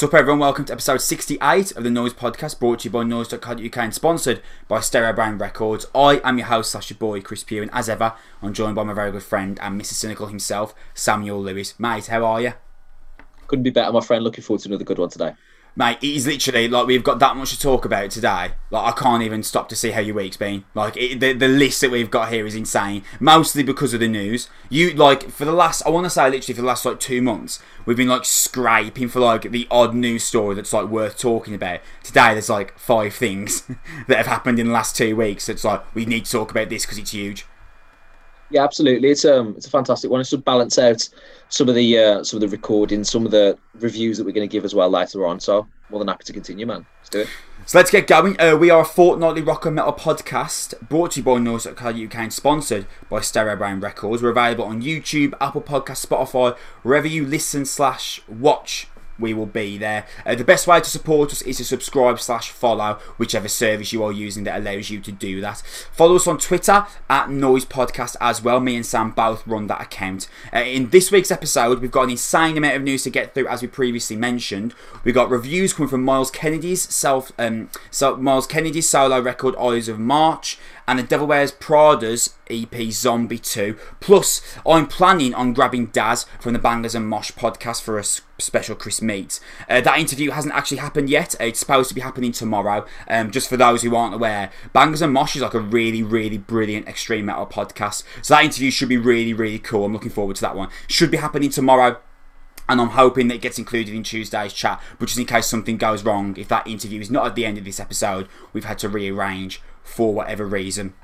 What's up, everyone? Welcome to episode 68 of the Noise Podcast, brought to you by Noise.co.uk and sponsored by Stereo Brand Records. I am your host, slash your boy, Chris Pugh, and as ever, I'm joined by my very good friend and Mr. Cynical himself, Samuel Lewis. Mate, how are you? Couldn't be better, my friend. Looking forward to another good one today. Mate, is literally like we've got that much to talk about today. Like I can't even stop to see how your week's been. Like it, the the list that we've got here is insane. Mostly because of the news. You like for the last I want to say literally for the last like two months we've been like scraping for like the odd news story that's like worth talking about. Today there's like five things that have happened in the last two weeks. That's like we need to talk about this because it's huge. Yeah, absolutely. It's um, it's a fantastic one. It's to balance out some of the uh, some of the recording, some of the reviews that we're going to give as well later on. So more than happy to continue, man. Let's do it. So let's get going. Uh, we are a fortnightly rock and metal podcast brought to you by Noise.co.uk and sponsored by Stereo Brand Records. We're available on YouTube, Apple Podcast, Spotify, wherever you listen slash watch we will be there. Uh, the best way to support us is to subscribe slash follow whichever service you are using that allows you to do that. Follow us on Twitter at Noise Podcast as well. Me and Sam both run that account. Uh, in this week's episode, we've got an insane amount of news to get through, as we previously mentioned. We've got reviews coming from Myles Kennedy's self, um, so Myles Kennedy's solo record Ides of March and the Devil Wears Prada's EP Zombie 2. Plus, I'm planning on grabbing Daz from the Bangers and Mosh podcast for a special Chris Meet. Uh, that interview hasn't actually happened yet. It's supposed to be happening tomorrow. Um, just for those who aren't aware, Bangers and Mosh is like a really, really brilliant extreme metal podcast. So that interview should be really, really cool. I'm looking forward to that one. Should be happening tomorrow and I'm hoping that it gets included in Tuesday's chat. But just in case something goes wrong, if that interview is not at the end of this episode, we've had to rearrange for whatever reason.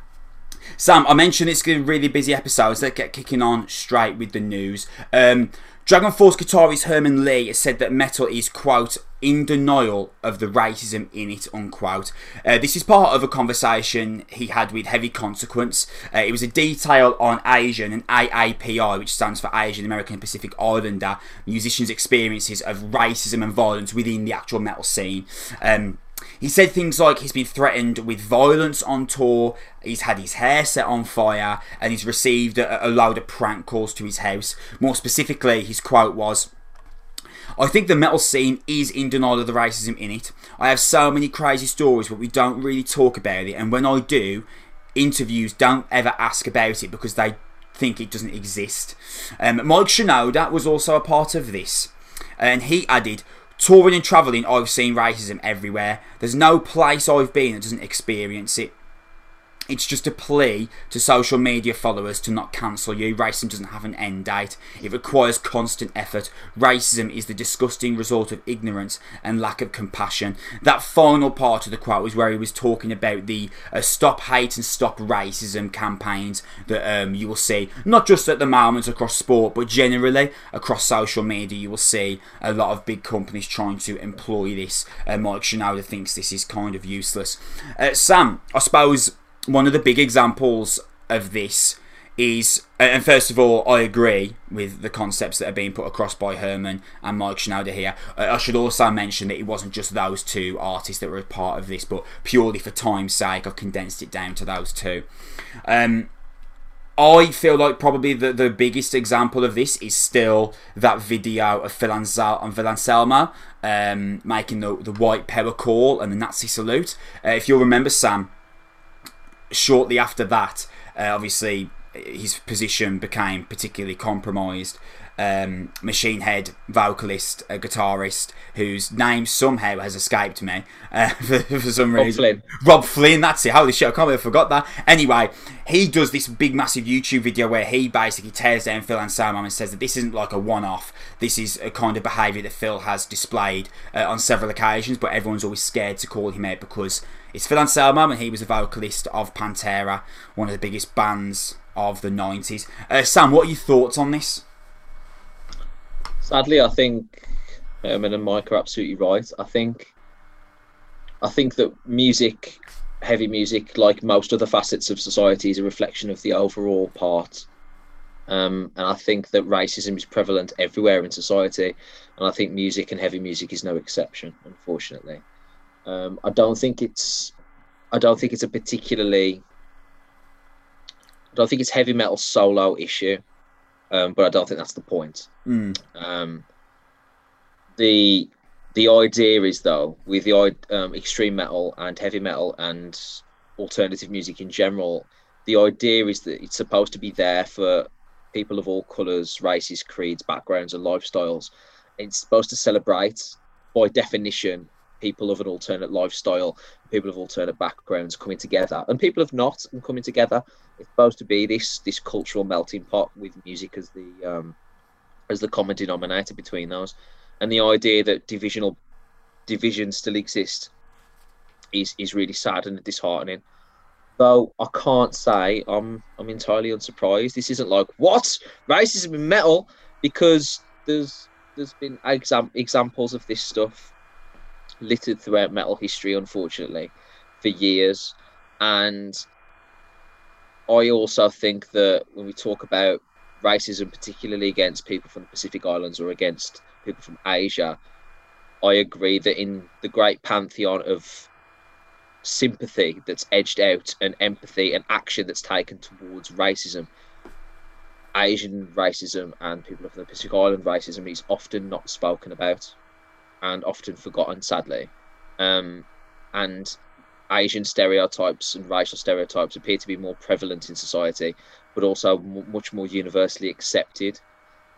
Sam, I mentioned it's going to be a really busy episode, so let's get kicking on straight with the news. Um, DragonForce guitarist Herman Li has said that metal is, quote, in denial of the racism in it, unquote. Uh, this is part of a conversation he had with Heavy Consequence. Uh, it was a detail on Asian and AAPI, which stands for Asian American Pacific Islander musicians' experiences of racism and violence within the actual metal scene. Um, he said things like he's been threatened with violence on tour, he's had his hair set on fire, and he's received a, a load of prank calls to his house. More specifically, his quote was, I think the metal scene is in denial of the racism in it. I have so many crazy stories, but we don't really talk about it. And when I do, interviews don't ever ask about it because they think it doesn't exist. Um, Mike Shinoda was also a part of this. And he added, Touring and travelling, I've seen racism everywhere. There's no place I've been that doesn't experience it. It's just a plea to social media followers to not cancel you. Racism doesn't have an end date. It requires constant effort. Racism is the disgusting result of ignorance and lack of compassion. That final part of the quote was where he was talking about the uh, Stop Hate and Stop Racism campaigns that um, you will see, not just at the moment across sport, but generally across social media. You will see a lot of big companies trying to employ this. Uh, Mike Shinoda thinks this is kind of useless. Uh, Sam, I suppose one of the big examples of this is, and first of all, I agree with the concepts that are being put across by Herman and Mike Shinoda here. I should also mention that it wasn't just those two artists that were a part of this, but purely for time's sake, I've condensed it down to those two. Um, I feel like probably the, the biggest example of this is still that video of Phil and Phil Anselmo um, making the, the white power call and the Nazi salute. Uh, if you'll remember, Sam, shortly after that, uh, obviously his position became particularly compromised. Um, machine head vocalist, a guitarist whose name somehow has escaped me uh, for, for, some Rob reason. Flynn. Robb Flynn, that's it. Holy shit, I can't believe I forgot that. Anyway, he does this big, massive YouTube video where he basically tears down Phil Anselmo and says that this isn't like a one off. This is a kind of behaviour that Phil has displayed uh, on several occasions, but everyone's always scared to call him out because it's Phil Anselmo and he was a vocalist of Pantera, one of the biggest bands of the 90s. Uh, Sam, what are your thoughts on this? Sadly, I think Herman and Mike are absolutely right. I think, I think that music, heavy music, like most other facets of society, is a reflection of the overall part. Um, and I think that racism is prevalent everywhere in society, and I think music and heavy music is no exception, unfortunately. Um, I don't think it's, I don't think it's a particularly, I don't think it's heavy metal solo issue, um, but I don't think that's the point. Mm. Um, the the idea is though with the um, extreme metal and heavy metal and alternative music in general the idea is that it's supposed to be there for people of all colors races creeds backgrounds and lifestyles it's supposed to celebrate by definition people of an alternate lifestyle people of alternate backgrounds coming together and people of not and coming together it's supposed to be this this cultural melting pot with music as the um as the common denominator between those and the idea that divisional divisions still exist is is really sad and disheartening. Though I can't say I'm I'm entirely unsurprised. This isn't like what racism in metal because there's there's been exam- examples of this stuff littered throughout metal history, unfortunately, for years. And I also think that when we talk about racism, particularly against people from the Pacific Islands or against people from Asia, I agree that in the great pantheon of sympathy that's edged out and empathy and action that's taken towards racism, Asian racism and people from the Pacific Island racism is often not spoken about and often forgotten, sadly. Um, and Asian stereotypes and racial stereotypes appear to be more prevalent in society, but also m- much more universally accepted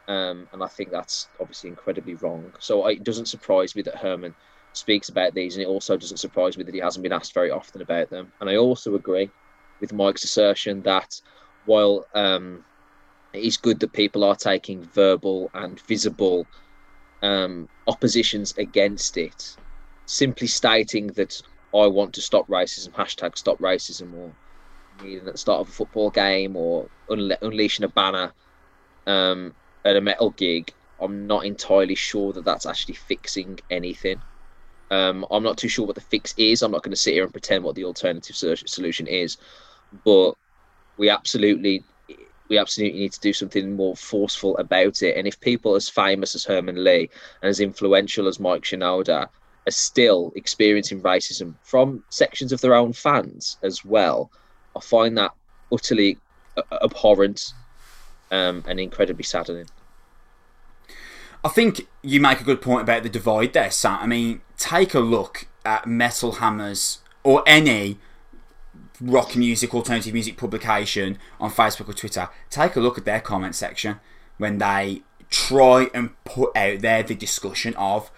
um, and I think that's obviously incredibly wrong. So it doesn't surprise me that Herman speaks about these, and it also doesn't surprise me that he hasn't been asked very often about them. And I also agree with Mike's assertion that while um, it is good that people are taking verbal and visible um, oppositions against it, simply stating that I want to stop racism, hashtag stop racism, or at the start of a football game, or unle- unleashing a banner um, at a metal gig, I'm not entirely sure that that's actually fixing anything. Um, I'm not too sure what the fix is. I'm not going to sit here and pretend what the alternative solution is, but we absolutely, we absolutely need to do something more forceful about it. And if people as famous as Herman Li and as influential as Mike Shinoda are still experiencing racism from sections of their own fans as well, I find that utterly abhorrent um, and incredibly saddening. I think you make a good point about the divide there, Sam. I mean, take a look at Metal Hammers or any rock music, alternative music publication on Facebook or Twitter. Take a look at their comment section when they try and put out there the discussion of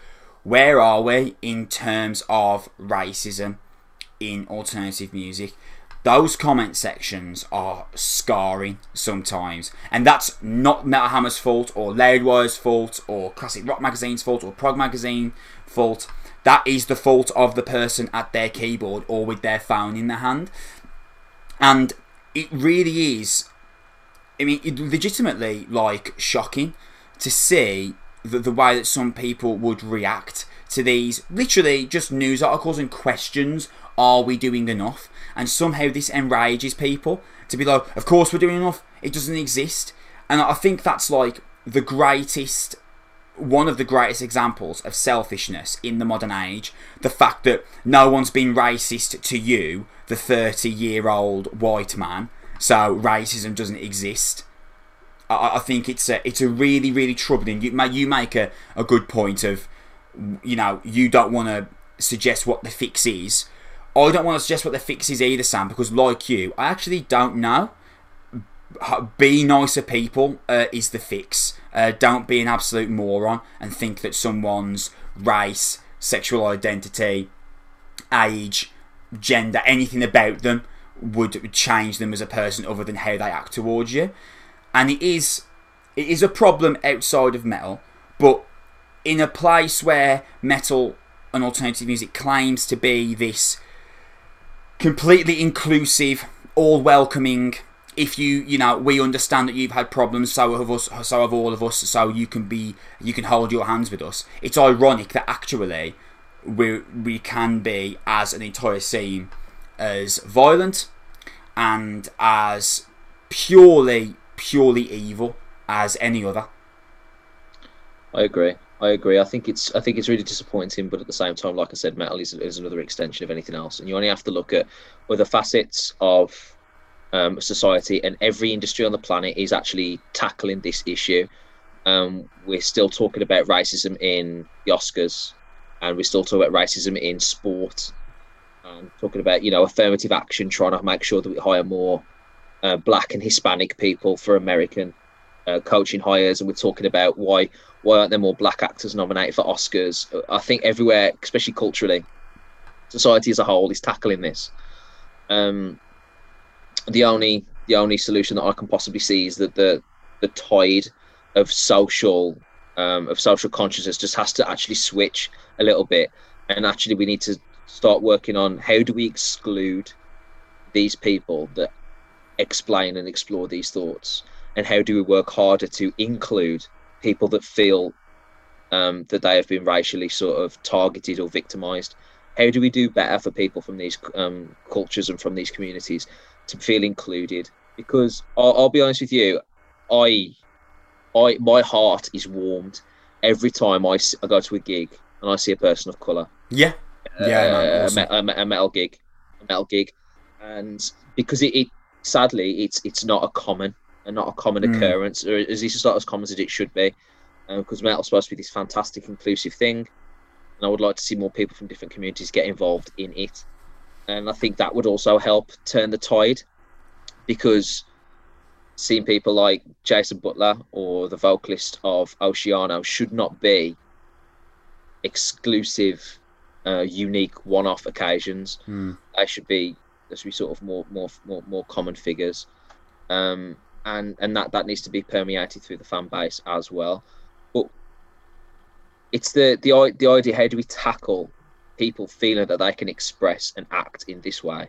where are we in terms of racism in alternative music those comment sections are scarring sometimes. And that's not Metal Hammer's fault or Loudwire's fault or Classic Rock Magazine's fault or Prog Magazine fault. That is the fault of the person at their keyboard or with their phone in their hand. And it really is, I mean, legitimately like shocking to see the, the way that some people would react to these literally just news articles and questions are we doing enough? And somehow this enrages people to be like, of course we're doing enough. It doesn't exist. And I think that's like the greatest, one of the greatest examples of selfishness in the modern age. The fact that no one's been racist to you, the 30 year old white man, so racism doesn't exist. I, I think it's a, it's a really, really troubling. You, you make a, a good point of, you know, you don't want to suggest what the fix is I don't want to suggest what the fix is either, Sam, because like you, I actually don't know. Be nicer people uh, is the fix. Uh, don't be an absolute moron and think that someone's race, sexual identity, age, gender, anything about them would change them as a person other than how they act towards you. And it is it is a problem outside of metal, but in a place where metal and alternative music claims to be this completely inclusive, all welcoming. If you, you know, we understand that you've had problems, so have us, so have all of us. So you can be, you can hold your hands with us. It's ironic that actually we we can be as an entire scene as violent and as purely purely evil as any other. I agree. I agree. I think it's I think it's really disappointing, but at the same time, like I said, metal is, is another extension of anything else, and you only have to look at other facets of um, society, and every industry on the planet is actually tackling this issue. Um, we're still talking about racism in the Oscars. and we're still talking about racism in sport, and talking about you know affirmative action, trying to make sure that we hire more uh, black and Hispanic people for American uh, coaching hires, and we're talking about why why aren't there more black actors nominated for Oscars? I think everywhere, especially culturally, society as a whole is tackling this. Um, the only the only solution that I can possibly see is that the the tide of social um, of social consciousness just has to actually switch a little bit, and actually we need to start working on how do we exclude these people that explain and explore these thoughts, and how do we work harder to include people that feel um, that they have been racially sort of targeted or victimized. How do we do better for people from these um, cultures and from these communities to feel included? Because I'll, I'll be honest with you, I, I, my heart is warmed every time I, I go to a gig and I see a person of color. Yeah, yeah, uh, man, awesome. a, me- a, metal gig, a metal gig, and because it, it sadly it's it's not a common and not a common Mm. occurrence, or least it's not as common as it should be, because metal's supposed to be this fantastic inclusive thing, and I would like to see more people from different communities get involved in it, and I think that would also help turn the tide, because seeing people like Jason Butler or the vocalist of Oceano should not be exclusive, uh, unique, one-off occasions. Mm. They should be there should be sort of more more more, more common figures, um, and and that that needs to be permeated through the fan base as well. But it's the the the idea how do we tackle people feeling that they can express and act in this way?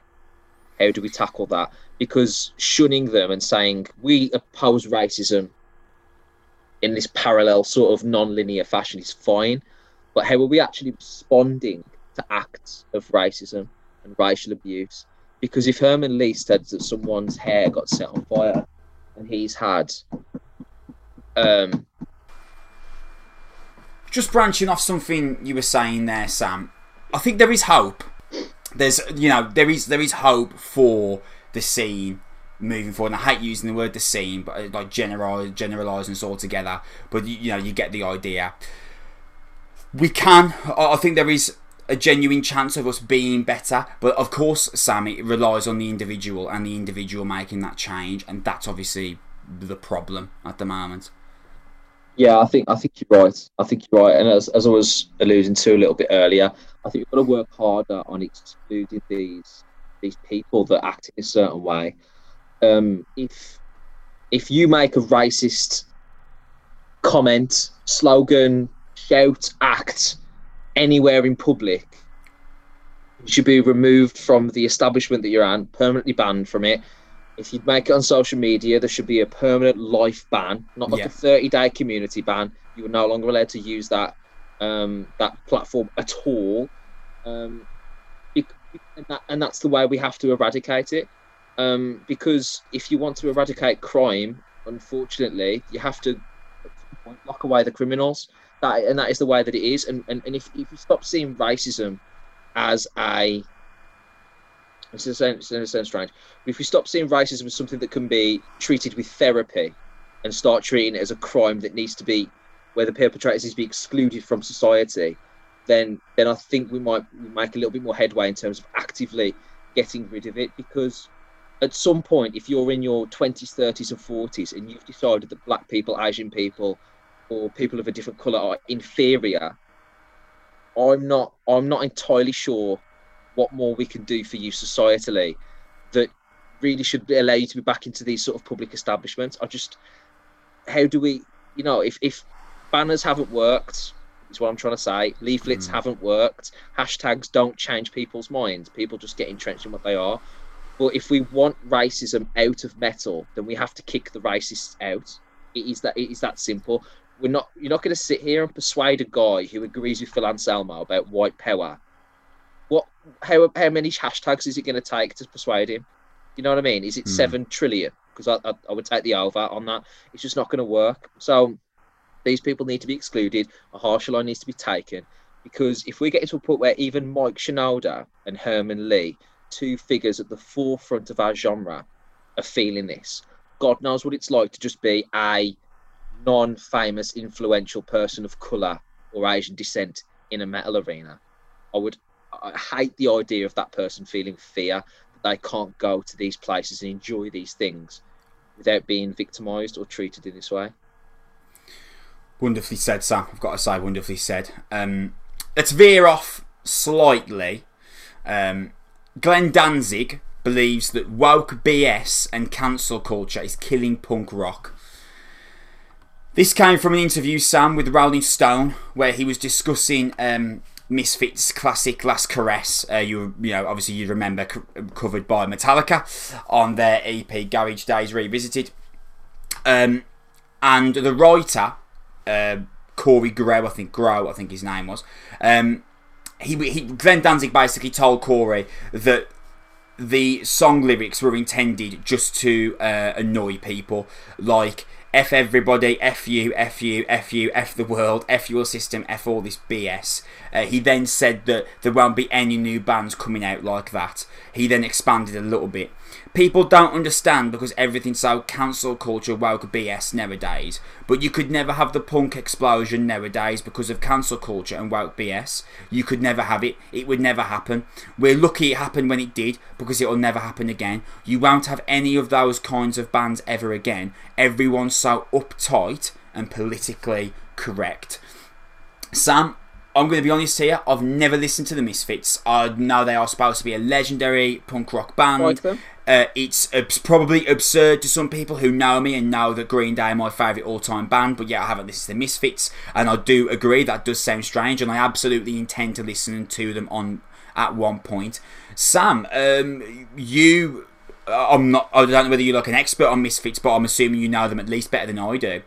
How do we tackle that? Because shunning them and saying we oppose racism in this parallel sort of non-linear fashion is fine, but how are we actually responding to acts of racism and racial abuse? Because if Herman Li said that someone's hair got set on fire and he's had um Just branching off something you were saying there, Sam. I think there is hope. There's, you know, there is there is hope for the scene moving forward. And I hate using the word the scene, but like general generalising us all together. But you, know, you get the idea. We can. I I think there is a genuine chance of us being better. But of course, Sam, it relies on the individual and the individual making that change, and that's obviously the problem at the moment. Yeah, I think I think you're right. I think you're right. And as, as I was alluding to a little bit earlier, I think we've got to work harder on excluding these these people that act in a certain way. Um, if if you make a racist comment, slogan, shout, act anywhere in public, you should be removed from the establishment that you're in, permanently banned from it. If you make it on social media, there should be a permanent life ban, not like Yeah. a 30 day community ban. You are no longer allowed to use that um, that platform at all. Um, and, that, and that's the way we have to eradicate it. Um, because if you want to eradicate crime, unfortunately, you have to lock away the criminals. That and that is the way that it is. And and, and if, if you stop seeing racism as a it's sound, it's gonna strange, but if we stop seeing racism as something that can be treated with therapy and start treating it as a crime that needs to be where the perpetrators to be excluded from society, then then I think we might make a little bit more headway in terms of actively getting rid of it because at some point if you're in your 20s 30s and 40s and you've decided that black people asian people or people of a different color are inferior i'm not i'm not entirely sure what more we can do for you societally that really should allow you to be back into these sort of public establishments. I just how do we you know if if banners haven't worked is what i'm trying to say. Leaflets Mm. haven't worked. Hashtags don't change people's minds. People just get entrenched in what they are. But if we want racism out of metal then we have to kick the racists out. It is that it is that simple. We're not you're not going to sit here and persuade a guy who agrees with phil anselmo about white power. What how, how many hashtags is it going to take to persuade him? You know what i mean? Is it Hmm. seven trillion? Because I, I, I would take the over on that. It's just not going to work. So these people need to be excluded. A harsher line needs to be taken. Because if we get to a point where even mike shinoda and herman li two figures at the forefront of our genre are feeling this god knows what it's like to just be a non-famous influential person of color or asian descent in a metal arena, I would I hate the idea of that person feeling fear that they can't go to these places and enjoy these things without being victimized or treated in this way. Wonderfully said, Sam. I've got to say, wonderfully said. Um, let's veer off slightly. Um, Glenn Danzig believes that woke BS and cancel culture is killing punk rock. This came from an interview, Sam, with Rolling Stone, where he was discussing um, Misfits' classic "Last Caress." Uh, you, you know, obviously you remember co- covered by Metallica on their EP "Garage Days Revisited," um, and the writer uh, Kory Grow, I think Grow, I think his name was. Um, he, he Glenn Danzig basically told Kory that the song lyrics were intended just to uh, annoy people, like F everybody, F you, F you, F you, F the world, F your system, F all this BS. Uh, he then said that there won't be any new bands coming out like that. He then expanded a little bit. People don't understand because everything's so cancel culture woke BS nowadays. But you could never have the punk explosion nowadays because of cancel culture and woke BS. You could never have it. It would never happen. We're lucky it happened when it did because it'll never happen again. You won't have any of those kinds of bands ever again. Everyone's so uptight and politically correct. Sam, I'm going to be honest here. I've never listened to the Misfits. I know they are supposed to be a legendary punk rock band. Like? Uh, it's, it's probably absurd to some people who know me and know that Green Day are my favourite all time band, but yeah, I haven't listened to Misfits, and I do agree that does sound strange, and I absolutely intend to listen to them on at one point. Sam, um, you. uh, I'm not. I don't know whether you're like an expert on Misfits, but I'm assuming you know them at least better than I do.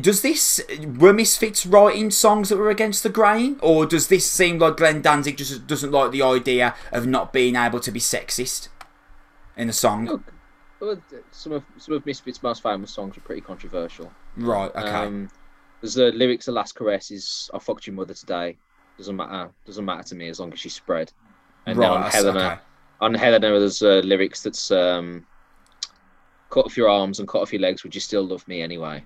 Does this were Misfits writing songs that were against the grain, or does this seem like Glenn Danzig just doesn't like the idea of not being able to be sexist in a song? Look, some of some of Misfits' most famous songs are pretty controversial. Right. Okay. Um, there's the lyrics of "Last Caress" is "I fucked your mother today." Doesn't matter. Doesn't matter to me as long as she's spread. And then right. on Helena, okay. on Helena, there's uh, lyrics that's um, "Cut off your arms and cut off your legs. Would you still love me anyway?"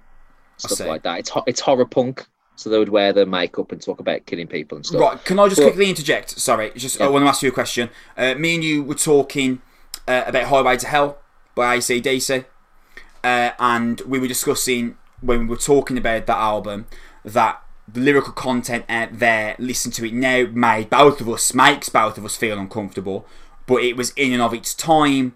Stuff like that. It's ho- it's horror punk, so they would wear their makeup and talk about killing people and stuff. Right, can I just But- quickly interject? Sorry, just I Yeah. want to ask you a question. Uh, me and you were talking uh, about Highway to Hell by AC/DC, uh, and we were discussing when we were talking about that album that the lyrical content out there, listen to it now, made both of us, makes both of us feel uncomfortable, but it was in and of its time.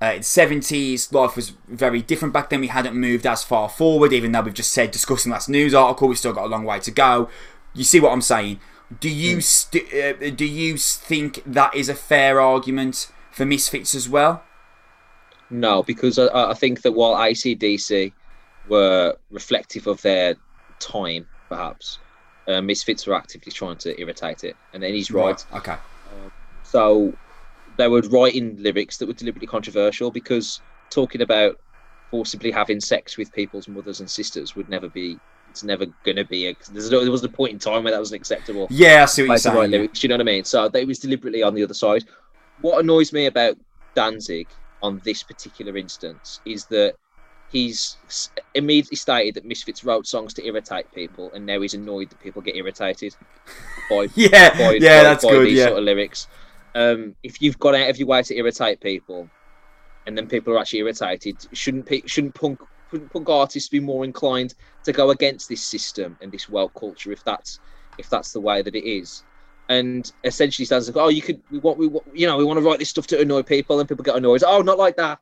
Uh, in the 70s, life was very different back then. We hadn't moved as far forward, even though we've just said discussing last news article, we've still got a long way to go. You see what I'm saying? Do you st- uh, do you think that is a fair argument for Misfits as well? No, because I, I think that while AC/DC were reflective of their time, perhaps, uh, Misfits were actively trying to irritate it. And then he's right. Okay. So they were writing lyrics that were deliberately controversial because talking about forcibly having sex with people's mothers and sisters would never be. It's never going to be. A, there's no, there wasn't a point in time where that was acceptable Yeah, I see what you're saying. yeah. lyrics. You know what I mean? So they was deliberately on the other side. What annoys me about Danzig on this particular instance is that he's immediately stated that Misfits wrote songs to irritate people, and now he's annoyed that people get irritated by Yeah, by, yeah, by- that's by good. these Yeah, sort of lyrics. Um, if you've gone out of your way to irritate people, and then people are actually irritated, shouldn't pe- shouldn't punk shouldn't punk artists be more inclined to go against this system and this woke culture if that's if that's the way that it is? And essentially, stands like, oh, you could we want we want, you know we want to write this stuff to annoy people, and people get annoyed. Oh, not like that.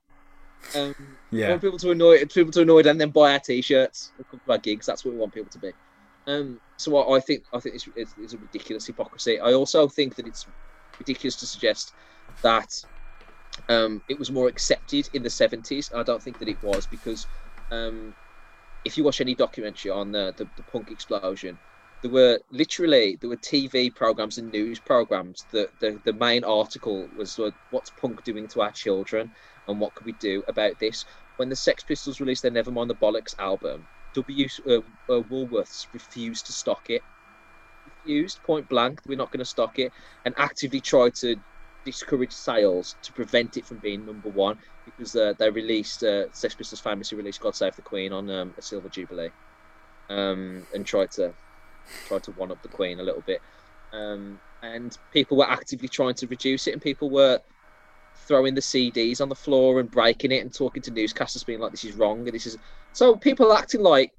Um, we yeah. want people to annoy people to annoyed and then buy our t-shirts and come to our gigs. That's what we want people to be. Um, so I, I think I think it's, it's, it's a ridiculous hypocrisy. I also think that it's ridiculous to suggest that um, it was more accepted in the seventies. I don't think that it was because um, if you watch any documentary on the, the, the punk explosion, there were literally there were TV programs and news programs that the, the main article was what's punk doing to our children and what could we do about this. When the Sex Pistols released their Nevermind the Bollocks album, W uh, uh, Woolworths refused to stock it. Refused point blank. We're not going to stock it, and actively tried to discourage sales to prevent it from being number one because uh, they released uh, Sex Pistols famously released "God Save the Queen" on um, a silver jubilee, um, and tried to tried to one up the Queen a little bit, um, and people were actively trying to reduce it, and people were throwing the CDs on the floor and breaking it and talking to newscasters, being like, "This is wrong," and this is so people acting like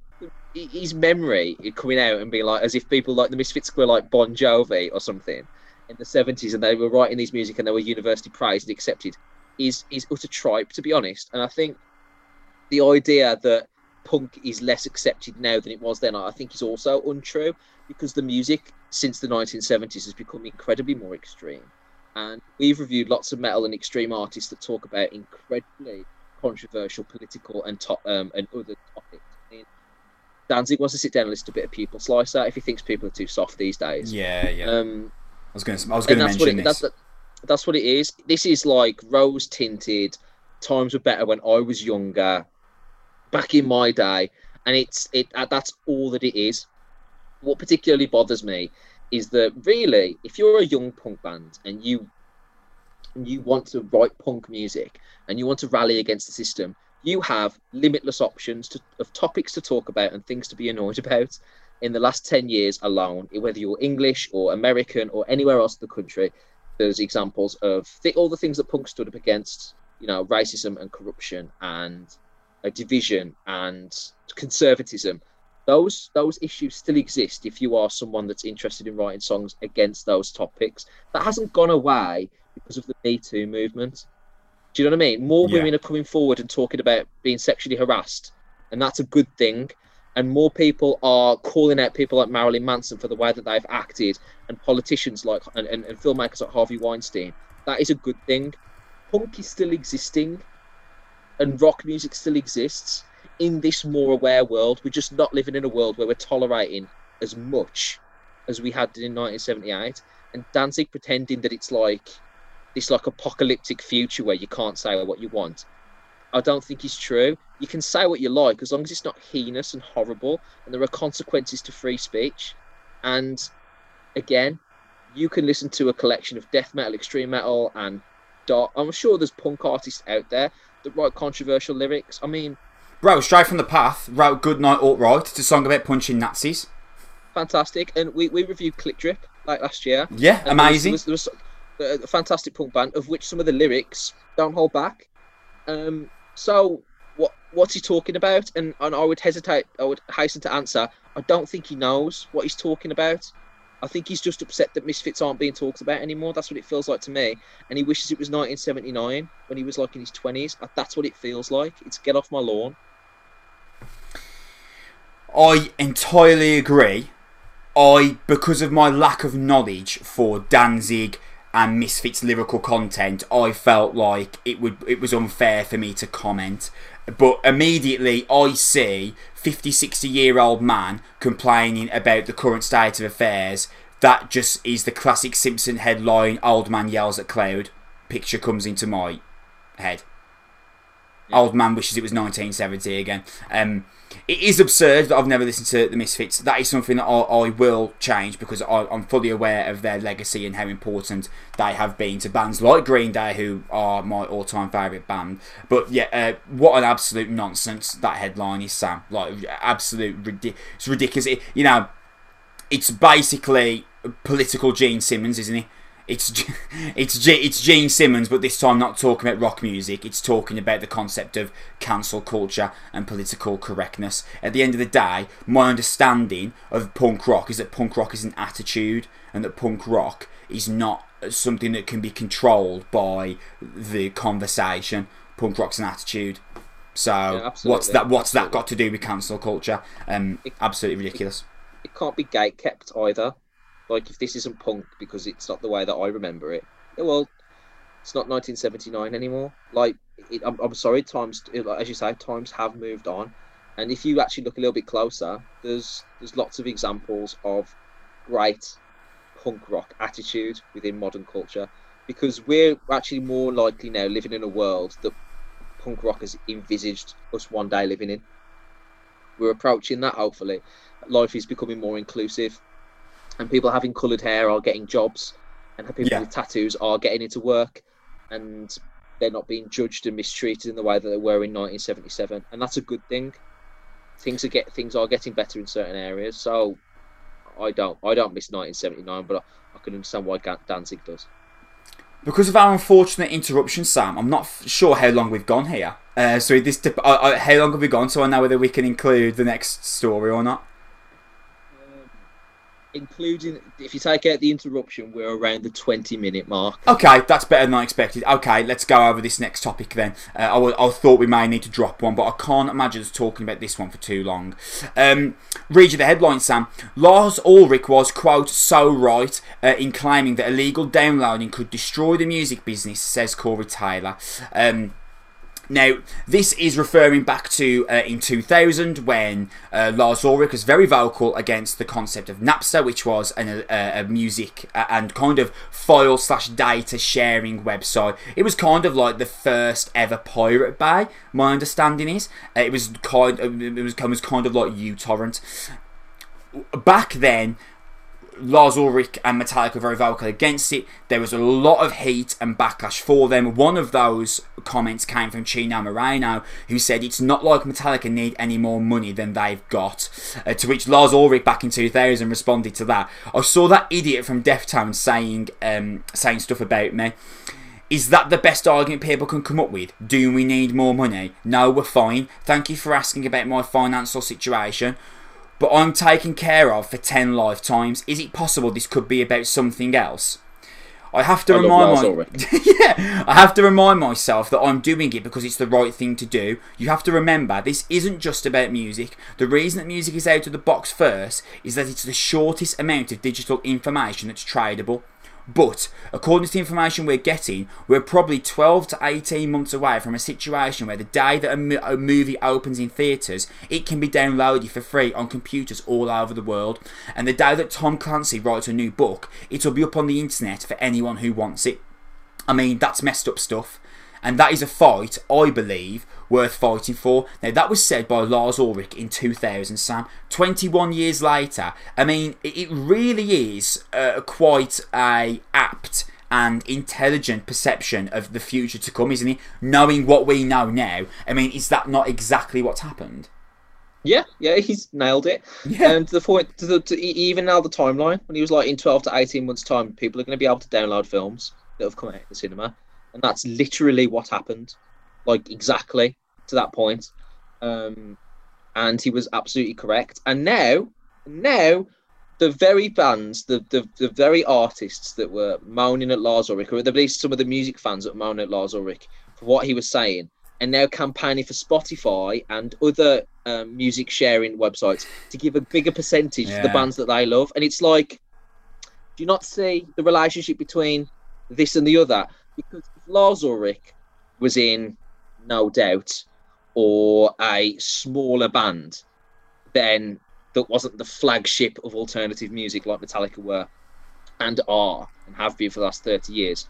his memory coming out and being like as if people like the Misfits were like Bon Jovi or something in the seventies and they were writing these music and they were university praised and accepted is is utter tripe to be honest. And I think the idea that punk is less accepted now than it was then, I think is also untrue because the music since the 1970s has become incredibly more extreme. And we've reviewed lots of metal and extreme artists that talk about incredibly controversial political and um, and other topics. Danzig wants to sit down and listen to a bit of Pupil Slicer if he thinks people are too soft these days. Yeah, yeah. Um, I was going to, I was going to that's what mention it, this. that's, that's what it is. This is like rose tinted. Times were better when I was younger, back in my day, and it's it. uh, That's all that it is. What particularly bothers me is that really, if you're a young punk band and you and you want to write punk music and you want to rally against the system, you have limitless options to, of topics to talk about and things to be annoyed about. In the last 10 years alone, whether you're English or American or anywhere else in the country, there's examples of th- all the things that punk stood up against, you know, racism and corruption and uh, division and conservatism. Those those issues still exist if you are someone that's interested in writing songs against those topics. That hasn't gone away because of the Me Too movement. Do you know what I mean? More Yeah. women are coming forward and talking about being sexually harassed, and that's a good thing. And more people are calling out people like Marilyn Manson for the way that they've acted, and politicians like and, and, and filmmakers like Harvey Weinstein. That is a good thing. Punk is still existing, and rock music still exists in this more aware world. We're just not living in a world where we're tolerating as much as we had in 1978. And Danzig pretending that it's like this like apocalyptic future where you can't say what you want. I don't think is true. You can say what you like as long as it's not heinous and horrible, and there are consequences to free speech. And again, you can listen to a collection of death metal, extreme metal, and dark. I'm sure there's punk artists out there that write controversial lyrics. I mean, Bro, straight from the path, wrote Good Night Alt Right. A song about punching Nazis. fantastic. And we, we reviewed Click Drip like last year. Yeah, And there was- amazing. There was, there was a fantastic punk band of which some of the lyrics don't hold back. Um, so what what's he talking about? And and I would hesitate. I would hasten to answer. I don't think he knows what he's talking about. I think he's just upset that Misfits aren't being talked about anymore. That's what it feels like to me. And he wishes it was 1979 when he was like in his 20s. Uh, that's what it feels like. It's get off my lawn. I entirely agree. I, because of my lack of knowledge for Danzig and Misfits lyrical content, I felt like it would it was unfair for me to comment. But immediately I see 50, 60 year old man complaining about the current state of affairs. That just is the classic Simpson headline, old man yells at cloud. Picture comes into my head. Old man wishes it was 1970 again. Um, it is absurd that I've never listened to the Misfits. That is something that I, I will change because I, I'm fully aware of their legacy and how important they have been to bands like Green Day, who are my all-time favourite band. But yeah, uh, what an absolute nonsense that headline is, Sam. Like absolute, it's ridiculous. It, you know, it's basically political Gene Simmons, isn't it? It's it's G- it's Gene Simmons, but this time not talking about rock music. It's talking about the concept of cancel culture and political correctness. At the end of the day, my understanding of punk rock is that punk rock is an attitude, and that punk rock is not something that can be controlled by the conversation. Punk rock's an attitude. So absolutely. what's that? What's that got to do with cancel culture? Um, absolutely ridiculous. it can't be gate kept either. Like if this isn't punk because it's not the way that I remember it, yeah, well, it's not 1979 anymore. Like it, I'm, I'm sorry, times as you say, times have moved on, and if you actually look a little bit closer, there's there's lots of examples of great punk rock attitude within modern culture because we're actually more likely now living in a world that punk rock has envisaged us one day living in. We're approaching that hopefully. Life is becoming more inclusive, and people having coloured hair are getting jobs, and people Yeah. with tattoos are getting into work, and they're not being judged and mistreated in the way that they were in 1977, and that's a good thing. Things are get things are getting better in certain areas, so I don't. I don't miss 1979, but I, I can understand why Danzig does. Because of our unfortunate interruption, Sam, I'm not f- sure how long we've gone here. Uh, so this, dip- uh, uh, how long have we gone? So I know whether we can include the next story or not including if you take out the interruption, we're around the 20 minute mark. Okay, that's better than I expected. Okay, let's go over this next topic then. Uh, I, thought we may need to drop one, but I can't imagine us talking about this one for too long. Um, read you the headline, Sam. Lars Ulrich was, quote, so right uh, in claiming that illegal downloading could destroy the music business, says Corey Taylor. Um, now, this is referring back to uh, in 2000 when uh, Lars Ulrich was very vocal against the concept of Napster, which was an, uh, a music and kind of file slash data sharing website. It was kind of like the first ever Pirate Bay. My understanding is uh, it was kind of, was, it was kind of like uTorrent. Back then, Lars Ulrich and Metallica were very vocal against it. There was a lot of heat and backlash for them. One of those comments came from Chino Moreno, who said it's not like Metallica need any more money than they've got. Uh, to which Lars Ulrich back in 2000 responded to that. I saw that idiot from Deftones saying um, saying stuff about me. Is that the best argument people can come up with? Do we need more money? No, we're fine. Thank you for asking about my financial situation but I'm taken care of for 10 lifetimes. Is it possible this could be about something else? I have to I remind my- yeah, I have to remind myself that I'm doing it because it's the right thing to do. You have to remember this isn't just about music. The reason that music is out of the box first is that it's the shortest amount of digital information that's tradable. But according to the information we're getting, we're probably 12 to 18 months away from a situation where the day that a, a movie opens in theatres, it can be downloaded for free on computers all over the world. And the day that Tom Clancy writes a new book, it'll be up on the internet for anyone who wants it. I mean, that's messed up stuff. And that is a fight, I believe, worth fighting for. Now, that was said by Lars Ulrich in 2000, Sam. 21 years later, I mean, it really is uh, quite a apt and intelligent perception of the future to come, isn't it? Knowing what we know now. I mean, is that not exactly what's happened? Yeah, yeah, he's nailed it. Yeah. And to the point, to, the, to even now the timeline, when he was like in 12 to 18 months' time, people are going to be able to download films that have come out in the cinema. And that's literally what happened like exactly to that point. Um, and he was absolutely correct. And now, now, the very fans, the, the, the very artists that were moaning at Lars Ulrich, or at least some of the music fans that were moaning at Lars Ulrich for what he was saying, and now campaigning for Spotify and other um, music sharing websites to give a bigger percentage yeah. to the bands that they love. And it's like, do you not see the relationship between this and the other? Because if Lars Ulrich was in no Doubt, or a smaller band, then that wasn't the flagship of alternative music like Metallica were and are and have been for the last 30 years,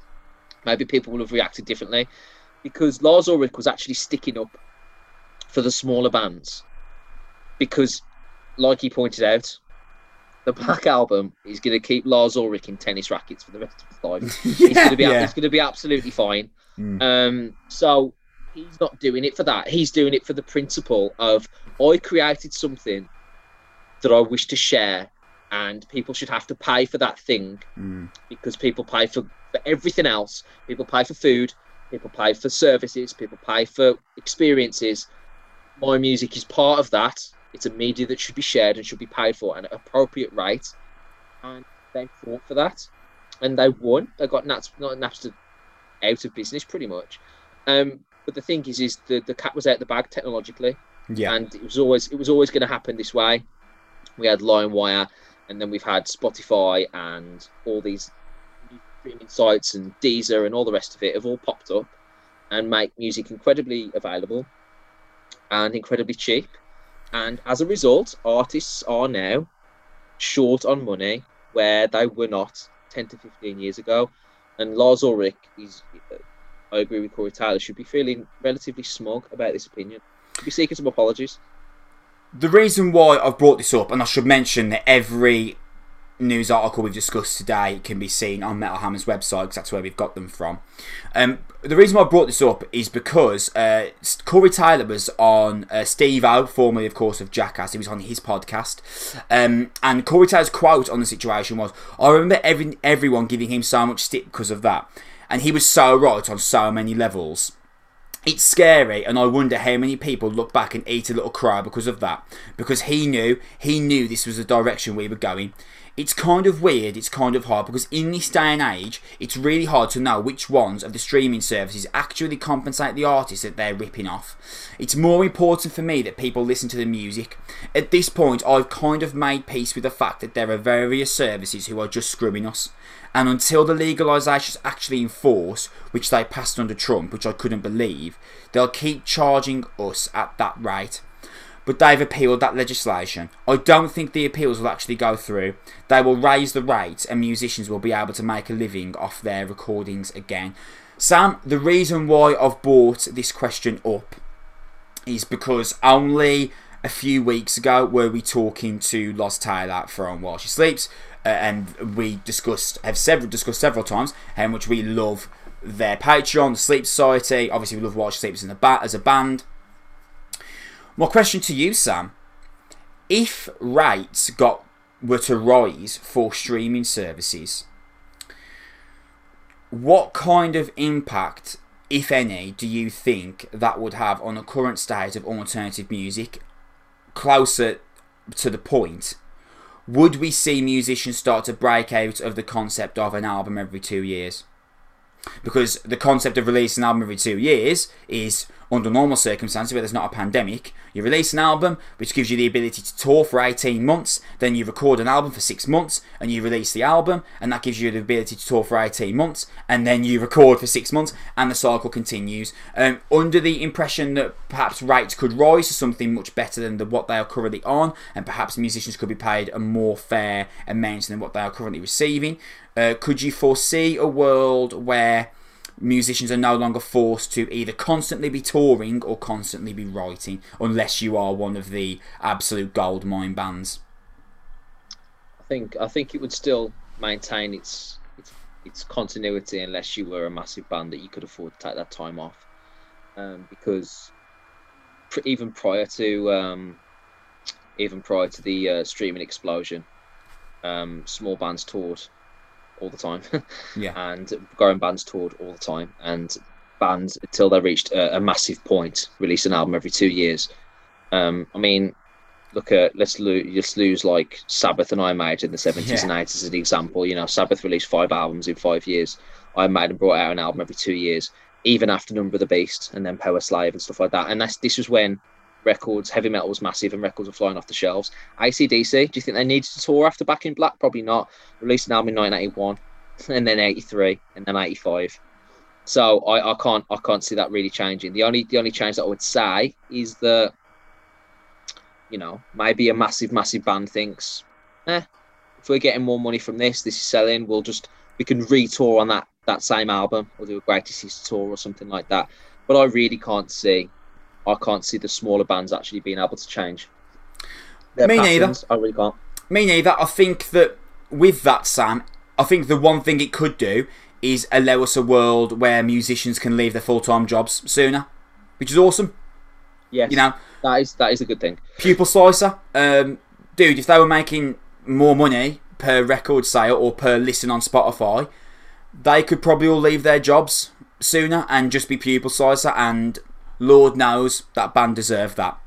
maybe people will have reacted differently because Lars Ulrich was actually sticking up for the smaller bands because, like he pointed out, the Black Album is going to keep Lars Ulrich in tennis rackets for the rest of his life. yeah, he's going to be, yeah. he's going to be absolutely fine. Mm. Um, so he's not doing it for that. He's doing it for the principle of I created something that I wish to share, and people should have to pay for that thing mm. because people pay for, for everything else. People pay for food, people pay for services, people pay for experiences. My music is part of that. It's a media that should be shared and should be paid for at an appropriate rate. And they fought for that. And they won. They got Naps, not Napster out of business pretty much. Um, but the thing is, is the, the cat was out the bag technologically. Yeah. And it was always it was always going to happen this way. We had LimeWire, and then we've had Spotify and all these streaming sites and Deezer and all the rest of it have all popped up and make music incredibly available and incredibly cheap. And as a result, artists are now short on money where they were not 10 to 15 years ago. And Lars Ulrich is I agree with Corey Taylor, should be feeling relatively smug about this opinion. Should be seeking some apologies. The reason why I've brought this up, and I should mention that every news article we've discussed today can be seen on Metal Hammer's website because that's where we've got them from. Um, the reason why I brought this up is because uh, Corey Taylor was on uh, Steve O, formerly, of course, of Jackass. He was on his podcast. Um, and Corey Taylor's quote on the situation was I remember every, everyone giving him so much stick because of that. And he was so right on so many levels. It's scary, and I wonder how many people look back and eat a little cry because of that. Because he knew, he knew this was the direction we were going. It's kind of weird, it's kind of hard because in this day and age, it's really hard to know which ones of the streaming services actually compensate the artists that they're ripping off. It's more important for me that people listen to the music. At this point, I've kind of made peace with the fact that there are various services who are just screwing us. And until the legalisation is actually in force, which they passed under Trump, which I couldn't believe, they'll keep charging us at that rate but they've appealed that legislation. I don't think the appeals will actually go through. They will raise the rates and musicians will be able to make a living off their recordings again. Sam, the reason why I've brought this question up is because only a few weeks ago were we talking to Loz Taylor from While She Sleeps, uh, and we discussed have several discussed several times how much we love their Patreon, the Sleep Society. Obviously, we love While She Sleeps in the bat as a band. My question to you, Sam: If rates got were to rise for streaming services, what kind of impact, if any, do you think that would have on the current state of alternative music? Closer to the point, would we see musicians start to break out of the concept of an album every two years? Because the concept of releasing an album every two years is under normal circumstances where there's not a pandemic, you release an album which gives you the ability to tour for 18 months, then you record an album for six months and you release the album, and that gives you the ability to tour for 18 months, and then you record for six months, and the cycle continues. Um, under the impression that perhaps rates could rise to something much better than the, what they are currently on, and perhaps musicians could be paid a more fair amount than what they are currently receiving, uh, could you foresee a world where musicians are no longer forced to either constantly be touring or constantly be writing, unless you are one of the absolute gold mine bands. I think I think it would still maintain its its, its continuity unless you were a massive band that you could afford to take that time off, um, because pr- even prior to um, even prior to the uh, streaming explosion, um, small bands toured all the time. yeah. And growing bands toured all the time, and bands until they reached a, a massive point, release an album every two years. Um, I mean, look at let's lose let's lose like Sabbath and Iron Maiden in the seventies yeah. and eighties as an example. You know, Sabbath released five albums in five years. Iron Maiden brought out an album every two years, even after Number of the Beast and then Powerslave and stuff like that. And that's this was when records, heavy metal was massive and records were flying off the shelves. AC/DC, do you think they needed to tour after Back in Black? Probably not. Released an album in 1981 and then 83 and then 85. So I, I can't I can't see that really changing. The only the only change that I would say is that you know maybe a massive massive band thinks, eh, if we're getting more money from this, this is selling. We'll just we can retour on that that same album. We'll do a greatest hits tour or something like that. But I really can't see I can't see the smaller bands actually being able to change. Their Me patterns. neither. I really can't. Me neither. I think that with that, Sam, I think the one thing it could do is allow us a world where musicians can leave their full time jobs sooner, which is awesome. Yes, you know that is that is a good thing. Pupil Slicer, um, dude, if they were making more money per record sale or per listen on Spotify, they could probably all leave their jobs sooner and just be Pupil Slicer and Lord knows that band deserved that.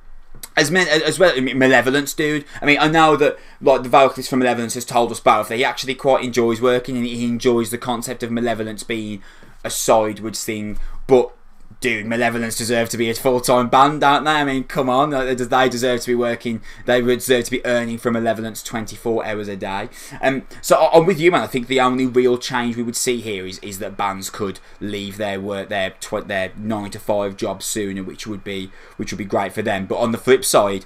As, men, as well, Malevolence, dude. I mean, I know that like the vocalist from Malevolence has told us both that he actually quite enjoys working and he enjoys the concept of Malevolence being a sideways thing. But dude, Malevolence deserve to be a full time band, don't they? I mean, come on, they deserve to be working. They deserve to be earning from Malevolence twenty four hours a day. Um, so I'm with you, man. I think the only real change we would see here is, is that bands could leave their work their their nine to five jobs sooner, which would be which would be great for them. But on the flip side,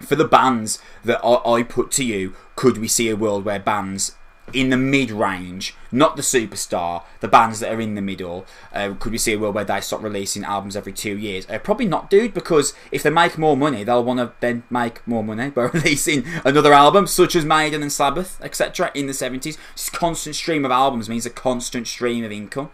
for the bands that I, I put to you, could we see a world where bands in the mid range, not the superstar, the bands that are in the middle. Uh, could we see a world where they stop releasing albums every two years? Uh, probably not, dude, because if they make more money, they'll want to then make more money by releasing another album, such as Maiden and Sabbath, etc. in the 70s. This constant stream of albums means a constant stream of income.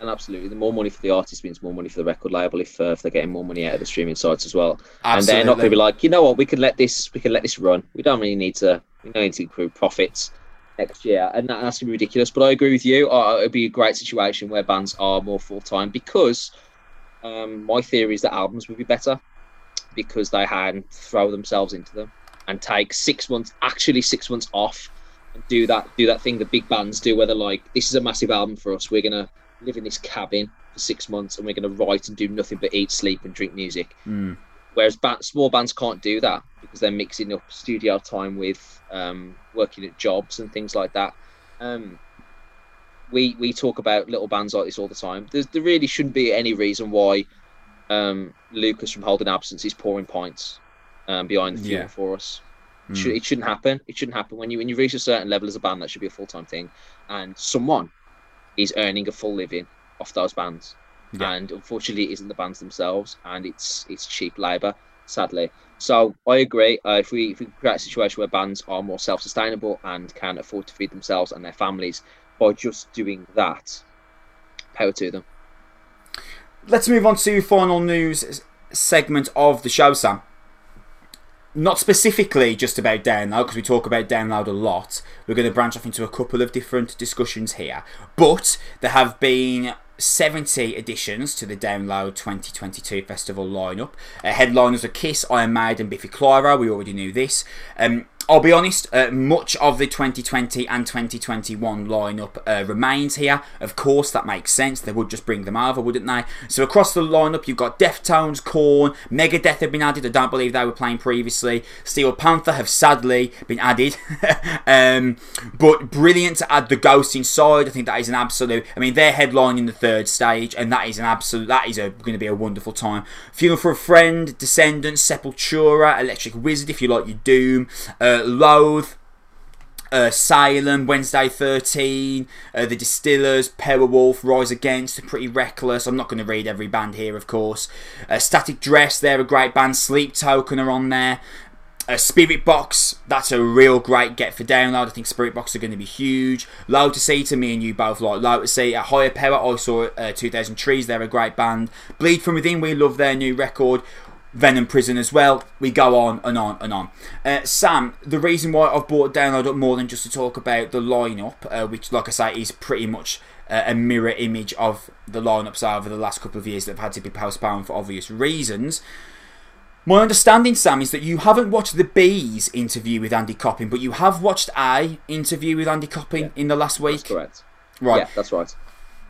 And absolutely, the more money for the artist means more money for the record label if, uh, if they're getting more money out of the streaming sites as well. Absolutely. And they're not going to be like, you know what, we can let this we can let this run. We don't really need to we don't need to accrue profits next year, and that, that's gonna be ridiculous. But I agree with you. Uh, it'd be a great situation where bands are more full time because um, my theory is that albums would be better because they had throw themselves into them and take six months, actually six months off, and do that do that thing that big bands do, where they're like, this is a massive album for us. We're gonna live in this cabin for six months and we're gonna write and do nothing but eat, sleep, and drink music. Mm. Whereas band, small bands can't do that because they're mixing up studio time with um, working at jobs and things like that. Um, we we talk about little bands like this all the time. There's, there really shouldn't be any reason why um, Lucas from Holding Absence is pouring pints um, behind the yeah. for us. Mm. Should, it shouldn't happen. It shouldn't happen when you when you reach a certain level as a band. That should be a full time thing, and someone is earning a full living off those bands yeah. and unfortunately, it isn't the bands themselves, and it's it's cheap labour, sadly. So I agree. Uh, if we if we create a situation where bands are more self sustainable and can afford to feed themselves and their families by just doing that, power to them. Let's move on to final news segment of the show, Sam. Not specifically just about download, because we talk about download a lot. We're going to branch off into a couple of different discussions here. But there have been 70 additions to the Download 2022 festival lineup. Uh, headliners are Kiss, Iron Maiden, Biffy Clyro. We already knew this. Um, I'll be honest, uh, much of the 2020 and 2021 lineup uh, remains here. Of course, that makes sense. They would just bring them over, wouldn't they? So across the lineup, you've got Deftones, Korn, Megadeth have been added. I don't believe they were playing previously. Steel Panther have sadly been added. um, but brilliant to add the Ghost inside. I think that is an absolute. I mean, they're headlining the third stage, and that is an absolute. That is going to be a wonderful time. Funeral for a Friend, Descendents, Sepultura, Electric Wizard, if you like your Doom. Uh, Loathe, uh, Salem, Wednesday 13, uh, The Distillers, Powerwolf, Rise Against, pretty reckless. I'm not going to read every band here, of course. Uh, Static Dress, they're a great band. Sleep Token are on there. Uh, Spiritbox, that's a real great get for download. I think Spiritbox are going to be huge. Lotus Eater, me and you both like Lotus Eater. Higher Power, I saw uh, 2000 Trees, they're a great band. Bleed From Within, we love their new record. Venom Prison as well. We go on and on and on. Uh, Sam, the reason why I've brought Download up more than just to talk about the lineup, uh, which, like I say, is pretty much uh, a mirror image of the lineups over the last couple of years that have had to be postponed for obvious reasons. My understanding, Sam, is that you haven't watched the B's interview with Andy Copping, but you have watched a interview with Andy Copping yeah, in the last week. That's correct. Right. Yeah, that's right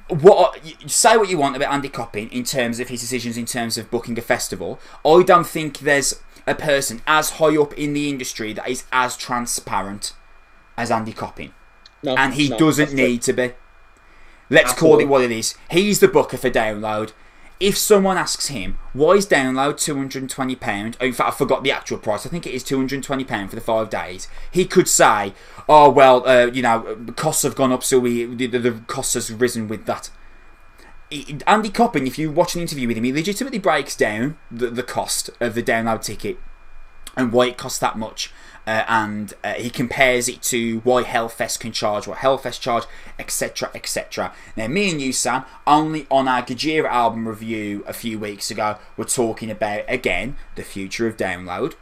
what say what you want about Andy Copping in terms of his decisions in terms of booking a festival. I don't think there's a person as high up in the industry that is as transparent as Andy Copping, no, and he no, doesn't need to be. Let's call it what it is. He's the booker for download if someone asks him why is download £220 in fact i forgot the actual price. I think it is £220 for the five days. He could say oh well uh, you know costs have gone up so we the, the cost has risen with that. Andy Copping, if you watch an interview with him, he legitimately breaks down the, the cost of the download ticket and why it costs that much. Uh, and uh, he compares it to why Hellfest can charge, what Hellfest charge, etc. etc. Now, me and you, Sam, only on our Gojira album review a few weeks ago, were talking about again the future of download.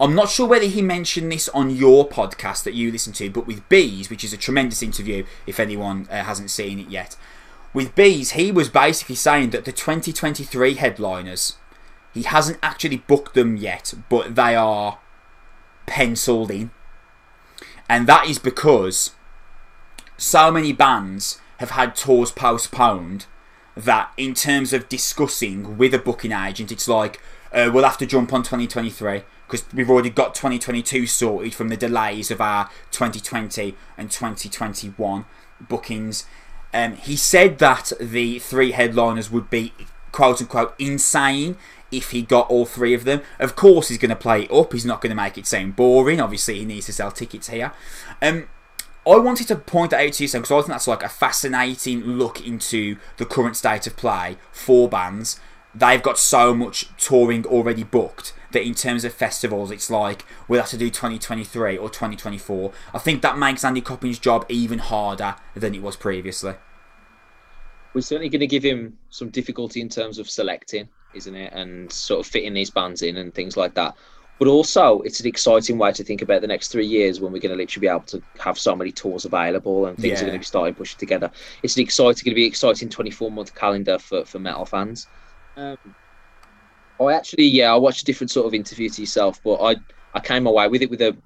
I'm not sure whether he mentioned this on your podcast that you listen to, but with Bees, which is a tremendous interview if anyone uh, hasn't seen it yet. With Bees, he was basically saying that the 2023 headliners, he hasn't actually booked them yet, but they are penciled in. And that is because so many bands have had tours postponed that, in terms of discussing with a booking agent, it's like, uh, we'll have to jump on 2023 because we've already got 2022 sorted from the delays of our 2020 and 2021 bookings. Um, he said that the three headliners would be quote unquote insane if he got all three of them. Of course, he's going to play it up. He's not going to make it sound boring. Obviously, he needs to sell tickets here. Um, I wanted to point that out to you, because I think that's like a fascinating look into the current state of play for bands. They've got so much touring already booked that in terms of festivals, it's like we'll have to do 2023 or 2024. I think that makes Andy Copping's job even harder than it was previously. We're certainly going to give him some difficulty in terms of selecting, isn't it? And sort of fitting these bands in and things like that. But also, it's an exciting way to think about the next three years when we're going to literally be able to have so many tours available and things Yeah. are going to be starting pushing together. It's an exciting, going to be exciting 24 month calendar for, for metal fans. Um, I actually, yeah, I watched a different sort of interview to yourself, but I, I came away with it with a,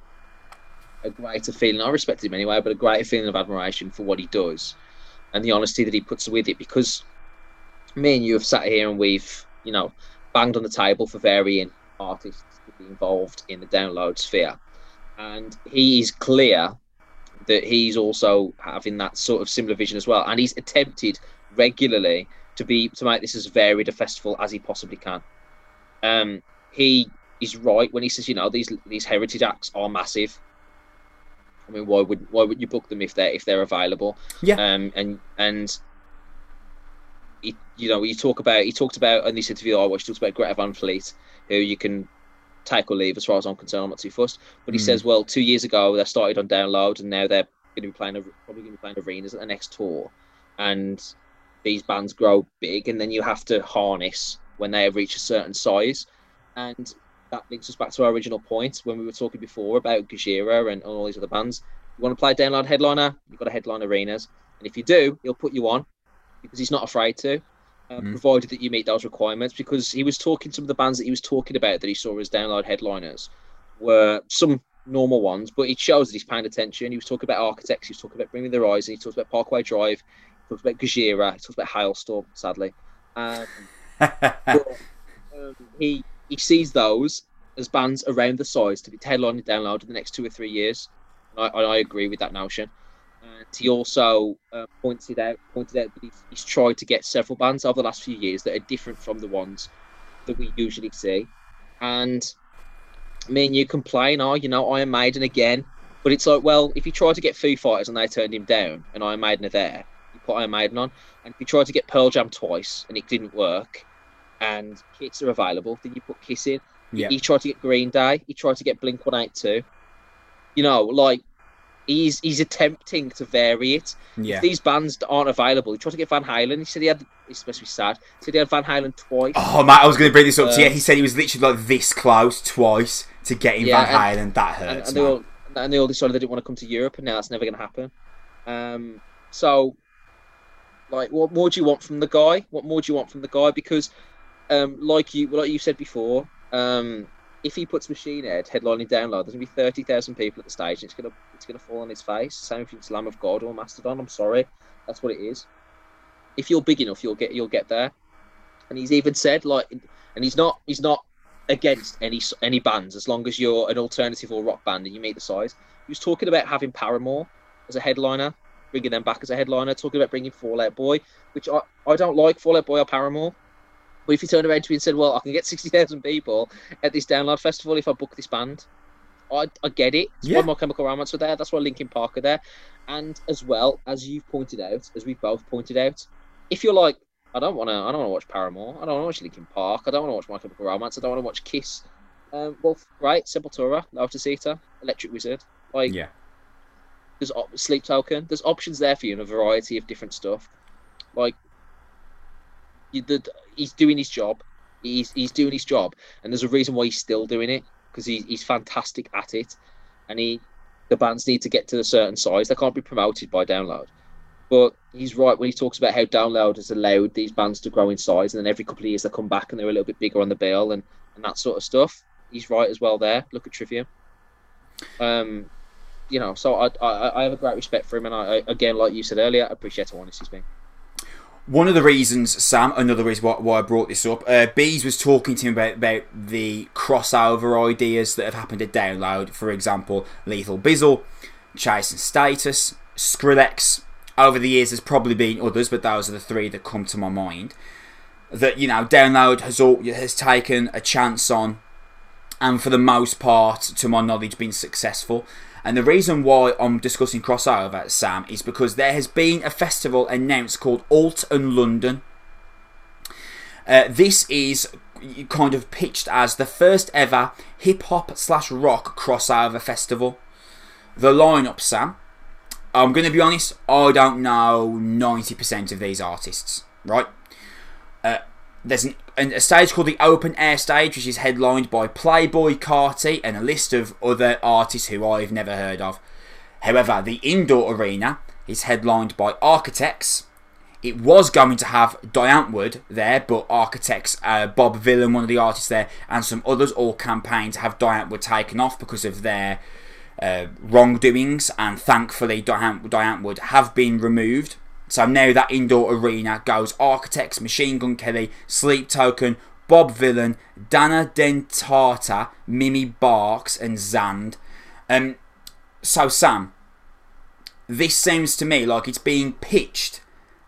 a greater feeling. I respect him anyway, but a greater feeling of admiration for what he does and the honesty that he puts with it. Because me and you have sat here and we've, you know, banged on the table for varying artists to be involved in the download sphere, and he is clear that he's also having that sort of similar vision as well, and he's attempted regularly to be to make this as varied a festival as he possibly can. Um, he is right when he says, you know, these these heritage acts are massive. I mean, why would why would you book them if they're if they're available? Yeah. Um, and and he, you know, you talk about he talked about in this interview I watched, he talks about Greta Van Fleet, who you can take or leave as far as I'm concerned. I'm not too fussed. But he Mm. says, well, two years ago they started on download, and now they're going to be playing a- probably going to be playing arenas at the next tour, and these bands grow big, and then you have to harness when they reach a certain size, and that links us back to our original point when we were talking before about Gojira and all these other bands. You want to play download headliner, you've got to headline arenas, and if you do, he'll put you on because he's not afraid to. Uh, Mm. Provided that you meet those requirements, because he was talking some of the bands that he was talking about that he saw as download headliners were some normal ones, but it shows that he's paying attention. He was talking about architects, he was talking about Bring Me the Horizon, he talks about Parkway Drive, he talks about Gojira, he talks about Halestorm, sadly. Um, but, um, he he sees those as bands around the size to be headlining download in the next two or three years. And I, I agree with that notion. And he also uh, pointed out pointed out that he's, he's tried to get several bands over the last few years that are different from the ones that we usually see. And me and you complain, oh, you know, Iron Maiden again. But it's like, well, if you try to get Foo Fighters and they turned him down, and Iron Maiden are there, you put Iron Maiden on. And if you try to get Pearl Jam twice and it didn't work, and Kiss are available, then you put Kiss in. yeah. He tried to get Green Day. He tried to get Blink One Eight Two. You know, like he's he's attempting to vary it. Yeah. If these bands aren't available, he tried to get Van Halen. He said he had. He's supposed to be sad. He said he had Van Halen twice. Oh, mate, I was going to bring this up to Uh, you. He said he was literally like this close twice to getting Yeah, Van Halen. That and, hurts, and they man. all and they all decided they didn't want to come to Europe, and now that's never going to happen. Um, so, like, what more do you want from the guy? What more do you want from the guy? Because, um, like you like you said before, um, if he puts Machine Head headlining download, there's gonna be thirty thousand people at the stage, and it's gonna it's gonna fall on his face. Same if it's Lamb of God or Mastodon. I'm sorry, that's what it is. If you're big enough, you'll get you'll get there. And he's even said like, and he's not he's not against any any bands as long as you're an alternative or rock band and you meet the size. He was talking about having Paramore as a headliner, bringing them back as a headliner. Talking about bringing Fallout Boy, which I, I don't like Fallout Boy or Paramore. But if you turned around to me and said, "Well, I can get sixty thousand people at this download festival if I book this band," I, I get it. That's Yeah. why My Chemical Romance were there. That's why Linkin Park are there, and as well as you've pointed out, as we've both pointed out, if you're like, I don't want to, I don't want to watch Paramore. I don't want to watch Linkin Park. I don't want to watch My Chemical Romance. I don't want to watch Kiss. Um, well, right, Sepultura, Lotus Eater, Electric Wizard, like Yeah. there's op- Sleep Token. There's options there for you in a variety of different stuff. Like, the, he's doing his job. He's he's doing his job, and there's a reason why he's still doing it because he, he's fantastic at it, and he the bands need to get to a certain size. They can't be promoted by download. But he's right when he talks about how download has allowed these bands to grow in size, and then every couple of years they come back and they're a little bit bigger on the bill and, and that sort of stuff. He's right as well there. Look at Trivium. Um, you know, so I, I I have a great respect for him, and I, I again, like you said earlier, I appreciate how honest he's been. One of the reasons, Sam, another reason why, why I brought this up, uh, Bees was talking to him about, about the crossover ideas that have happened at Download. For example, Lethal Bizzle, Chase and Status, Skrillex. Over the years, there's probably been others, but those are the three that come to my mind. That you know, Download has all has taken a chance on, and for the most part, to my knowledge, been successful. And the reason why I'm discussing crossover, Sam, is because there has been a festival announced called Alt and London. Uh, this is kind of pitched as the first ever hip hop slash rock crossover festival. The lineup, Sam. I'm going to be honest, I don't know 90% of these artists, right? Uh, there's an, a stage called the Open Air Stage, which is headlined by Playboi Carti and a list of other artists who I've never heard of. However, the indoor arena is headlined by Architects. It was going to have Diane Wood there, but Architects, uh, Bob Vylan, one of the artists there, and some others all campaigned to have Diane Wood taken off because of their uh, wrongdoings, and thankfully, Diane, Diane Wood have been removed. So now that indoor arena goes Architects, Machine Gun Kelly, Sleep Token, Bob Vylan, Dana Dentata, Mimi Barks, and Zand. Um, so, Sam, this seems to me like it's being pitched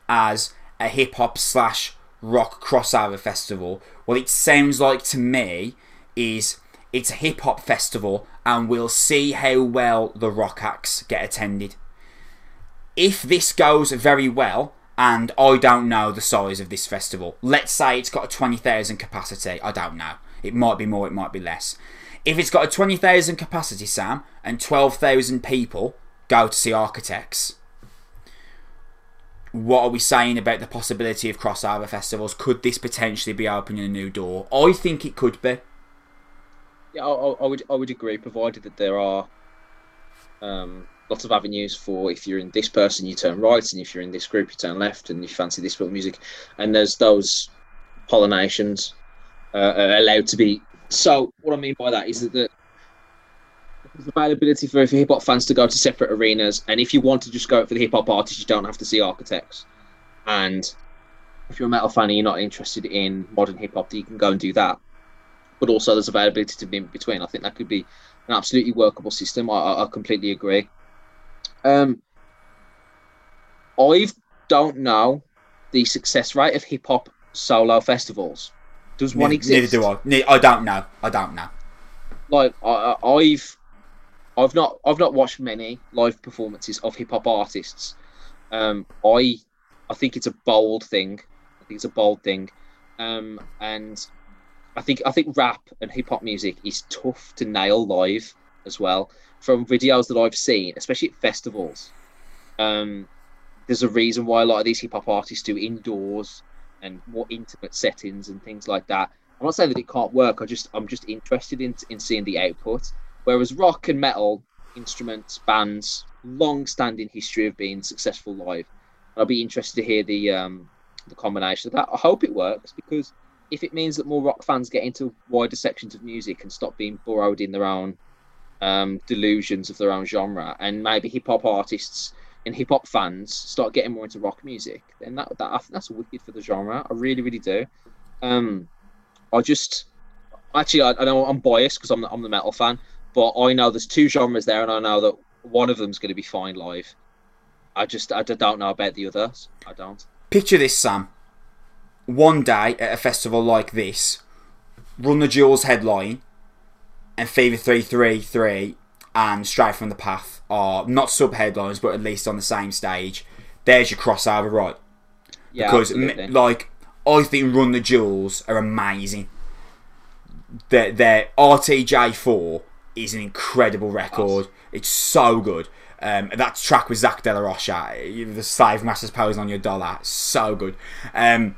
as a hip hop slash rock crossover festival. What it sounds like to me is it's a hip hop festival, and we'll see how well the rock acts get attended if this goes very well, and I don't know the size of this festival, let's say it's got a 20,000 capacity, I don't know. It might be more, it might be less. If it's got a 20,000 capacity, Sam, and 12,000 people go to see architects, what are we saying about the possibility of crossover festivals? Could this potentially be opening a new door? I think it could be. Yeah, I, I would I would agree, provided that there are um, lots of avenues for if you're in this person you turn right and if you're in this group you turn left and you fancy this bit of music. And there's those pollinations uh, allowed to be. So what i mean by that is that the, there's availability for, for hip-hop fans to go to separate arenas and if you want to just go for the hip-hop artists you don't have to see architects. And if you're a metal fan and you're not interested in modern hip-hop you can go and do that. But also there's availability to be in between. I think that could be an absolutely workable system. I, I completely agree um, I don't know the success rate of hip hop solo festivals. Does one neither, exist? Neither do I. I don't know. I don't know. Like I, I've, I've not, I've not watched many live performances of hip hop artists. Um, I, I think it's a bold thing. I think it's a bold thing, um, and I think I think rap and hip hop music is tough to nail live as well from videos that I've seen, especially at festivals. Um, there's a reason why a lot of these hip hop artists do indoors and more intimate settings and things like that. I'm not saying that it can't work. I just I'm just interested in in seeing the output. Whereas rock and metal instruments, bands, long-standing history of being successful live. I'll be interested to hear the um, the combination of that. I hope it works because if it means that more rock fans get into wider sections of music and stop being burrowed in their own um, delusions of their own genre, and maybe hip hop artists and hip hop fans start getting more into rock music, then that, that I think that's wicked for the genre. I really, really do. Um, I just actually I, I know I'm biased because I'm the, I'm the metal fan, but I know there's two genres there, and I know that one of them's going to be fine live. I just I don't know about the others. I don't. Picture this, Sam. One day at a festival like this, Run the Jewels headline, and Fever 333 and Straight from the Path are not sub headliners, but at least on the same stage. There's your crossover, right? Yeah, because absolutely. like I think Run the Jewels are amazing. Their their RTJ4 is an incredible record. It's so good. Um, that track with Zach De La Rocha, the Slave Masters posing on your dollar, so good. Um,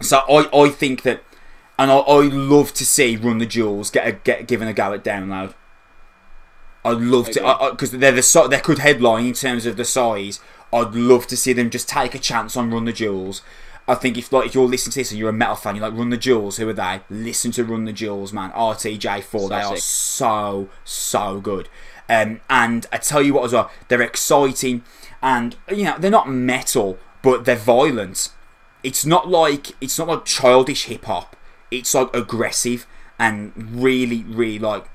so I, I think that and I, I love to see Run the Jewels get a, get given a go at download. I'd love to because they're the so they're good headline in terms of the size. I'd love to see them just take a chance on Run the Jewels. I think if like if you're listening to this and you're a metal fan, you're like Run the Jewels. Who are they? Listen to Run the Jewels, man. RTJ4. They are so so good. Um, and I tell you what as well, they're exciting, and you know they're not metal, but they're violent. It's not like it's not like childish hip hop it's like aggressive and really, really like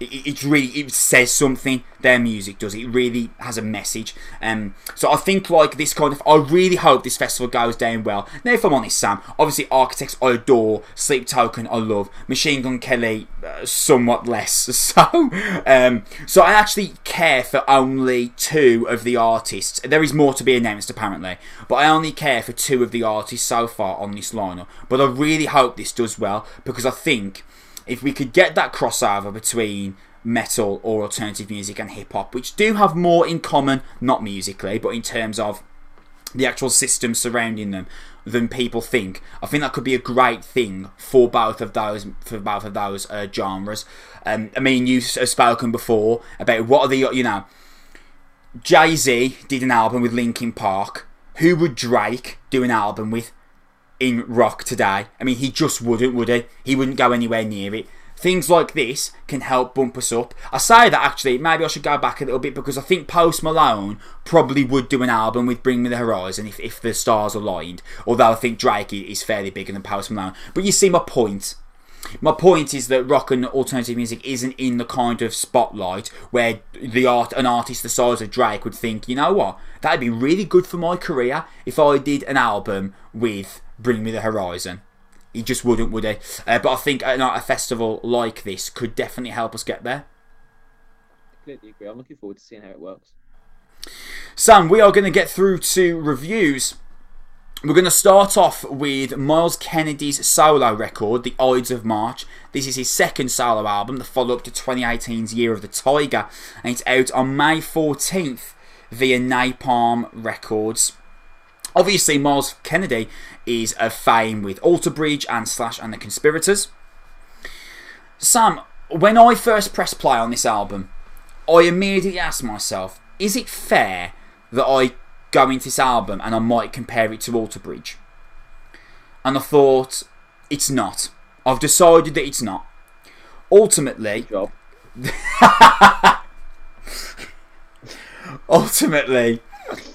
It, it- it's really it says something. Their music does. It really has a message. Um, so I think like this kind of. I really hope this festival goes down well. Now, if I'm honest, Sam, obviously Architects I adore, Sleep Token I love, Machine Gun Kelly uh, somewhat less. So, um, so I actually care for only two of the artists. There is more to be announced apparently, but I only care for two of the artists so far on this lineup. But I really hope this does well because I think if we could get that crossover between metal or alternative music and hip hop, which do have more in common, not musically, but in terms of the actual system surrounding them than people think. I think that could be a great thing for both of those for both of those uh, genres. Um, I mean, you have spoken before about what are the you know. Jay Z did an album with Linkin Park. Who would Drake do an album with in rock today? I mean, he just wouldn't, would he? He wouldn't go anywhere near it. Things like this can help bump us up. I say that actually, maybe I should go back a little bit because I think Post Malone probably would do an album with Bring Me the Horizon if, if the stars aligned. Although I think Drake is fairly bigger than Post Malone. But you see my point. My point is that rock and alternative music isn't in the kind of spotlight where the art an artist the size of Drake would think, you know what, that'd be really good for my career if I did an album with Bring Me the Horizon. He just wouldn't, would he? Uh, but I think a festival like this could definitely help us get there. Completely agree. I'm looking forward to seeing how it works. Sam, we are going to get through to reviews. We're going to start off with Myles Kennedy's solo record, The Ides of March. This is his second solo album, the follow up to 2018's Year of the Tiger, and it's out on May 14th via Napalm Records. Obviously, Myles Kennedy is of fame with Alter Bridge and Slash and the Conspirators. Sam, when I first pressed play on this album, I immediately asked myself, is it fair that I go into this album and I might compare it to Alter Bridge? And I thought, it's not. I've decided that it's not. Ultimately, ultimately,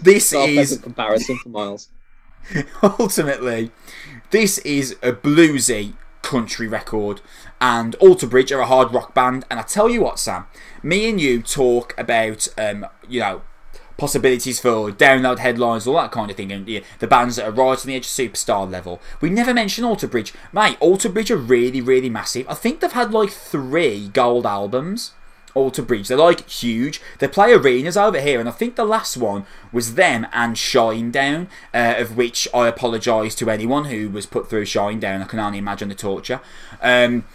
this So I'll make is comparison for Myles. ultimately, this is a bluesy country record, and Alter Bridge are a hard rock band. And I tell you what, Sam, me and you talk about, um, you know, possibilities for download headlines, all that kind of thing, and yeah, the bands that are right on the edge of superstar level. We never mention Alter Bridge, mate. Alter Bridge are really, really massive. I think they've had like three gold albums. Alter Bridge. They're like huge. They play arenas over here, and I think the last one was them and Shinedown, uh, of which I apologise to anyone who was put through Shinedown. I can only imagine the torture. Um,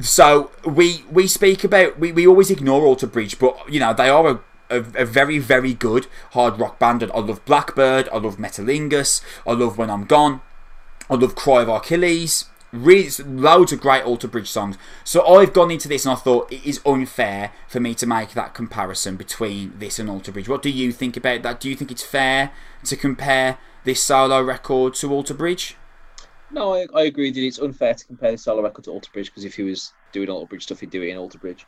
so we we speak about we, we always ignore Alter Bridge, but you know they are a, a, a very very good hard rock band. And I love Blackbird. I love Metalingus. I love When I'm Gone. I love Cry of Achilles. Really, loads of great Alter Bridge songs. So I've gone into this and I thought it is unfair for me to make that comparison between this and Alter Bridge. What do you think about that? Do you think it's fair to compare this solo record to Alter Bridge? No, I, I agree that it's unfair to compare the solo record to Alter Bridge because if he was doing Alter Bridge stuff, he'd do it in Alter Bridge.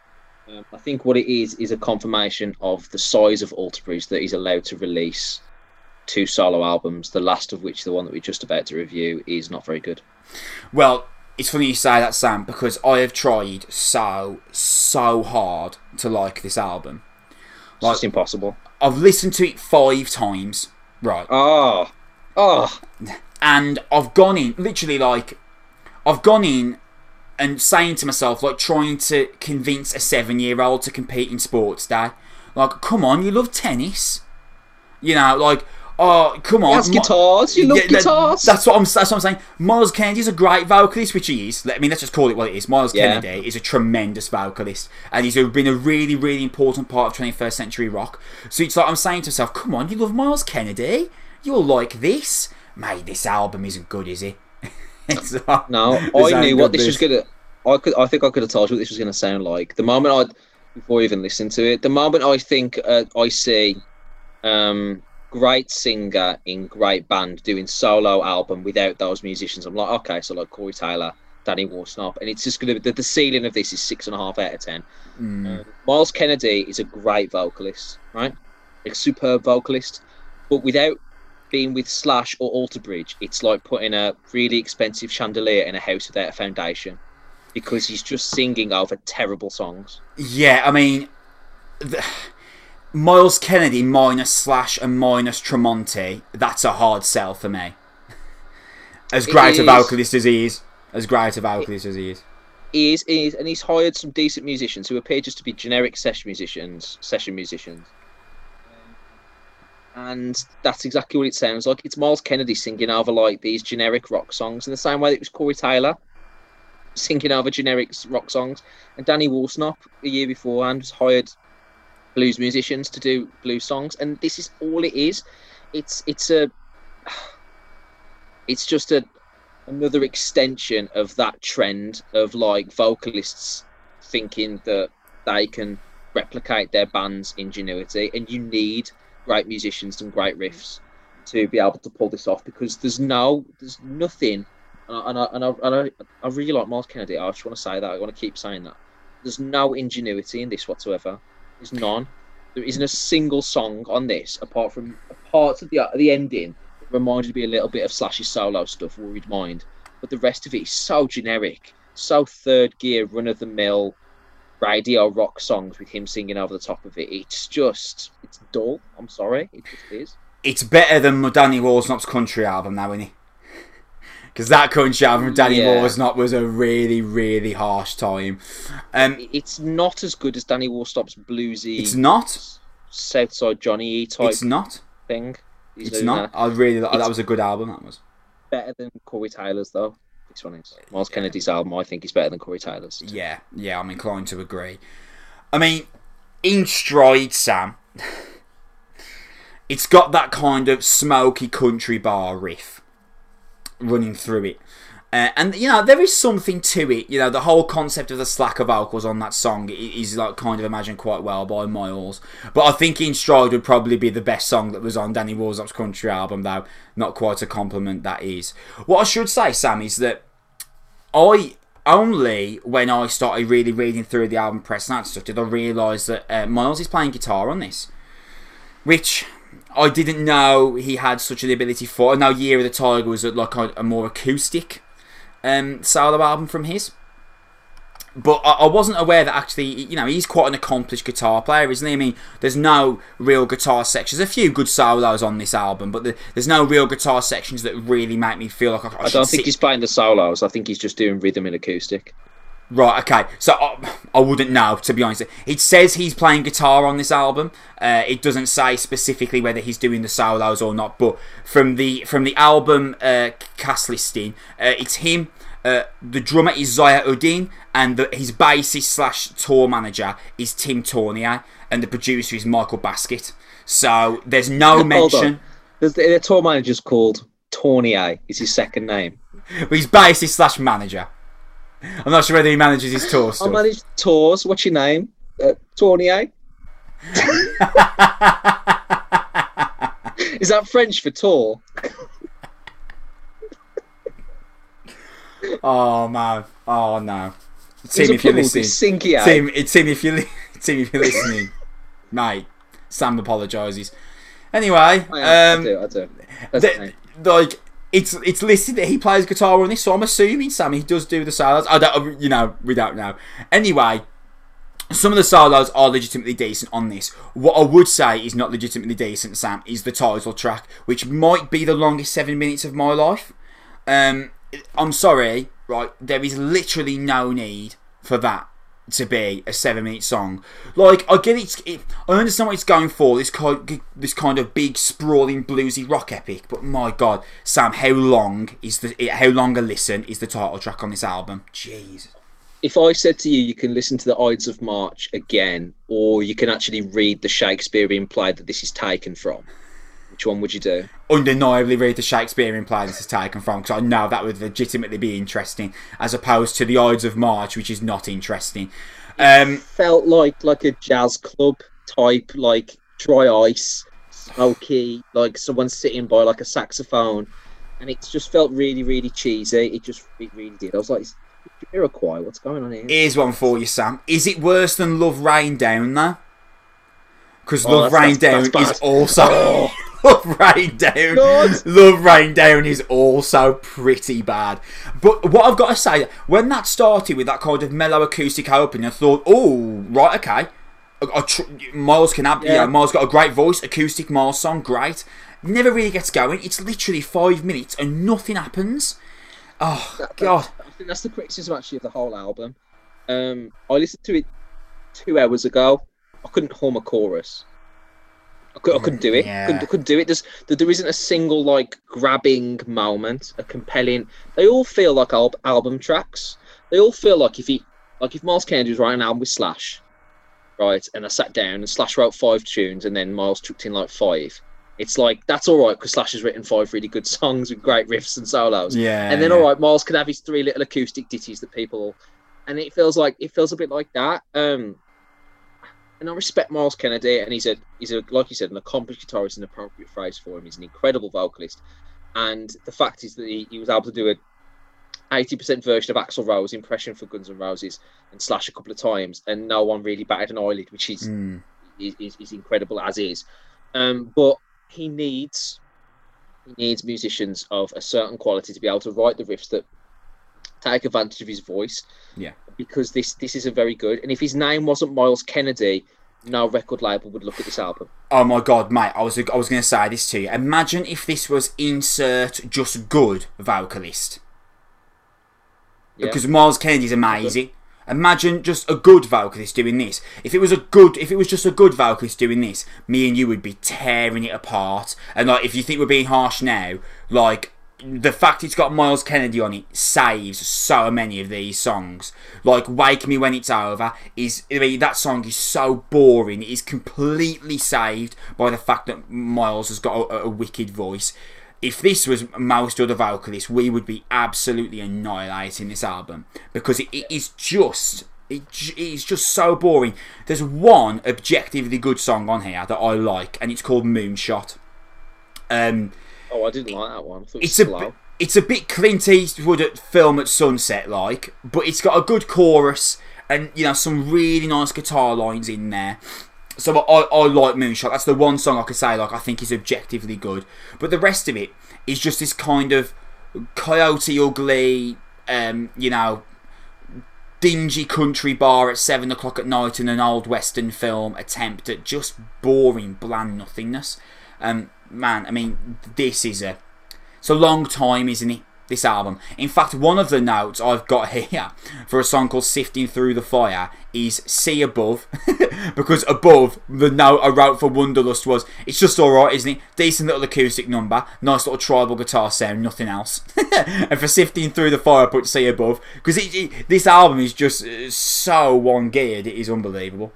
Um, I think what it is is a confirmation of the size of Alter Bridge that he's allowed to release two solo albums. The last of which, the one that we're just about to review, is not very good. Well, it's funny you say that, Sam, because I have tried so, so hard to like this album. It's Like- just impossible. I've listened to it five times, right? Oh, oh, and I've gone in literally like I've gone in and saying to myself like trying to convince a seven year old to compete in sports day like come on you love tennis you know like oh come on that's guitars. You love Yeah, that- guitars. that's what I'm. That's what I'm saying. Myles Kennedy is a great vocalist, which he is. I mean, let's just call it what it is. Myles Yeah. Kennedy is a tremendous vocalist, and he's been a really, really important part of 21st century rock. So it's like I'm saying to myself, "Come on, you love Myles Kennedy. You'll like this, mate. This album isn't good, is it?" like, No, I knew what this was gonna. I could. I think I could have told you what this was gonna sound like. The moment I, before I even listened to it, the moment I think uh, I see, um, great singer in great band doing solo album without those musicians, I'm like, okay, so like Corey Taylor, Danny Worsnop, and it's just gonna. The, the ceiling of this is six and a half out of ten. Mm, Um, Myles Kennedy is a great vocalist, right? A superb vocalist, but without being with Slash or Alter Bridge, it's like putting a really expensive chandelier in a house without a foundation. because he's just singing over terrible songs. Yeah, I mean, the, Myles Kennedy minus Slash and minus Tremonti, that's a hard sell for me. As great a is. vocalist as he is. As great a vocalist as he is. He is, he is, and he's hired some decent musicians who appear just to be generic session musicians. Session musicians. And that's exactly what it sounds like. It's Myles Kennedy singing over like these generic rock songs in the same way that it was Corey Taylor singing over generic rock songs. And Danny Worsnop, a year beforehand, was hired blues musicians to do blues songs. And this is all it is. It's it's a it's just a another extension of that trend of like vocalists thinking that they can replicate their band's ingenuity and you need great musicians and great riffs to be able to pull this off because there's no there's nothing and I, and I, and I, and I, I really like Myles Kennedy I just want to say that I want to keep saying that there's no ingenuity in this whatsoever there's none there isn't a single song on this apart from parts of the the ending that reminded me a little bit of Slash's solo stuff Worried Mind. But the rest of it is so generic. So third gear run of the mill radio rock songs with him singing over the top of it. It's just it's dull. I'm sorry. It just is. It's better than Danny Worsnop's country album now, isn't it? Because that country album from Danny Yeah. Worsnop was a really, really harsh time. Um, it's not as good as Danny Worsnop's bluesy it's not. Southside Johnny E type It's not. thing. He's It's not. that. I really. that was a good album. That was. better than Corey Taylor's though. This one is Myles Kennedy's album. I think is better than Corey Taylor's. Yeah, yeah, I'm inclined to agree. I mean, in stride, Sam, it's got that kind of smoky country bar riff running through it. Uh, and you know there is something to it. You know the whole concept of the slacker vocals on that song is like kind of imagined quite well by Myles. But I think In Stride would probably be the best song that was on Danny Worsnop's country album, though not quite a compliment that is. What I should say, Sam, is that I only when I started really reading through the album press and that stuff did I realise that uh, Miles is playing guitar on this, which I didn't know he had such an ability for. I know Year of the Tiger was like a, a more acoustic um, solo album from his. But I, I wasn't aware that actually, you know, he's quite an accomplished guitar player, isn't he? I mean, there's no real guitar sections. There's a few good solos on this album, but the, there's no real guitar sections that really make me feel like I, I, I don't think sit- he's playing the solos. I think he's just doing rhythm and acoustic. Right, okay. So I, I wouldn't know, to be honest. It says he's playing guitar on this album. Uh, it doesn't say specifically whether he's doing the solos or not. But from the from the album uh, cast listing, uh, it's him. Uh, the drummer is Zia Uddin, and the, his bassist slash tour manager is Tim Tournier, and the producer is Michael Baskette. So there's no mention. There's the, the tour manager's called Tournier. Is his second name. But he's bassist slash manager. I'm not sure whether he manages his tour I manage tours. What's your name? Uh, Tournier. Is that French for tour? Oh man! Oh no! Tim, if you're listening, eye. Tim, if you're li- Tim, if you're listening, mate, Sam apologises. Anyway, I, am, I um, do. I do. That's the the, like it's it's listed that he plays guitar on this, so I'm assuming Sam he does do the solos. I don't, you know, we don't know. Anyway, some of the solos are legitimately decent on this. What I would say is not legitimately decent, Sam, is the title track, which might be the longest seven minutes of my life. Um, I'm sorry, right? There is literally no need for that to be a seven-minute song. Like, I get it, it. I understand what it's going for. This kind, this kind of big, sprawling, bluesy rock epic. But my God, Sam, how long is the? How long a listen is the title track on this album? Jeez. If I said to you, you can listen to the Ides of March again, or you can actually read the Shakespearean play that this is taken from, which one would you do? undeniably read the Shakespearean play this is taken from because I know that would legitimately be interesting as opposed to the Ides of March, which is not interesting. Um, Felt like like a jazz club type, like dry ice, smoky, like someone sitting by like a saxophone, and it just felt really, really cheesy. It just it really did. I was like, "It's Iroquois, what's going on here? here's one for you, Sam. Is it worse than Love Rain Down though? Because Oh, Love that's- Rain that's- Down that's is also Love Rain Down. God. Love Rain Down is also pretty bad. But what I've got to say, when that started with that kind of mellow acoustic opening, I thought, oh, right, okay. I, I tr- Myles can have, yeah. Yeah. Myles got a great voice, acoustic Myles song, great. Never really gets going. It's literally five minutes and nothing happens. Oh, God. I think that's the criticism actually of the whole album. Um, I listened to it two hours ago. I couldn't hum a chorus. I, could, I couldn't do it. Yeah. Couldn't, I couldn't do it. There's, there, there isn't a single like grabbing moment, a compelling. They all feel like al- album tracks. They all feel like if he, like if Myles Kennedy was writing an album with Slash, right, and I sat down and Slash wrote five tunes and then Myles chucked in like five. It's like that's all right because Slash has written five really good songs with great riffs and solos. Yeah. And then yeah. all right, Myles can have his three little acoustic ditties that people, and it feels like it feels a bit like that. Um, and I respect Myles Kennedy, and he's a he's a like you said, an accomplished guitarist, an appropriate phrase for him. He's an incredible vocalist, and the fact is that he, he was able to do a eighty percent version of Axl Rose impression for Guns N' Roses and Slash a couple of times, and no one really batted an eyelid, which is Mm. is, is, is incredible as is. Um, but he needs he needs musicians of a certain quality to be able to write the riffs that take advantage of his voice. Yeah. Because this this is a very good. And if his name wasn't Myles Kennedy, no record label would look at this album. Oh my god, mate! I was I was going to say this to you. Imagine if this was insert just good vocalist Yeah. because Myles Kennedy's amazing. Imagine just a good vocalist doing this. If it was a good, if it was just a good vocalist doing this, me and you would be tearing it apart. And like, if you think we're being harsh now, like the fact it's got Myles Kennedy on it saves so many of these songs. Like "Wake Me When It's Over" is I mean, that song is so boring. It is completely saved by the fact that Myles has got a, a wicked voice. If this was most other vocalists, we would be absolutely annihilating this album because it, it is just it, it's just so boring. There's one objectively good song on here that I like, and it's called Moonshot. Um, Oh, I didn't like that one. It it's a slow. bit, it's a bit Clint Eastwood at film at sunset like, but it's got a good chorus and you know some really nice guitar lines in there. So I, I like Moonshot. That's the one song I could say like I think is objectively good, but the rest of it is just this kind of coyote ugly, um, you know, dingy country bar at seven o'clock at night in an old western film attempt at just boring, bland nothingness. Um, man, I mean, this is a it's a long time, isn't it? This album. In fact, one of the notes I've got here for a song called "Sifting Through the Fire" is "See Above," because above the note I wrote for Wanderlust was "It's just all right, isn't it? Decent little acoustic number, nice little tribal guitar sound, nothing else." and for "Sifting Through the Fire," I put "See Above" because this album is just uh, so one geared. It is unbelievable.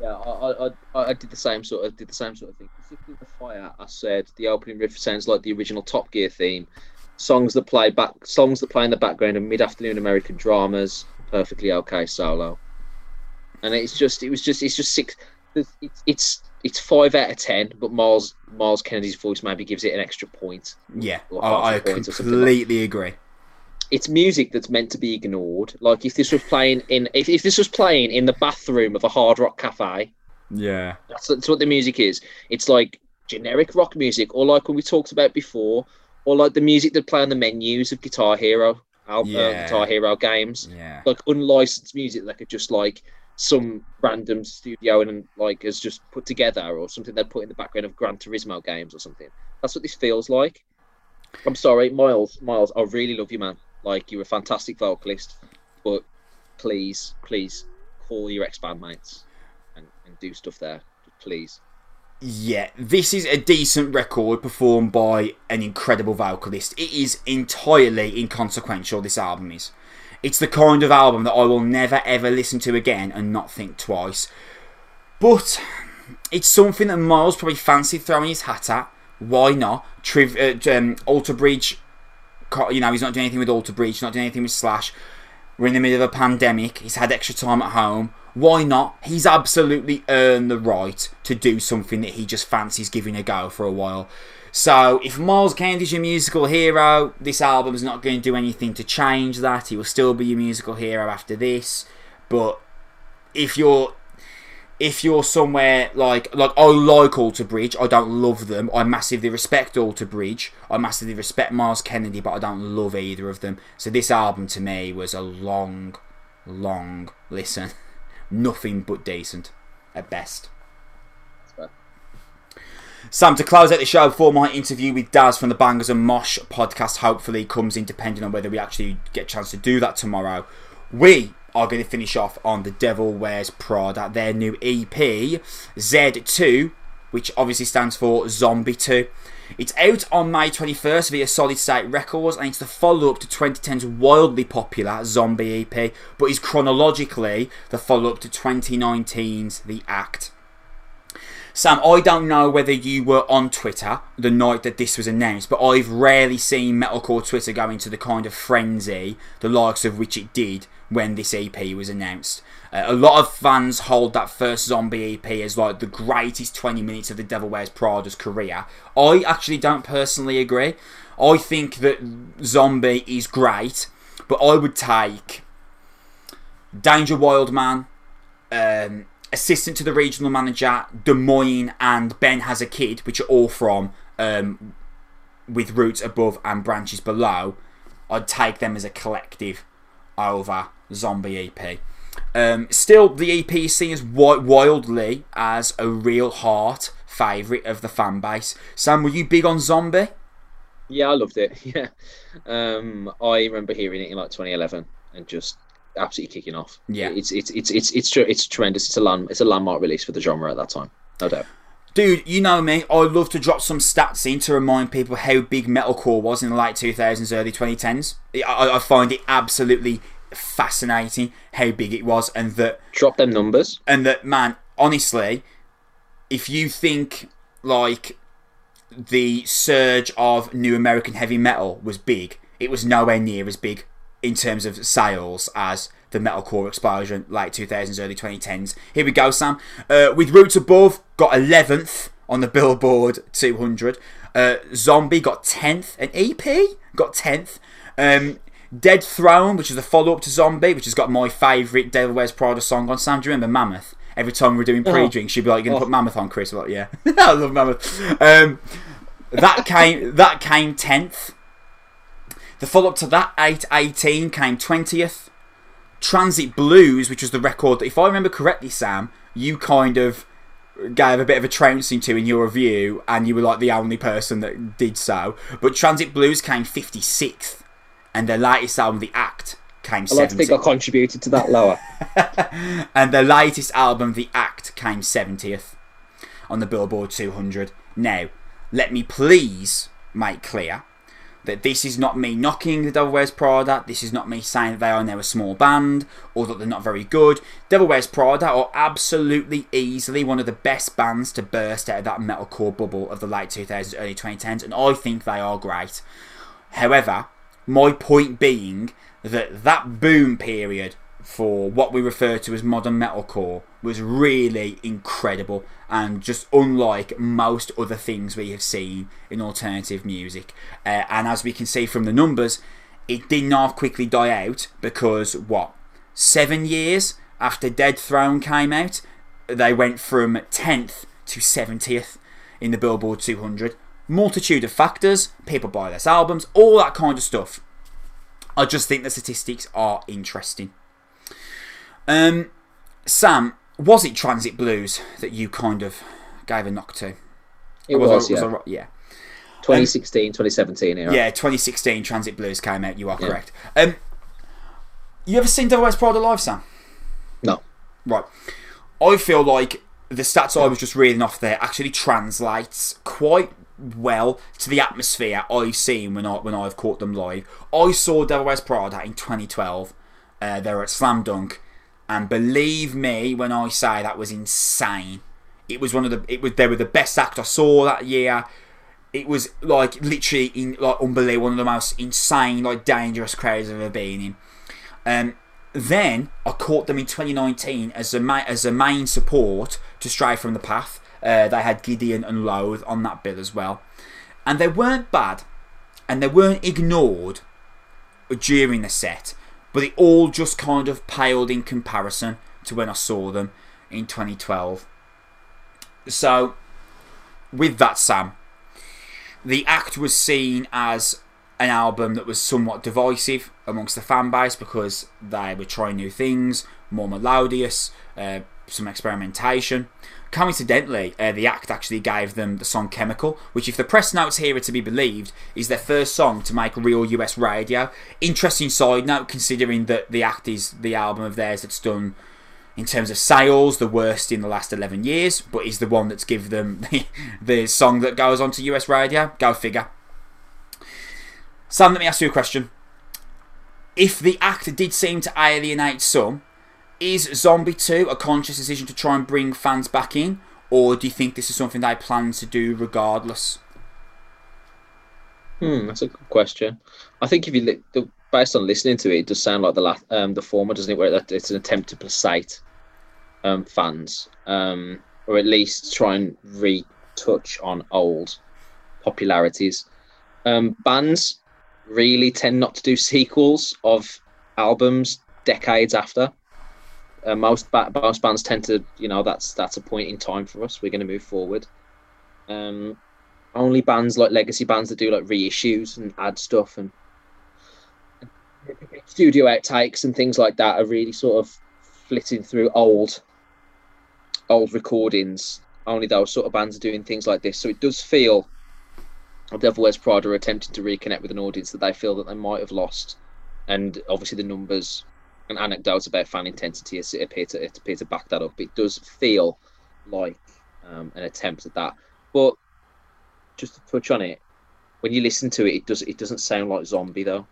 Yeah, I, I, I, I did the same sort of did the same sort of thing. Particularly the fire, I said the opening riff sounds like the original Top Gear theme. Songs that play back, songs that play in the background of mid-afternoon American dramas. Perfectly okay solo, and it's just, it was just, it's just six. It's, it's, it's five out of ten, but Myles, Myles Kennedy's voice maybe gives it an extra point. Yeah, I, I point or something like- completely agree. It's music that's meant to be ignored. Like if this was playing in, if, if this was playing in the bathroom of a hard rock cafe, Yeah, That's, that's what the music is. It's like generic rock music, or like what we talked about before, or like the music that play on the menus of Guitar Hero, al- uh, Guitar Hero games, yeah. like unlicensed music that could just like some random studio and like has just put together, or something they put in the background of Gran Turismo games or something. That's what this feels like. I'm sorry, Myles. Myles, I really love you, man. Like you're a fantastic vocalist, but please, please call your ex bandmates and, and do stuff there, please. Yeah, this is a decent record performed by an incredible vocalist. It is entirely inconsequential, this album is. It's the kind of album that I will never ever listen to again and not think twice. But it's something that Myles probably fancied throwing his hat at. Why not? Triv- uh, um, Alter Bridge, you know, he's not doing anything with Alter Bridge, not doing anything with Slash. We're in the middle of a pandemic. He's had extra time at home. Why not? He's absolutely earned the right to do something that he just fancies giving a go for a while. So, if Myles Kennedy's your musical hero, this album's not going to do anything to change that. He will still be your musical hero after this. But if you're if you're somewhere like like I like Alter Bridge, I don't love them. I massively respect Alter Bridge. I massively respect Myles Kennedy, but I don't love either of them. So this album to me was a long, long listen. Nothing but decent at best. Sam, to close out the show for my interview with Daz from the Bangers and Mosh podcast, hopefully comes in depending on whether we actually get a chance to do that tomorrow. We are going to finish off on The Devil Wears Prada, their new EP, Z2, which obviously stands for Zombie 2. It's out on May 21st via Solid State Records and it's the follow up to 2010's wildly popular Zombie EP, but is chronologically the follow up to 2019's The Act. Sam, I don't know whether you were on Twitter the night that this was announced, but I've rarely seen metalcore Twitter go into the kind of frenzy, the likes of which it did when this EP was announced. Uh, a lot of fans hold that first Zombie EP as like the greatest 20 minutes of the Devil Wears Prada's career. I actually don't personally agree. I think that Zombie is great, but I would take Danger Wildman, um, assistant to the regional manager, Dez Moines, and Ben has a kid, which are all from um, with roots above and branches below. I'd take them as a collective over Zombie EP. Um, still, the EP is seen as wildly as a real heart favourite of the fan base. Sam, were you big on Zombie? Yeah, I loved it. Yeah, um, I remember hearing it in like 2011 and just absolutely kicking off. Yeah, it's it's it's it's it's it's tremendous. It's a land it's a landmark release for the genre at that time, no doubt. Dude, you know me. I love to drop some stats in to remind people how big metalcore was in the late 2000s, early 2010s. I, I find it absolutely fascinating how big it was, and that drop them numbers. And that, man, honestly, if you think like the surge of new American heavy metal was big, it was nowhere near as big in terms of sales as the metalcore explosion late 2000s, early 2010s. Here we go, Sam. Uh, with Roots Above, got 11th on the Billboard 200. Uh, Zombie got 10th. An EP got 10th. Um, Dead Throne, which is the follow up to Zombie, which has got my favourite Devil Wears Prada song on. Sam, do you remember Mammoth? Every time we are doing pre drinks, she'd be like, You're going to oh. put Mammoth on, Chris? I'm like, yeah. I love Mammoth. Um, that came that came 10th. The follow up to that, 818, came 20th. Transit Blues, which was the record that, if I remember correctly, Sam, you kind of gave a bit of a trouncing to in your review, and you were like the only person that did so. But Transit Blues came 56th, and their latest album, The Act, came 70th. I like to think I contributed to that lower. and their latest album, The Act, came 70th on the Billboard 200. Now, let me please make clear that this is not me knocking the Devil Wears Prada, this is not me saying that they are now a small band or that they're not very good. Devil Wears Prada are absolutely easily one of the best bands to burst out of that metalcore bubble of the late 2000s, early 2010s, and I think they are great. However, my point being that that boom period for what we refer to as modern metalcore was really incredible and just unlike most other things we have seen in alternative music. Uh, and as we can see from the numbers, it did not quickly die out because what? Seven years after Dead Throne came out, they went from 10th to 70th in the Billboard 200. Multitude of factors, people buy less albums, all that kind of stuff. I just think the statistics are interesting. Um, Sam, was it Transit Blues that you kind of gave a knock to? It was, was, yeah. Was yeah. 2016, um, 2017 era. Yeah, 2016 Transit Blues came out, you are yeah. correct. Um, you ever seen Devil Wears Prada live, Sam? No. Right. I feel like the stats I was just reading off there actually translates quite well to the atmosphere I've seen when, I, when I've caught them live. I saw Devil Wears Prada in 2012. Uh, they were at Slam Dunk and believe me when I say that was insane. It was one of the it was they were the best act I saw that year. It was like literally in like unbelievable, one of the most insane, like dangerous crowds I've ever been in. Um, then I caught them in 2019 as a as a main support to Stray from the Path. Uh, they had Gideon and Loathe on that bill as well, and they weren't bad, and they weren't ignored during the set but it all just kind of paled in comparison to when I saw them. in 2012. So, with that, Sam, the act was seen as an album that was somewhat divisive amongst the fan base because they were trying new things, more melodious, uh, some experimentation. Coincidentally, uh, the act actually gave them the song Chemical, which, if the press notes here are to be believed, is their first song to make real US radio. Interesting side note, considering that the act is the album of theirs that's done, in terms of sales, the worst in the last 11 years, but is the one that's given them the, the song that goes on to US radio. Go figure. Sam, let me ask you a question. If the act did seem to alienate some, is Zombie 2 a conscious decision to try and bring fans back in? Or do you think this is something they plan to do regardless? Hmm, that's a good question. I think if you li- based on listening to it, it does sound like the la- um, the former, doesn't it? Where it's an attempt to placate um, fans, um, or at least try and retouch on old popularities. Um, bands really tend not to do sequels of albums decades after. Uh, most ba- most bands tend to, you know, that's that's a point in time for us. We're going to move forward. Um, only bands like legacy bands that do like reissues and add stuff and studio outtakes and things like that are really sort of flitting through old old recordings. Only those sort of bands are doing things like this, so it does feel Devil Wears Prada are attempting to reconnect with an audience that they feel that they might have lost, and obviously the numbers and anecdotes about fan intensity as it appear to appear to back that up. It does feel like um, an attempt at that, but just to touch on it, when you listen to it, it does it doesn't sound like Zombie though.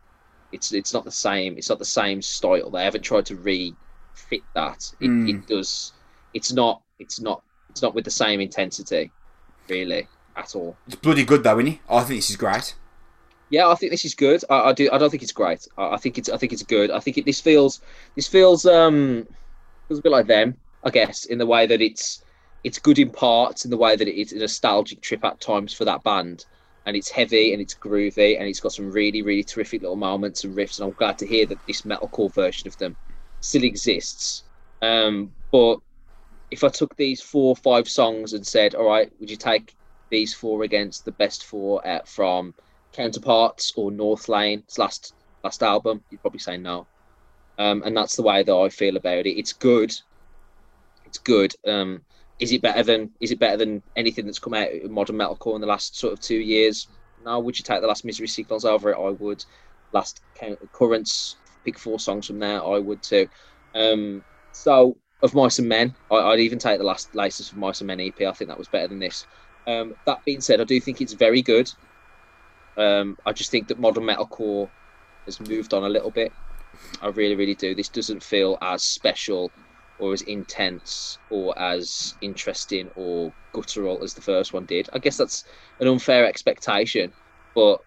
It's it's not the same. It's not the same style. They haven't tried to refit that. It, mm. it does. It's not. It's not. It's not with the same intensity, really, at all. It's bloody good though, isn't it? I think this is great. Yeah, I think this is good. I, I do. I don't think it's great. I, I, think it's. I think it's good. I think it, this feels. This feels. Um, feels a bit like them, I guess, in the way that it's. It's good in parts, in the way that it's a nostalgic trip at times for that band, and it's heavy and it's groovy and it's got some really, really terrific little moments and riffs. And I'm glad to hear that this metalcore version of them still exists. Um, but if I took these four or five songs and said, "All right, would you take these four against the best four uh, from?" Counterparts or Northlane's last last album, you'd probably say no. Um, and that's the way that I feel about it. It's good. It's good. Um, is it better than is it better than anything that's come out of modern metalcore in the last sort of two years? No. Would you take the last Misery Signals over it? I would. Last currents, pick four songs from there. I would too. Um, so of Mice and Men, I, would even take the last latest of Mice and Men EP. I think that was better than this. Um, that being said, I do think it's very good. Um, I just think that modern metalcore has moved on a little bit. I really, really do. This doesn't feel as special or as intense or as interesting or guttural as the first one did. I guess that's an unfair expectation, but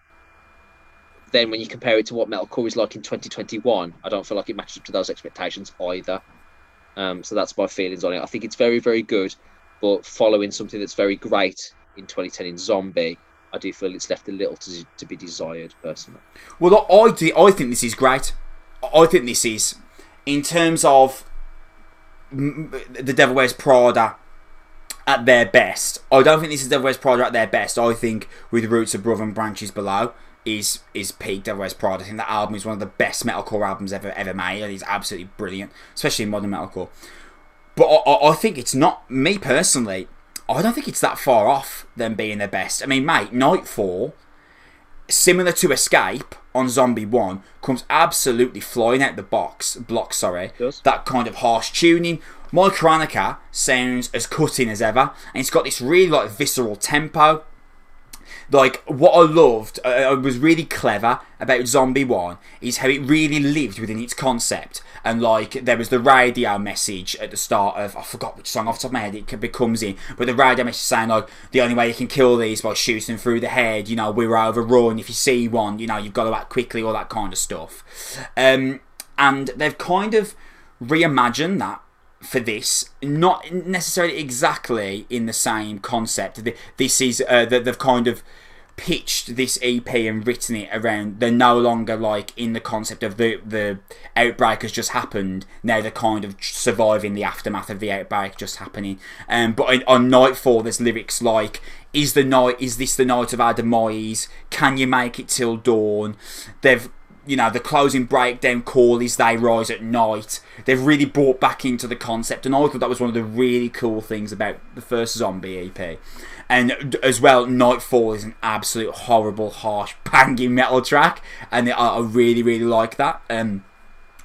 then when you compare it to what metalcore is like in 2021, I don't feel like it matches up to those expectations either. Um, so that's my feelings on it. I think it's very, very good, but following something that's very great in 2010 in Zombie I do feel it's left a little to, to be desired, personally. Well, I, do, I think this is great. I think this is, in terms of the Devil Wears Prada at their best. I don't think this is Devil Wears Prada at their best. I think with Roots Above and Branches Below is is peak Devil Wears Prada. I think that album is one of the best metalcore albums ever ever made. It's absolutely brilliant, especially in modern metalcore. But I, I think it's not me personally. I don't think it's that far off them being their best. I mean, mate, Nightfall, similar to Escape on Zombie 1, comes absolutely flying out the box, block, sorry. That kind of harsh tuning. Mike Hranica sounds as cutting as ever, and it's got this really like visceral tempo like what I loved, uh, was really clever about Zombie One is how it really lived within its concept. And like there was the radio message at the start of I forgot which song off the top of my head it becomes in, but the radio message saying like the only way you can kill these by shooting through the head. You know we're overrun. If you see one, you know you've got to act quickly, all that kind of stuff. Um, and they've kind of reimagined that for this, not necessarily exactly in the same concept. This is uh, they've kind of pitched this EP and written it around they're no longer like in the concept of the the outbreak has just happened. Now they're kind of surviving the aftermath of the outbreak just happening. Um, but on, on nightfall there's lyrics like is the night is this the night of our demise can you make it till dawn? They've you know the closing breakdown call is they rise at night. They've really brought back into the concept and i thought that was one of the really cool things about the first zombie ep and as well, Nightfall is an absolute horrible, harsh, banging metal track, and I, really, really like that. Um,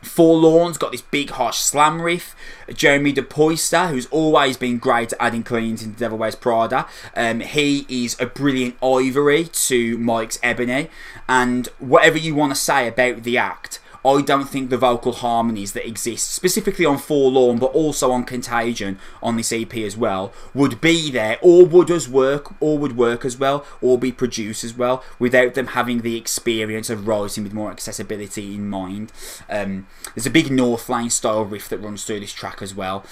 Forlorn's got this big harsh slam riff. Jeremy DePoyster, who's always been great at adding cleans into Devil Wears Prada, um, he is a brilliant ivory to Mike's ebony. And whatever you want to say about the act, I don't think the vocal harmonies that exist, specifically on Forlorn, but also on Contagion on this EP as well, would be there, or would as work, or would work as well, or be produced as well, without them having the experience of writing with more accessibility in mind. Um, there's a big Northlane style riff that runs through this track as well.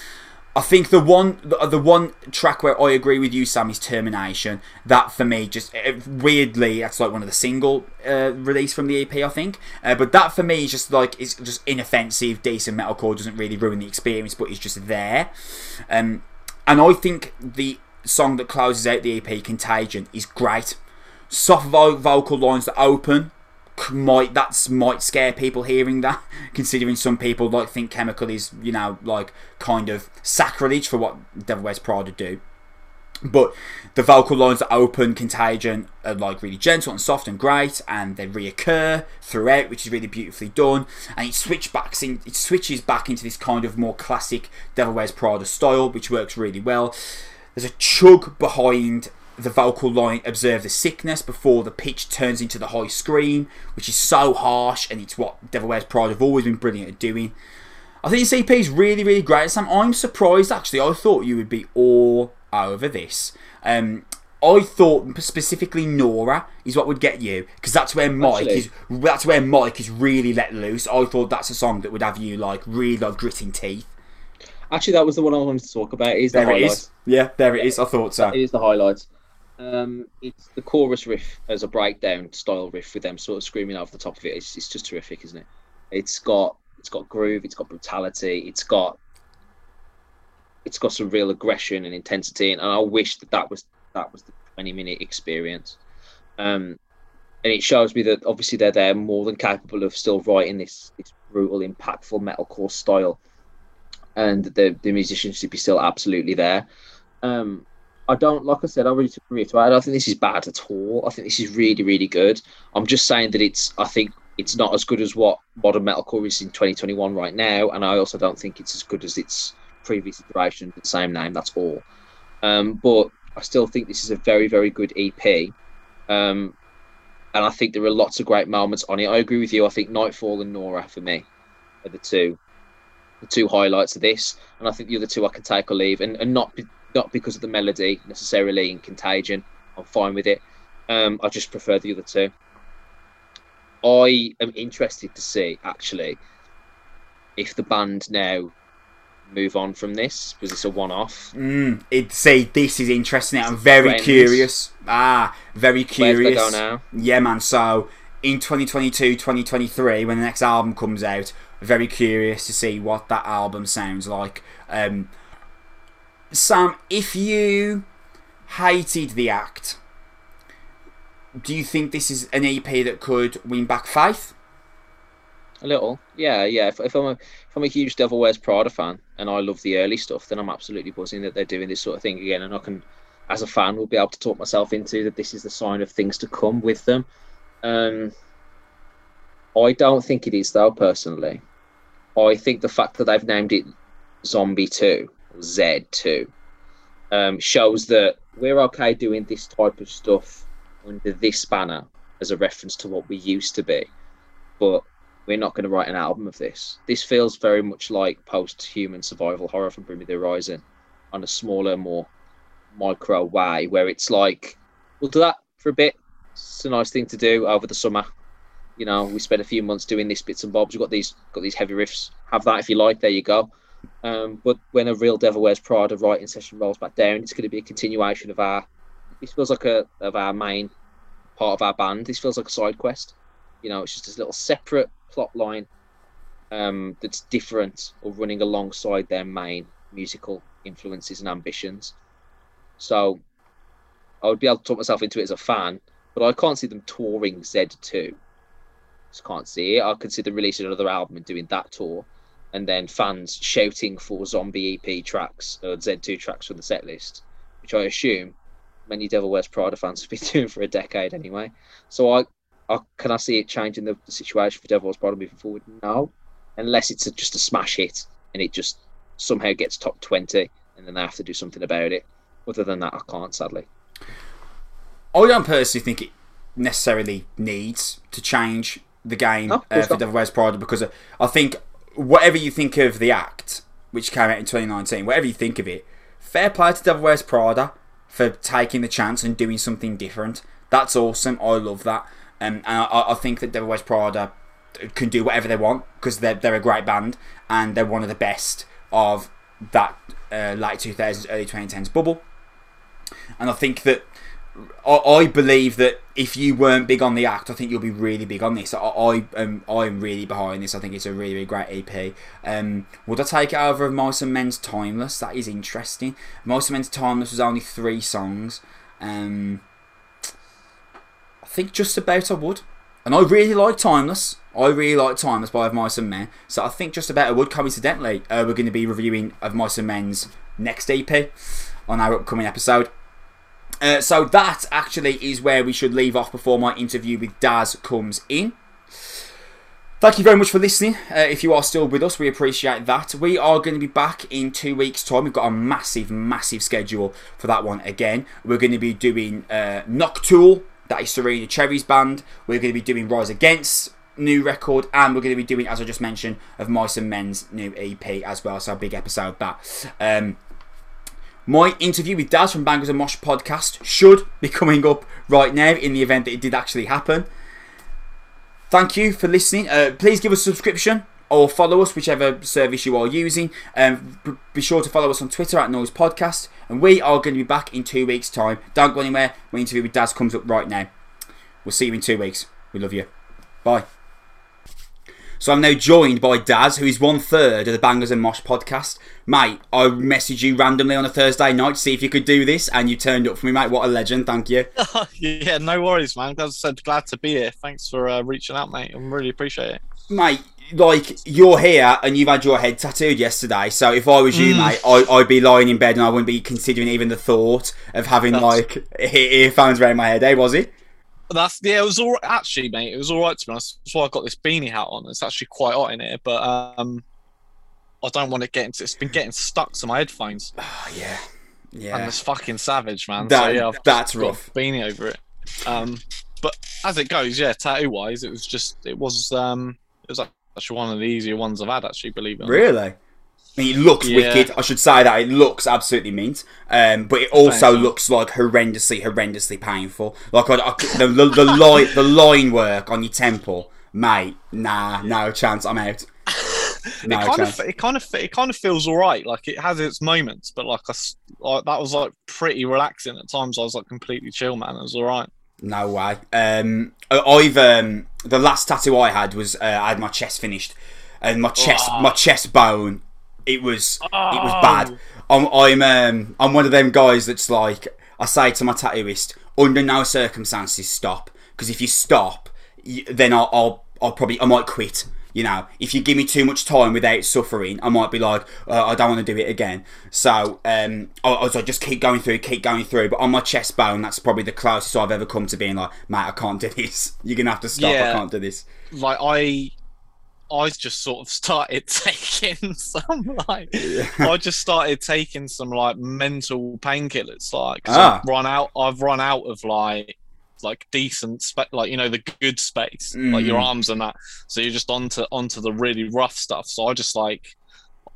I think the one the, one track where I agree with you, Sam, is Termination. That for me, just uh, weirdly, that's like one of the single uh, release from the EP, I think. Uh, but that for me is just like it's just inoffensive, decent metalcore. Doesn't really ruin the experience, but it's just there. Um, and I think the song that closes out the EP, Contagion, is great. Soft vo- vocal lines that open might that's might scare people hearing that considering some people like think chemical is you know like kind of sacrilege for what devil wears prada do. But the vocal lines that open contagion are like really gentle and soft and great and they reoccur throughout which is really beautifully done. And it switch backs in it switches back into this kind of more classic devil wears prada style which works really well. There's a chug behind the vocal line observe the sickness before the pitch turns into the high scream, which is so harsh, and it's what Devil Wears Prada have always been brilliant at doing. I think this EP is really, really great. Sam, I'm surprised actually. I thought you would be all over this. Um, I thought specifically Nora is what would get you because that's where Mike actually. is. That's where Mike is really let loose. I thought that's a song that would have you like really like gritting teeth. Actually, that was the one I wanted to talk about. Is the there highlights. it is. Yeah, there it is. I thought so. It is the highlights. Um, it's the chorus riff as a breakdown style riff with them sort of screaming over the top of it. It's, it's just terrific, isn't it? It's got it's got groove, it's got brutality, it's got it's got some real aggression and intensity, and I wish that that was that was the twenty minute experience. Um, and it shows me that obviously they're there more than capable of still writing this, this brutal, impactful metalcore style, and the the musicians should be still absolutely there. Um, I don't like I said. I really reiterate. I don't think this is bad at all. I think this is really, really good. I'm just saying that it's. I think it's not as good as what modern metalcore is in 2021 right now, and I also don't think it's as good as its previous iteration, the same name. That's all. Um, but I still think this is a very, very good EP. Um, and I think there are lots of great moments on it. I agree with you. I think Nightfall and Nora for me are the two, the two highlights of this. And I think the other two I can take or leave, and, and not not because of the melody necessarily in Contagion. I'm fine with it. Um, I just prefer the other two. I am interested to see actually if the band now move on from this because it's a one-off. Mm, it say this is interesting. I'm very Friends. curious. Ah, very curious. Where do they go now? Yeah, man. So in 2022, 2023, when the next album comes out, very curious to see what that album sounds like. Um, Sam, if you hated the act, do you think this is an EP that could win back faith? A little, yeah, yeah. If, if I'm a if I'm a huge Devil Wears Prada fan and I love the early stuff, then I'm absolutely buzzing that they're doing this sort of thing again, and I can, as a fan, will be able to talk myself into that this is the sign of things to come with them. Um, I don't think it is though, personally. I think the fact that they've named it Zombie Two Z2 um, shows that we're okay doing this type of stuff under this banner as a reference to what we used to be, but we're not going to write an album of this. This feels very much like post-human survival horror from Bring Me the Horizon on a smaller, more micro way, where it's like we'll do that for a bit. It's a nice thing to do over the summer. You know, we spent a few months doing this bits and bobs. We've got these got these heavy riffs. Have that if you like. There you go. Um, but when a real Devil Wears Prada writing session rolls back down, it's going to be a continuation of our. This feels like a of our main part of our band. This feels like a side quest. You know, it's just this little separate plot line um, that's different or running alongside their main musical influences and ambitions. So I would be able to talk myself into it as a fan, but I can't see them touring Z2. Just can't see it. I could see them releasing another album and doing that tour, and then fans shouting for Zombie EP tracks or Z2 tracks from the set list, which I assume many Devil Wears Prada fans have been doing for a decade anyway. So I, I can I see it changing the, the situation for Devil Wears Prada moving forward? No, unless it's a, just a smash hit and it just somehow gets top twenty, and then they have to do something about it. Other than that, I can't sadly. I don't personally think it necessarily needs to change the game No, uh, for. Devil Wears Prada because uh, I think whatever you think of the act, which came out in 2019, whatever you think of it, fair play to Devil Wears Prada for taking the chance and doing something different. That's awesome. I love that. Um, and I, I think that Devil Wears Prada can do whatever they want because they're, they're a great band and they're one of the best of that uh, late 2000s, early 2010s bubble. And I think that I, believe that if you weren't big on the act, I think you'll be really big on this. I, I um, I'm really behind this. I think it's a really, really great EP. Um, would I take it over of Mice and Men's Timeless? That is interesting. Mice and Men's Timeless was only three songs. Um, I think just about I would. And I really like Timeless. I really like Timeless by Of Mice and Men. So I think just about I would. Coincidentally, uh, we're going to be reviewing Of Mice and Men's next EP on our upcoming episode. Uh, so that actually is where we should leave off before my interview with Daz comes in. Thank you very much for listening. Uh, if you are still with us, we appreciate that. We are going to be back in two weeks' time. We've got a massive, massive schedule for that one again. We're going to be doing uh, Noctule, that is Serena Cherry's band. We're going to be doing Rise Against new record, and we're going to be doing, as I just mentioned, of Mice and Men's new EP as well. So a big episode that. Um, my interview with Daz from Bangers and Mosh podcast should be coming up right now in the event that it did actually happen. Thank you for listening. Uh, please give us a subscription or follow us, whichever service you are using. Um, be sure to follow us on Twitter at Noise Podcast. And we are going to be back in two weeks' time. Don't go anywhere. My interview with Daz comes up right now. We'll see you in two weeks. We love you. Bye. So I'm now joined by Daz, who is one third of the Bangers and Mosh podcast. Mate, I messaged you randomly on a Thursday night to see if you could do this, and you turned up for me, mate. What a legend! Thank you. yeah, no worries, man. As I said, glad to be here. Thanks for uh, reaching out, mate. I really appreciate it. mate, like you're here and you've had your head tattooed yesterday. So if I was you, Mm. mate, I, I'd be lying in bed and I wouldn't be considering even the thought of having That's- like earphones around my head. Eh, was it? That's yeah, it was all actually, mate. It was all right to be honest. That's why I got this beanie hat on. It's actually quite hot in here, but um, I don't want to get into. It's been getting stuck to my headphones, Oh, yeah, yeah. and it's fucking savage, man. That- so yeah, I've that's rough. Beanie over it. Um, but as it goes, yeah, tattoo wise, it was just it was um, it was actually one of the easier ones I've had. Actually, believe it. or. Really? I mean, it looks Yeah. wicked. I should say that it looks absolutely mint, um, but it also Thanks. looks like horrendously, horrendously painful. Like I, I, the the, the line the line work on your temple, mate. Nah, no chance. I'm out. No it kind of it kind of it kind of feels all right. Like it has its moments, but like I like that was like pretty relaxing at times. I was like completely chill, man. It was all right. No way. Um, I've um, the last tattoo I had was uh, I had my chest finished, and my chest Oh. my chest bone. It was it was Oh. bad. I'm I'm um, I'm one of them guys that's like I say to my tattooist, under no circumstances stop, because if you stop, then I'll, I'll I'll probably I might quit. You know, if you give me too much time without suffering, I might be like, uh, I don't want to do it again. So, um, I, I was like, just keep going through, keep going through. But on my chest bone, that's probably the closest I've ever come to being like, mate, I can't do this. You're gonna have to stop. I can't do this. Like I, I just sort of started taking some like I just started taking some like mental painkillers. like Ah. I've run out. I've run out of like like decent spa- like you know the good space like your Mm. arms and that so you're just onto onto the really rough stuff so i just like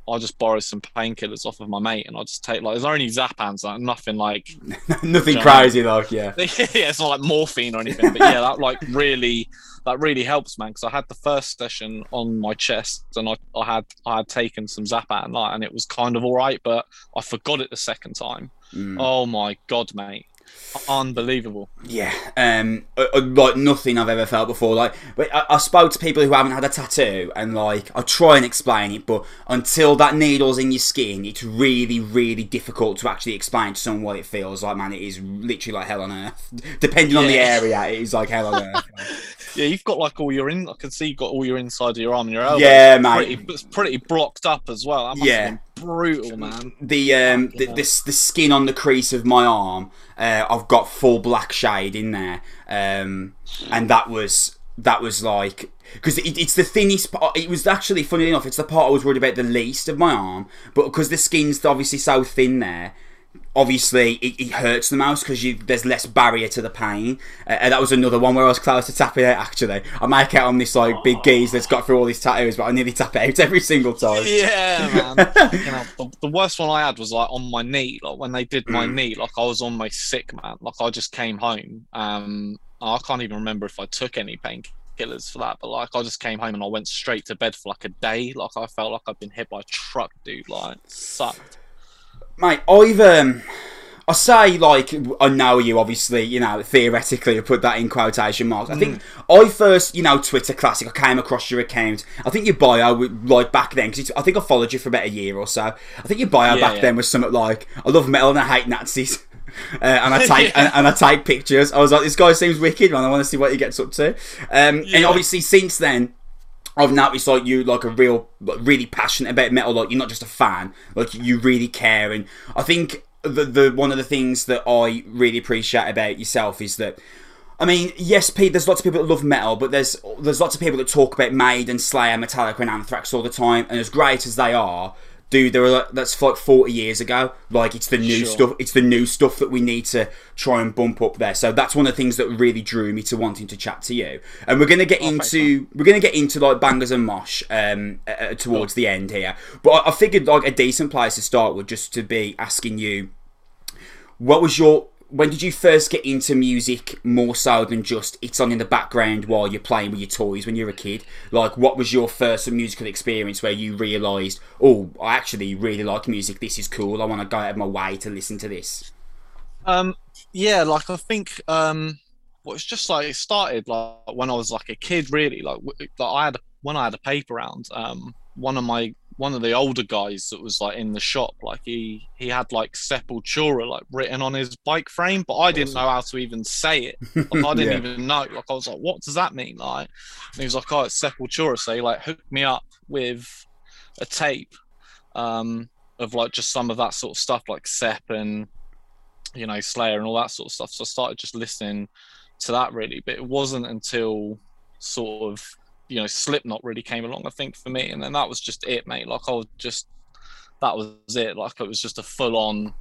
i just borrow some painkillers off of my mate and i just take like there's only zapains like nothing like Nothing Giant. crazy, like yeah. yeah it's not like morphine or anything but yeah that like really that really helps man because i had the first session on my chest and i, I had i had taken some zapain like, and it was kind of all right but i forgot it the second time Mm. oh my god mate unbelievable. Yeah, um, uh, uh, like nothing I've ever felt before. Like, I, I spoke to people who haven't had a tattoo, and like, I try and explain it, but until that needle's in your skin, it's really, really difficult to actually explain to someone what it feels like. Man, it is literally like hell on earth. Depending on the area, it is like hell on earth. Yeah, you've got like all your in. I can see you've got all your inside of your arm and your elbow. Yeah, it's mate. Pretty, it's pretty blocked up as well. That must Yeah. Have been brutal, man. the um the, Yeah. the, the skin on the crease of my arm uh, I've got full black shade in there um and that was that was like because it, it's the thinnest part it was actually funny enough it's the part I was worried about the least of my arm but because the skin's obviously so thin there obviously it, it hurts the most because there's less barrier to the pain uh, and that was another one where I was close to tapping out actually I make out on this like big geese that's got through all these tattoos but I nearly tap out every single time Yeah, man. you know, the, the worst one I had was like on my knee. Like when they did my knee, like I was almost sick, man. Like I just came home. Um, I can't even remember if I took any painkillers for that, but like I just came home and I went straight to bed for like a day. Like I felt like I'd been hit by a truck, dude. Like sucked. Mate, I've um, I say like I know you obviously, you know, theoretically I put that in quotation marks. I think I first, you know, Twitter classic. I came across your account. I think your bio, like back then, because I think I followed you for about a year or so. I think your bio Yeah, back yeah. then was something like, "I love metal and I hate Nazis." Uh, and I take and, and I take pictures. I was like, this guy seems wicked, man. I want to see what he gets up to. Um, And obviously, since then, I've noticed like you like a real really passionate about metal like you're not just a fan like you really care. And I think the the one of the things that I really appreciate about yourself is that I mean yes Pete there's lots of people that love metal but there's there's lots of people that talk about Maiden Slayer Metallica and Anthrax all the time and as great as they are dude there are that's like 40 years ago. Like it's the new Sure. stuff it's the new stuff that we need to try and bump up there. So that's one of the things that really drew me to wanting to chat to you. And we're going to get Oh, into we're to get into like bangers and mosh um, uh, uh, towards the end here. But I, I figured like a decent place to start would just to be asking you what was your when did you first get into music more so than just it's on in the background while you're playing with your toys when you're a kid like what was your first musical experience where you realized oh i actually really like music this is cool i want to go out of my way to listen to this Um, yeah, like I think um, well, it's just like it started like when I was like a kid, really. Like, like I had when I had a paper round. Um, one of my one of the older guys that was like in the shop, like he he had like Sepultura like written on his bike frame, but I didn't know how to even say it. Like I didn't Yeah. even know. Like I was like, what does that mean? Like, and he was like, oh, it's Sepultura. So he like hooked me up with a tape um, of like just some of that sort of stuff, like Sep and you know Slayer and all that sort of stuff. So I started just listening to that really, but it wasn't until sort of you know Slipknot really came along, I think for me, and then that was just it, mate. Like I was just that was it. Like it was just a full on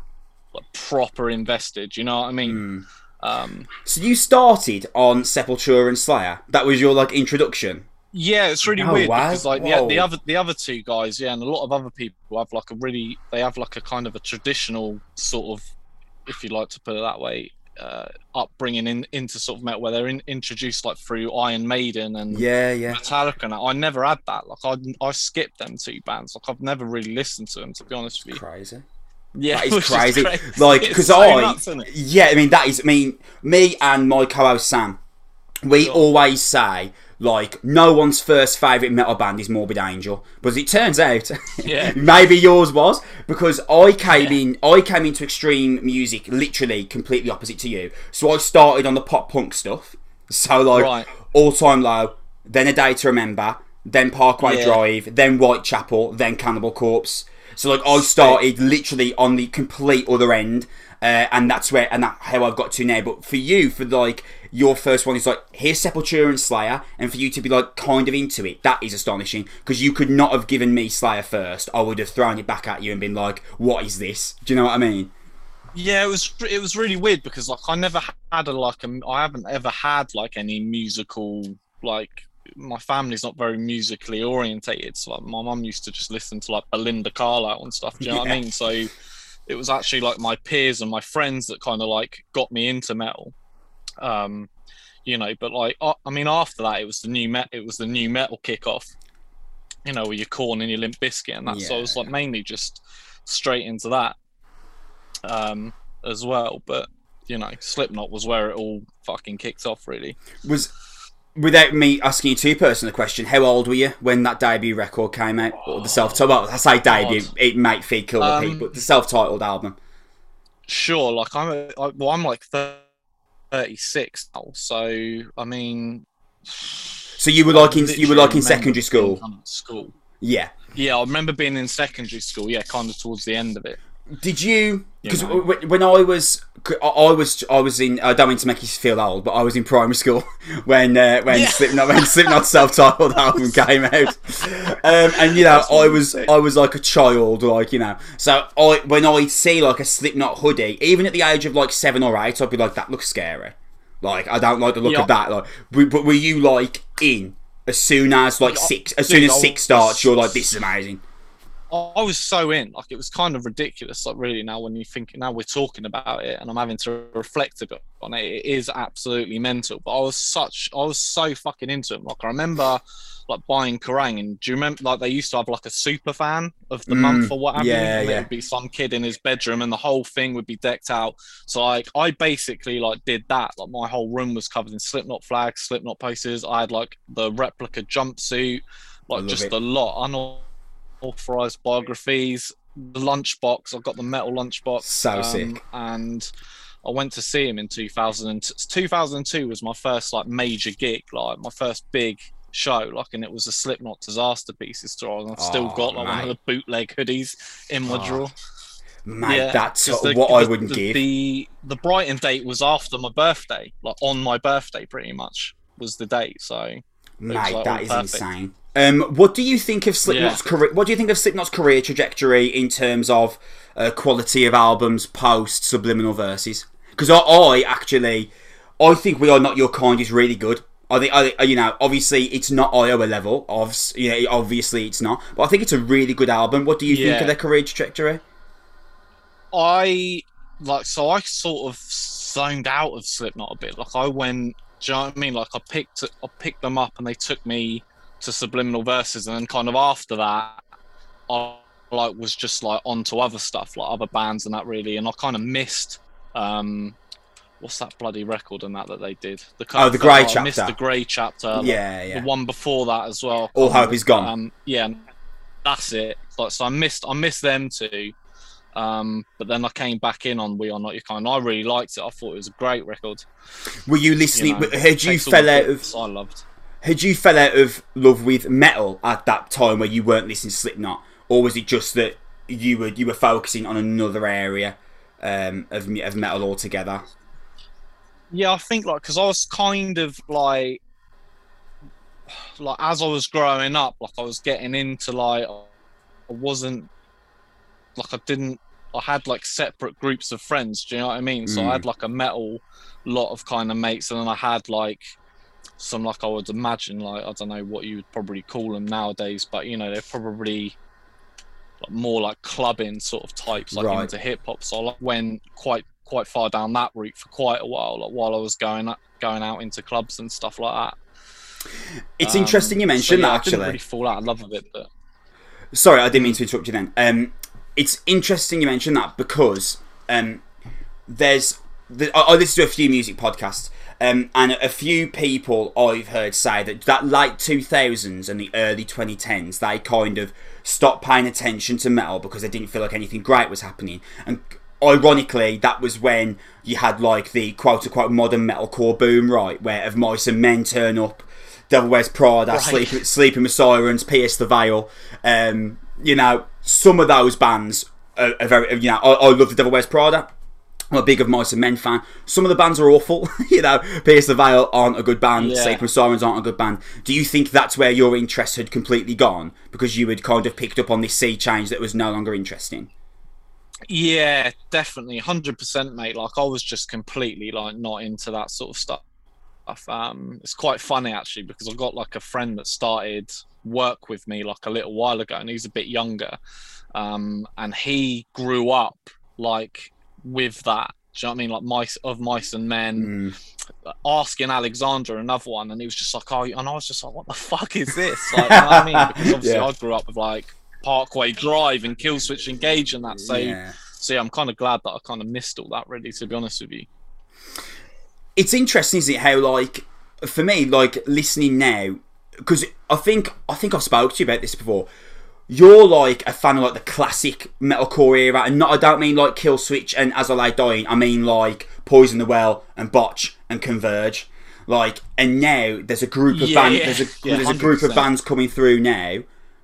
like proper invested. You know what I mean? Mm. Um, so you started on sepultura and slayer that was your like introduction Yeah, it's really Oh, weird wow. because like the, the other the other two guys, yeah, and a lot of other people have like a really they have like a kind of a traditional sort of, if you like to put it that way, uh, upbringing in into sort of metal where they're in, introduced like through Iron Maiden and yeah yeah Metallica. And. I never had that. Like I I skipped them two bands. Like I've never really listened to them to be honest with you. crazy Yeah, That is which crazy. Like, because so I, nuts, yeah, I mean, that is, I mean, me and my co-host Sam, we Sure. always say like no one's first favorite metal band is Morbid Angel, but as it turns out, Yeah. maybe yours was because I came Yeah. in, I came into extreme music literally completely opposite to you. So I started on the pop punk stuff, so like Right. all time low, then a day to remember, then Parkway Yeah. Drive, then Whitechapel, then Cannibal Corpse. So like I started literally on the complete other end, uh, and that's where and that's how I've got to now. But for you, for like your first one is like here's Sepultura and Slayer, and for you to be like kind of into it, that is astonishing because you could not have given me Slayer first. I would have thrown it back at you and been like, "What is this?" Do you know what I mean? Yeah, it was it was really weird because like I never had a like a, I haven't ever had like any musical like my family's not very musically orientated. So like my mum used to just listen to like Belinda Carlisle and stuff. Do you know what I mean? So it was actually like my peers and my friends that kind of like got me into metal. Um, you know, but like I, I mean after that it was the new met it was the nu metal kickoff. You know, with your Korn and your Limp Bizkit and that. So I was like mainly just straight into that um, as well. But you know, Slipknot was where it all fucking kicked off. Really. Was without me asking you too personal a question, how old were you when that debut record came out? Or the self-titled? Well, I say debut, God. it might feel kill the Um, people, but the self-titled album. Sure, like I'm, a, I, well, I'm like 36 now, so I mean, So you were like in you were like in secondary school. being kind of school. Yeah. Yeah, I remember being in secondary school. Yeah, kind of towards the end of it. Did you? Because know. when I was, I I was, I was in. I don't mean to make you feel old, but I was in primary school when uh, when Yeah. Slipknot when Slipknot's self-titled album came out, um, and you know I was. I was like a child, like you know. So I when I see like a Slipknot hoodie, even at the age of like seven or eight, I'd be like, that looks scary. Like I don't like the look Yeah. of that. Like, but were you like in as soon as like six, as soon as six starts, you're like, this is amazing. I I was so in, like it was kind of ridiculous. Like really, now when you think, now we're talking about it, and I'm having to reflect a bit on it. It is absolutely mental. But I was such, I was so fucking into it. Like I remember, like buying Kerrang, and do you remember, like they used to have like a super fan of the Mm, month or whatever. yeah, yeah. It would be some kid in his bedroom, and the whole thing would be decked out. So like I basically like did that. Like my whole room was covered in Slipknot flags, Slipknot posters. I had like the replica jumpsuit, like just it. a lot. Unauthorized biographies, the lunchbox. I've got the metal lunchbox. So um, sick. And I went to see him in 2000. 2002 was my first like major gig, like my first big show. Like, and it was a Slipknot Disaster Pieces tour. And I've still Oh, got like one of the bootleg hoodies in my Oh, drawer. Mate, Yeah, that's the- what I wouldn't the, give. The the Brighton date was after my birthday, like on my birthday, pretty much was the date. So Mate, like, that is perfect. insane. Um, what do you think of Slipknot's career? What do you think of Slipknot's career trajectory in terms of uh, quality of albums post Subliminal Verses? Because I, I actually, I think We Are Not Your Kind is really good. I think, I, you know, obviously it's not Iowa level. Of, you know, obviously it's not. But I think it's a really good album. What do you think of their career trajectory? I like so I sort of zoned out of Slipknot a bit. Like I went, do you know what I mean? Like I picked I picked them up and they took me to Subliminal Verses, and then kind of after that, I like was just like onto other stuff, like other bands and that really, and I kind of missed. um What's that bloody record and that that they did? The Oh, the Grey I missed Chapter. the Grey Chapter. like, yeah, yeah. the one before that as well. All Hope Is Gone. Um, yeah, that's it. Like, so I missed, I missed them too. Um, but then I came back in on We Are Not Your Kind. I really liked it. I thought it was a great record. Were you You listening? know, had you fell out of? I loved. Had you fell out of love with metal at that time where you weren't listening to Slipknot, or was it just that you were you were focusing on another area um, of of metal altogether? Yeah, I think like because I was kind of like, like as I was growing up, like I was getting into like, I wasn't like I didn't. I had like separate groups of friends. Do you know what I mean? So Mm. I had like a metal lot of kind of mates, and then I had like some like I would imagine like I don't know what you would probably call them nowadays, but you know they're probably more like clubbing sort of types, like Right. into hip hop. So I like, went quite quite far down that route for quite a while, like while I was going going out into clubs and stuff like that. It's Um, interesting you so, mentioned yeah, that I didn't actually. really fall out of love with it, but Sorry, I didn't mean to interrupt you then. Um, it's interesting you mentioned that because um, there's the, I, I listen to a few music podcasts, um, and a few people I've heard say that that late 2000s and the early 2010s they kind of stopped paying attention to metal because they didn't feel like anything great was happening, and ironically that was when you had like the quote unquote modern metalcore boom, right, where of mice and men turn up. Devil Wears Prada, Right. Sleep, Sleeping with Sirens, Pierce the Veil. Um, you know, some of those bands are, are very. You know, I, I love the Devil Wears Prada. I'm a big of Mice and Men fan. Some of the bands are awful. you know, Pierce the Veil aren't a good band. Yeah. With Sirens aren't a good band. Do you think that's where your interest had completely gone because you had kind of picked up on this sea change that was no longer interesting? Yeah, definitely, hundred percent, mate. Like I was just completely like not into that sort of stuff. Um, it's quite funny actually because I've got like a friend that started work with me like a little while ago, and he's a bit younger, um, and he grew up like with that. Do you know what I mean? Like mice of mice and men, Mm. Asking Alexandria another one, and he was just like, "Oh," and I was just like, "What the fuck is this?" Like, you know I mean? Because obviously Yeah. I grew up with like Parkway Drive and Killswitch Engage and that. So, yeah. so yeah, I'm kind of glad that I kind of missed all that. Really, to be honest with you. it's interesting, isn't it? How like for me, like listening now, because I think I think I've spoke to you about this before. You're like a fan of like the classic metalcore era, and not I don't mean like Kill Switch and As I Lay Dying. I mean like Poison the Well and Botch and Converge. Like, and now there's a group of Yeah, bands. yeah. There's a Yeah, there's a group of bands coming through now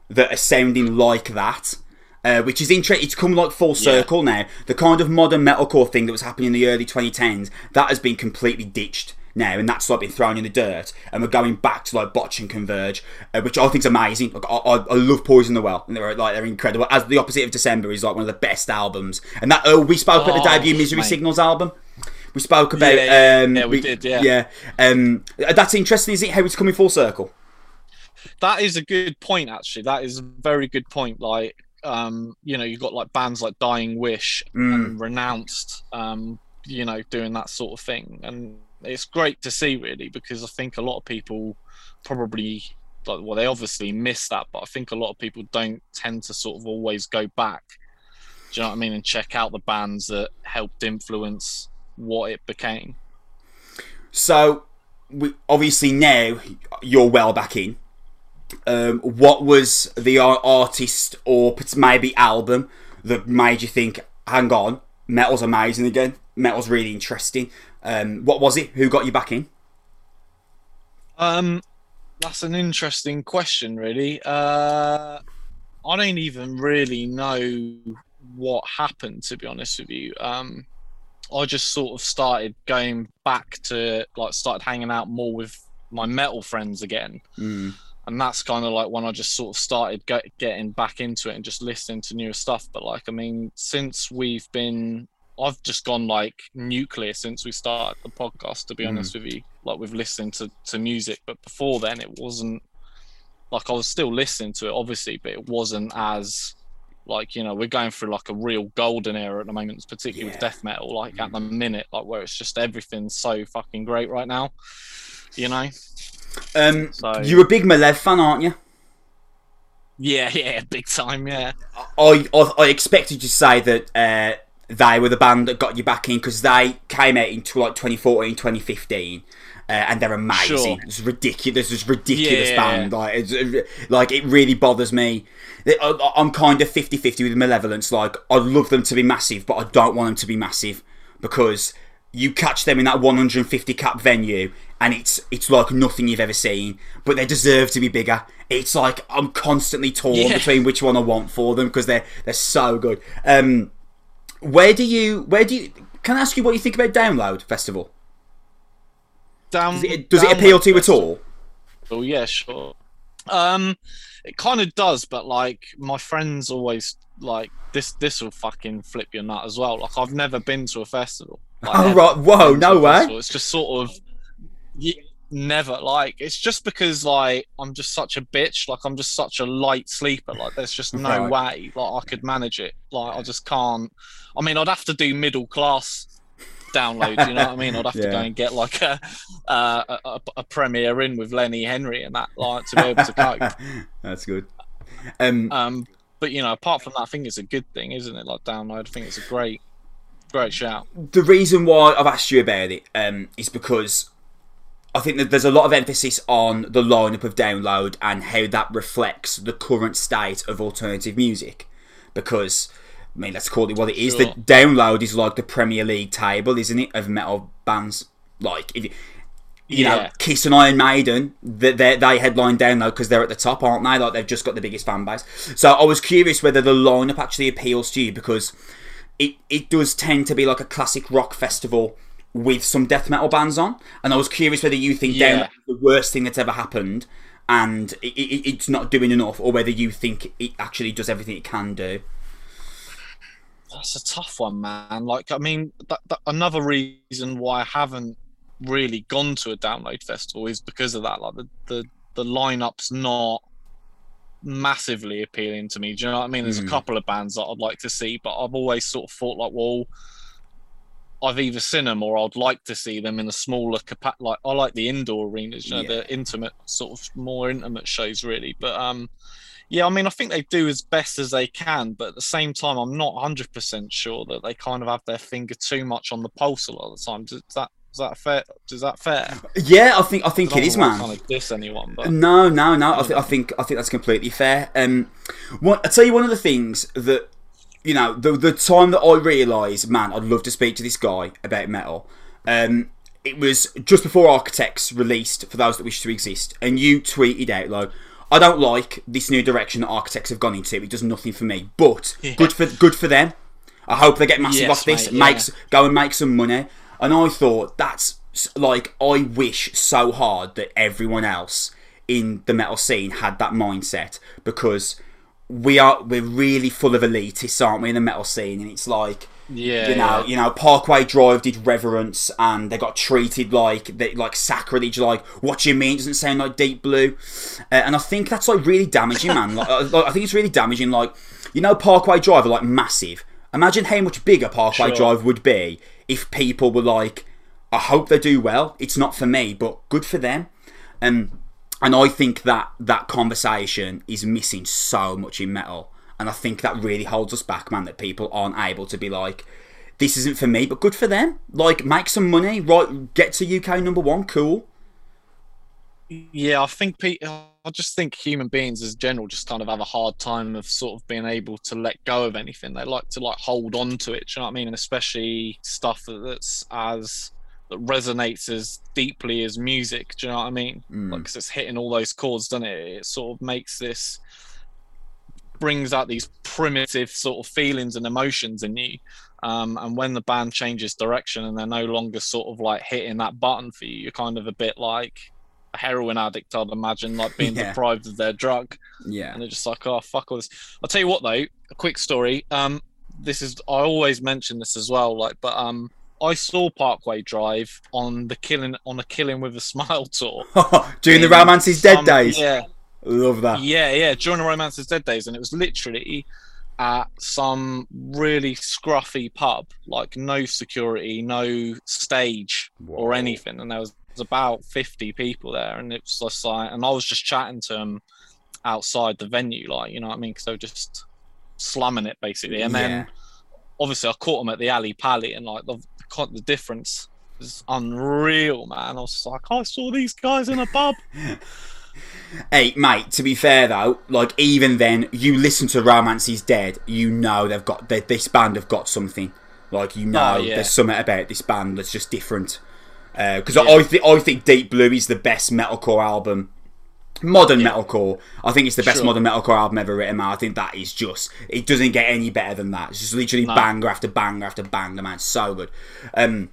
that are sounding like that. Uh, which is interesting. It's come like full circle now. The kind of modern metalcore thing that was happening in the early 2010s that has been completely ditched now, and that's like been thrown in the dirt. And we're going back to like Botch and Converge, uh, which I think is amazing. Like, I, I, I love Poison the Well, and they're like they're incredible. As the opposite of December is like one of the best albums. And that oh, we spoke about the Oh, debut Misery mate. Signals album. We spoke about Yeah, yeah, um, yeah, we did, yeah. yeah. Um, that's interesting, is it? How it's coming full circle. that is a good point actually that is a very good point like um you know you've got like bands like dying wish Mm. and renounced um you know doing that sort of thing and it's great to see really because i think a lot of people probably like well they obviously miss that but i think a lot of people don't tend to sort of always go back do you know what i mean and check out the bands that helped influence what it became So, we, obviously now you're well back in. Um, what was the artist or maybe album that made you think, hang on, metal's amazing again? Metal's really interesting. Um, what was it? Who got you back in? Um, that's an interesting question, really. Uh, I don't even really know what happened, to be honest with you. Um, I just sort of started going back to like started hanging out more with my metal friends again, Mm. and that's kind of like when I just sort of started get, getting back into it and just listening to newer stuff. But like, I mean, since we've been, I've just gone like nuclear since we started the podcast. To be Mm. honest with you, like we've listened to to music, but before then it wasn't like I was still listening to it, obviously, but it wasn't as like you know we're going through like a real golden era at the moment, particularly Yeah. with death metal. Like at the minute, like where it's just everything's so fucking great right now. You know. Um, So- you're a big Malev fan, aren't you? Yeah, yeah, big time, yeah. I, I I expected you to say that uh, they were the band that got you back in because they came out into like 2014, 2015. Uh, and they're amazing. Sure. It's ridiculous. It's ridiculous Yeah. band. Like, it's, like it really bothers me. I, I'm kind of 50-50 with Malevolence. Like, I love them to be massive, but I don't want them to be massive because you catch them in that 150 cap venue, and it's it's like nothing you've ever seen. But they deserve to be bigger. It's like I'm constantly torn Yeah. between which one I want for them because they're they're so good. Um, where do you where do you? Can I ask you what you think about Download Festival? Down, Does it, does it appeal to you at all? Oh yeah, sure. Um, it kind of does, but like my friends always like this. This will fucking flip your nut as well. Like I've never been to a festival. Like, Oh right, whoa, no way. festival. It's just sort of y- never like. It's just because like I'm just such a bitch. Like I'm just such a light sleeper. Like there's just no Right. way like I could manage it. Like I just can't. I mean, I'd have to do middle class download. You know what I mean? I'd have to go and get like a uh, a, a, a Premier Inn with Lenny Henry and that like to be able to cope. That's good. Um, Um, but you know, apart from that, I think it's a good thing, isn't it? Like download, I think it's a great, great shout. the reason why I've asked you about it um, is because I think that there's a lot of emphasis on the lineup of download and how that reflects the current state of alternative music. Because, I mean, let's call it what it is. Sure. The download is like the Premier League table, isn't it, of metal bands? Like, if you, you know, Kiss and Iron Maiden, they, they, they headline download because they're at the top, aren't they? Like, they've just got the biggest fan base. So I was curious whether the lineup actually appeals to you because it, it does tend to be like a classic rock festival with some death metal bands on. And I was curious whether you think Yeah. Is the worst thing that's ever happened and it, it, it's not doing enough, or whether you think it actually does everything it can do. That's a tough one, man. Like, I mean, that, that, another reason why I haven't really gone to a download festival is because of that. Like, the the, the lineup's not massively appealing to me. Do you know what I mean? There's Mm. a couple of bands that I'd like to see, but I've always sort of thought like, well, I've either seen them or I'd like to see them in a smaller capa- like I like the indoor arenas, you know, Yeah. the intimate sort of more intimate shows really. But um yeah, I mean I think they do as best as they can, but at the same time I'm not 100% sure that they kind of have their finger too much on the pulse a lot of the time. Does that is that fair? Is that fair? Yeah, I think I think it is, man. Kind of diss anyone, but No, no, no. I, th- I think I think that's completely fair. Um, one, I tell you one of the things that you know the the time that I realised, man, I'd love to speak to this guy about metal. Um, it was just before Architects released for those that wish to exist, and you tweeted out like. I don't like this new direction that architects have gone into. It does nothing for me. But Yeah. good for good for them. I hope they get massive Yes, off this. mate, yeah. Makes go and make some money. And I thought that's like I wish so hard that everyone else in the metal scene had that mindset because we are we're really full of elitists, aren't we, in the metal scene? And it's like yeah, you know, yeah. you know, Parkway Drive did reverence, and they got treated like they, like sacrilege. Like, what do you mean? It doesn't sound like Deep Blue, uh, and I think that's like really damaging, man. Like, uh, I think it's really damaging. Like, you know, Parkway Drive are like massive. Imagine how much bigger Parkway Sure. Drive would be if people were like, I hope they do well. It's not for me, but good for them. Um, and I think that that conversation is missing so much in metal. And I think that really holds us back, man, that people aren't able to be like, this isn't for me, but good for them. Like, make some money, right? Get to UK number one, cool. Yeah, I think pe- I just think human beings as general just kind of have a hard time of sort of being able to let go of anything. They like to like hold on to it. You know what I mean? And especially stuff that's as that resonates as deeply as music. Do you know what I mean? Mm. Like, it's hitting all those chords, doesn't it? It sort of makes this brings out these primitive sort of feelings and emotions in you. Um, and when the band changes direction and they're no longer sort of like hitting that button for you, you're kind of a bit like a heroin addict, I'd imagine, like being Yeah. deprived of their drug. Yeah. And they're just like, oh, fuck all this. I'll tell you what, though, a quick story. Um, this is, I always mention this as well, like, but um, I saw Parkway Drive on the killing on a Killing with a Smile tour. During the in Romance is Dead some- days. Yeah, Love that. yeah, yeah. During the Romance is Dead days, and it was literally at some really scruffy pub, like no security, no stage or anything, and there was, was about fifty people there, and it was just like, and I was just chatting to them outside the venue, like you know what I mean, because they were just slumming it basically, and then Yeah. Obviously I caught them at the Ally Pally, and like the the difference is unreal, man. I was just like, I saw these guys in a pub. Hey, mate, to be fair though, like even then, you listen to Romance is Dead, you know they've got they, this band have got something. Like you oh, know, Oh, yeah. there's something about this band that's just different. Uh, because Yeah. I think I think Deep Blue is the best metalcore album, modern metalcore. I think it's the best Sure. modern metalcore album ever written. Man, I think that is just it doesn't get any better than that. It's just literally No. banger after banger after banger, man. So good. Um,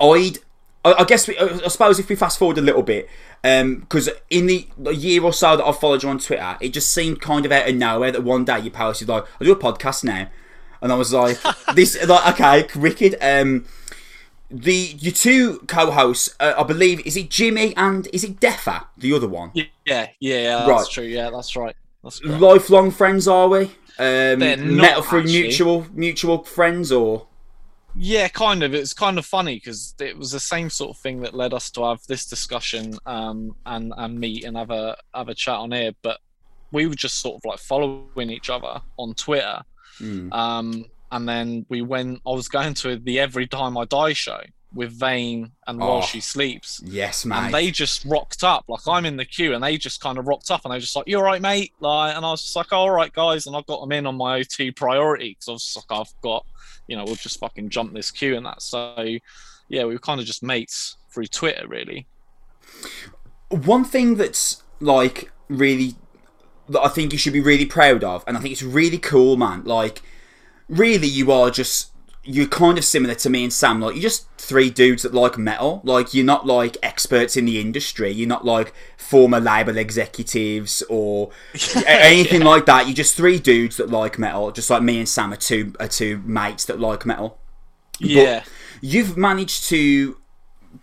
I'd, I guess, we, I suppose if we fast forward a little bit, because in the year or so that I've followed you on Twitter, it just seemed kind of out of nowhere that one day you posted like, "I do a podcast now," and I was like, "This, like, okay, wicked." Um, the your two co-hosts, uh, I believe, is it Jimmy and is it Defa, the other one? Yeah, yeah, yeah, that's Right. true. Yeah, that's right. That's. Lifelong friends, are we? Um, They're not, met through actually. mutual mutual friends, or Yeah, kind of. It's kind of funny because it was the same sort of thing that led us to have this discussion um, and and meet and have a have a chat on here. But we were just sort of like following each other on Twitter, Hmm. um, and then we went. I was going to the Every Time I Die show with Vane and oh. While Oh. She Sleeps. yes, mate. And they just rocked up. Like I'm in the queue, and they just kind of rocked up, and they just like, "You're right, mate?" Like, and I was just like, oh, "All right, guys," and I got them in on my O2 priority because I was like, "I've got, you know, we'll just fucking jump this queue and that." So, yeah, we were kind of just mates through Twitter, really. one thing that's like really that I think you should be really proud of, and I think it's really cool, man. Like, really, you are just you're kind of similar to me and Sam. Like, you're just three dudes that like metal. Like, you're not like experts in the industry. You're not like former label executives or anything like that. You're just three dudes that like metal. Just like me and Sam are two are two mates that like metal. Yeah, You've managed to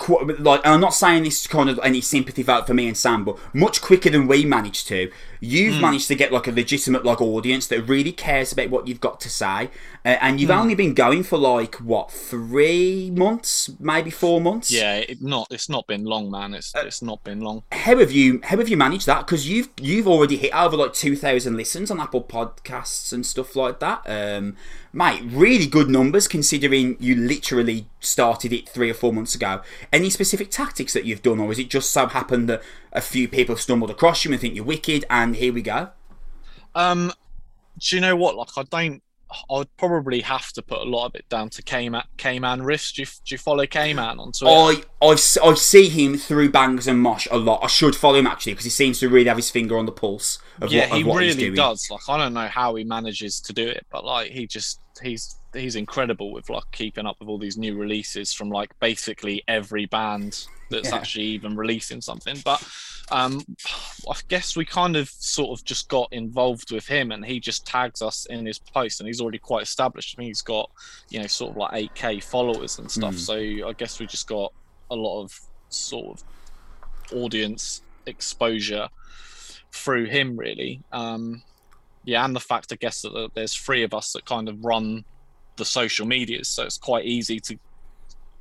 like, and I'm not saying this is kind of any sympathy vote for me and Sam, but much quicker than we managed to. You've managed to get like a legitimate like audience that really cares about what you've got to say, uh, and you've only been going for like what three months, maybe four months. Yeah, it not it's not been long, man. It's it's not been long. How have you how have you managed that? Because you've you've already hit over like two thousand listens on Apple Podcasts and stuff like that. Um, mate, really good numbers considering you literally started it three or four months ago. Any specific tactics that you've done, or is it just so happened that a few people stumbled across you and think you're wicked, and here we go? Um, do you know what? Like, I don't. I'd probably have to put a lot of it down to K-Man, K-Man Riffs. Do you, do you follow K-Man on Twitter? I I've, s- I see him through Bangs and Mosh a lot. I should follow him actually because he seems to really have his finger on the pulse of yeah, what, he what really does. Like, I don't know how he manages to do it, but like, he just he's he's incredible with like keeping up with all these new releases from like basically every band that's Yeah. actually even releasing something. But um, I guess we kind of sort of just got involved with him, and he just tags us in his post, and he's already quite established. I mean, he's got you know sort of like 8k followers and stuff. Mm. So I guess we just got a lot of sort of audience exposure through him really um yeah and the fact i guess that there's three of us that kind of run the social medias so it's quite easy to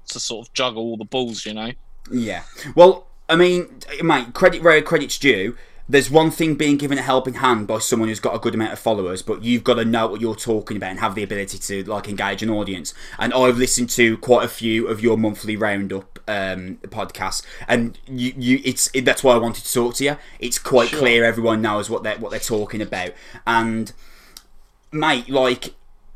to sort of juggle all the balls you know Yeah. Well, I mean, mate, credit where credit's due. There's one thing being given a helping hand by someone who's got a good amount of followers, but you've got to know what you're talking about and have the ability to like engage an audience. And I've listened to quite a few of your monthly roundup um, podcasts, and you, you, it's it, that's why I wanted to talk to you. It's quite Sure. clear everyone knows what they are what they're talking about, and mate, like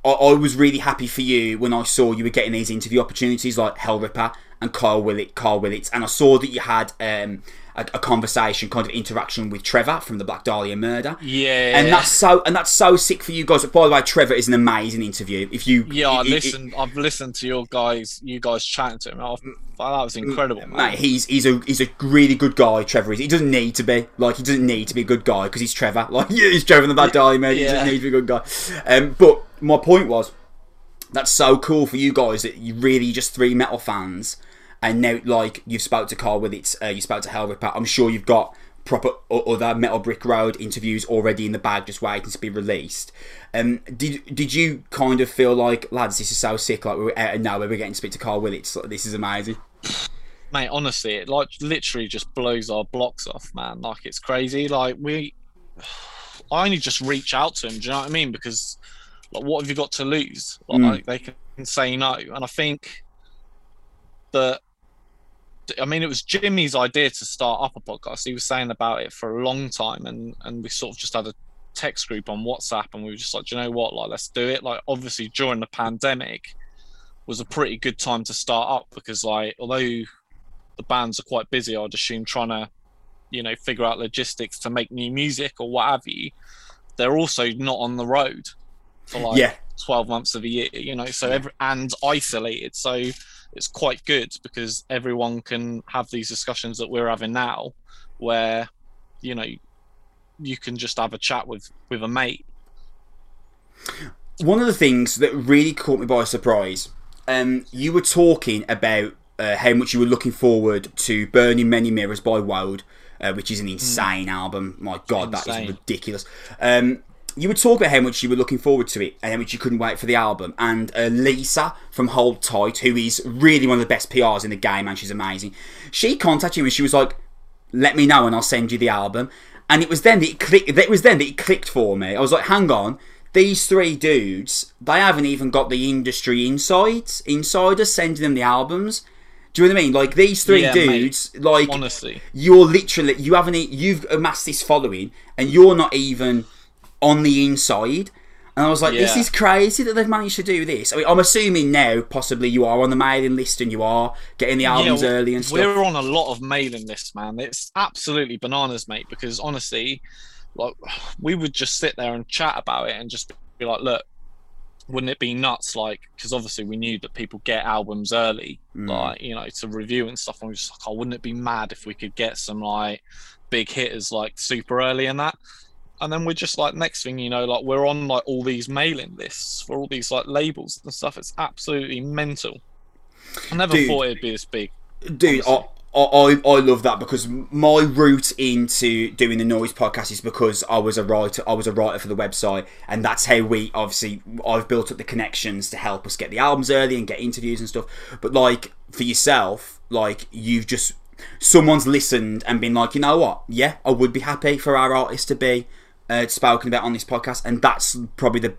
I, I was really happy for you when I saw you were getting these interview opportunities like Hell Ripper and Karl Willett, Karl Willetts, and I saw that you had um, a, a conversation, kind of interaction with Trevor from the Black Dahlia Murder. yeah And that's so, and that's so sick for you guys. By the way, Trevor is an amazing interview. If you, yeah i listened i've listened to your guys you guys chatting to him I've, that was incredible man. Mate, he's he's a he's a really good guy. Trevor is. He doesn't need to be like he doesn't need to be a good guy because he's Trevor. Like yeah, he's Trevor the Bad Dahlia man. He Yeah. doesn't need to be a good guy. Um, but my point was, that's so cool for you guys that you really just three metal fans, and now like you've spoke to Karl Willetts. Uh, you spoke to Hell Ripper. I'm sure you've got proper other Metal Brick Road interviews already in the bag, just waiting to be released. Um, did did you kind of feel like lads, this is so sick? Like we're out of nowhere, we're getting to speak to Karl Willetts. Like, this is amazing. mate honestly it like literally just blows our blocks off man like it's crazy like we i only just reach out to him do you know what i mean because like what have you got to lose like Mm. they can say no and i think that I mean, it was Jimmy's idea to start up a podcast. He was saying about it for a long time, and and we sort of just had a text group on WhatsApp, and we were just like, "Do you know what? Like, let's do it. Like, obviously during the pandemic was a pretty good time to start up because, like, although the bands are quite busy, I'd assume trying to, you know, figure out logistics to make new music or what have you. They're also not on the road for like Yeah. 12 months of a year, you know, so every and isolated. So it's quite good because everyone can have these discussions that we're having now where, you know, you can just have a chat with with a mate. One of the things that really caught me by surprise, um, you were talking about uh, how much you were looking forward to Burn in Many Mirrors by Wode, uh, which is an insane album. My God, that Insane. is ridiculous. Um, you were talking about how much you were looking forward to it and how much you couldn't wait for the album. And uh, Lisa from Hold Tight, who is really one of the best PRs in the game, and she's amazing, she contacted you and she was like, "Let me know and I'll send you the album." And it was then that it clicked. It was then that it clicked for me. I was like, "Hang on." These three dudes, they haven't even got the industry insights, insiders sending them the albums. Do you know what I mean? Like these three Yeah, mate. dudes, like Honestly, you're literally you haven't you've amassed this following and you're not even on the inside and I was like this is crazy that they've managed to do this I mean I'm assuming now possibly you are on the mailing list and you are getting the albums Yeah, early and stuff we're on a lot of mailing lists, man. It's absolutely bananas, mate. Because honestly, like we would just sit there and chat about it and just be like, look, wouldn't it be nuts? Like, because obviously we knew that people get albums early, Mm. like you know, to review and stuff. And we're just like, oh, wouldn't it be mad if we could get some like big hitters like super early in that? And then we're just like, next thing you know, like we're on like all these mailing lists for all these like labels and stuff. It's absolutely mental. I never Dude. thought it'd be this big. dude I, I I love that because my route into doing the noise podcast is because I was a writer I was a writer for the website and that's how we obviously I've built up the connections to help us get the albums early and get interviews and stuff but like for yourself like you've just someone's listened and been like you know what yeah I would be happy for our artist to be uh, spoken about on this podcast and that's probably the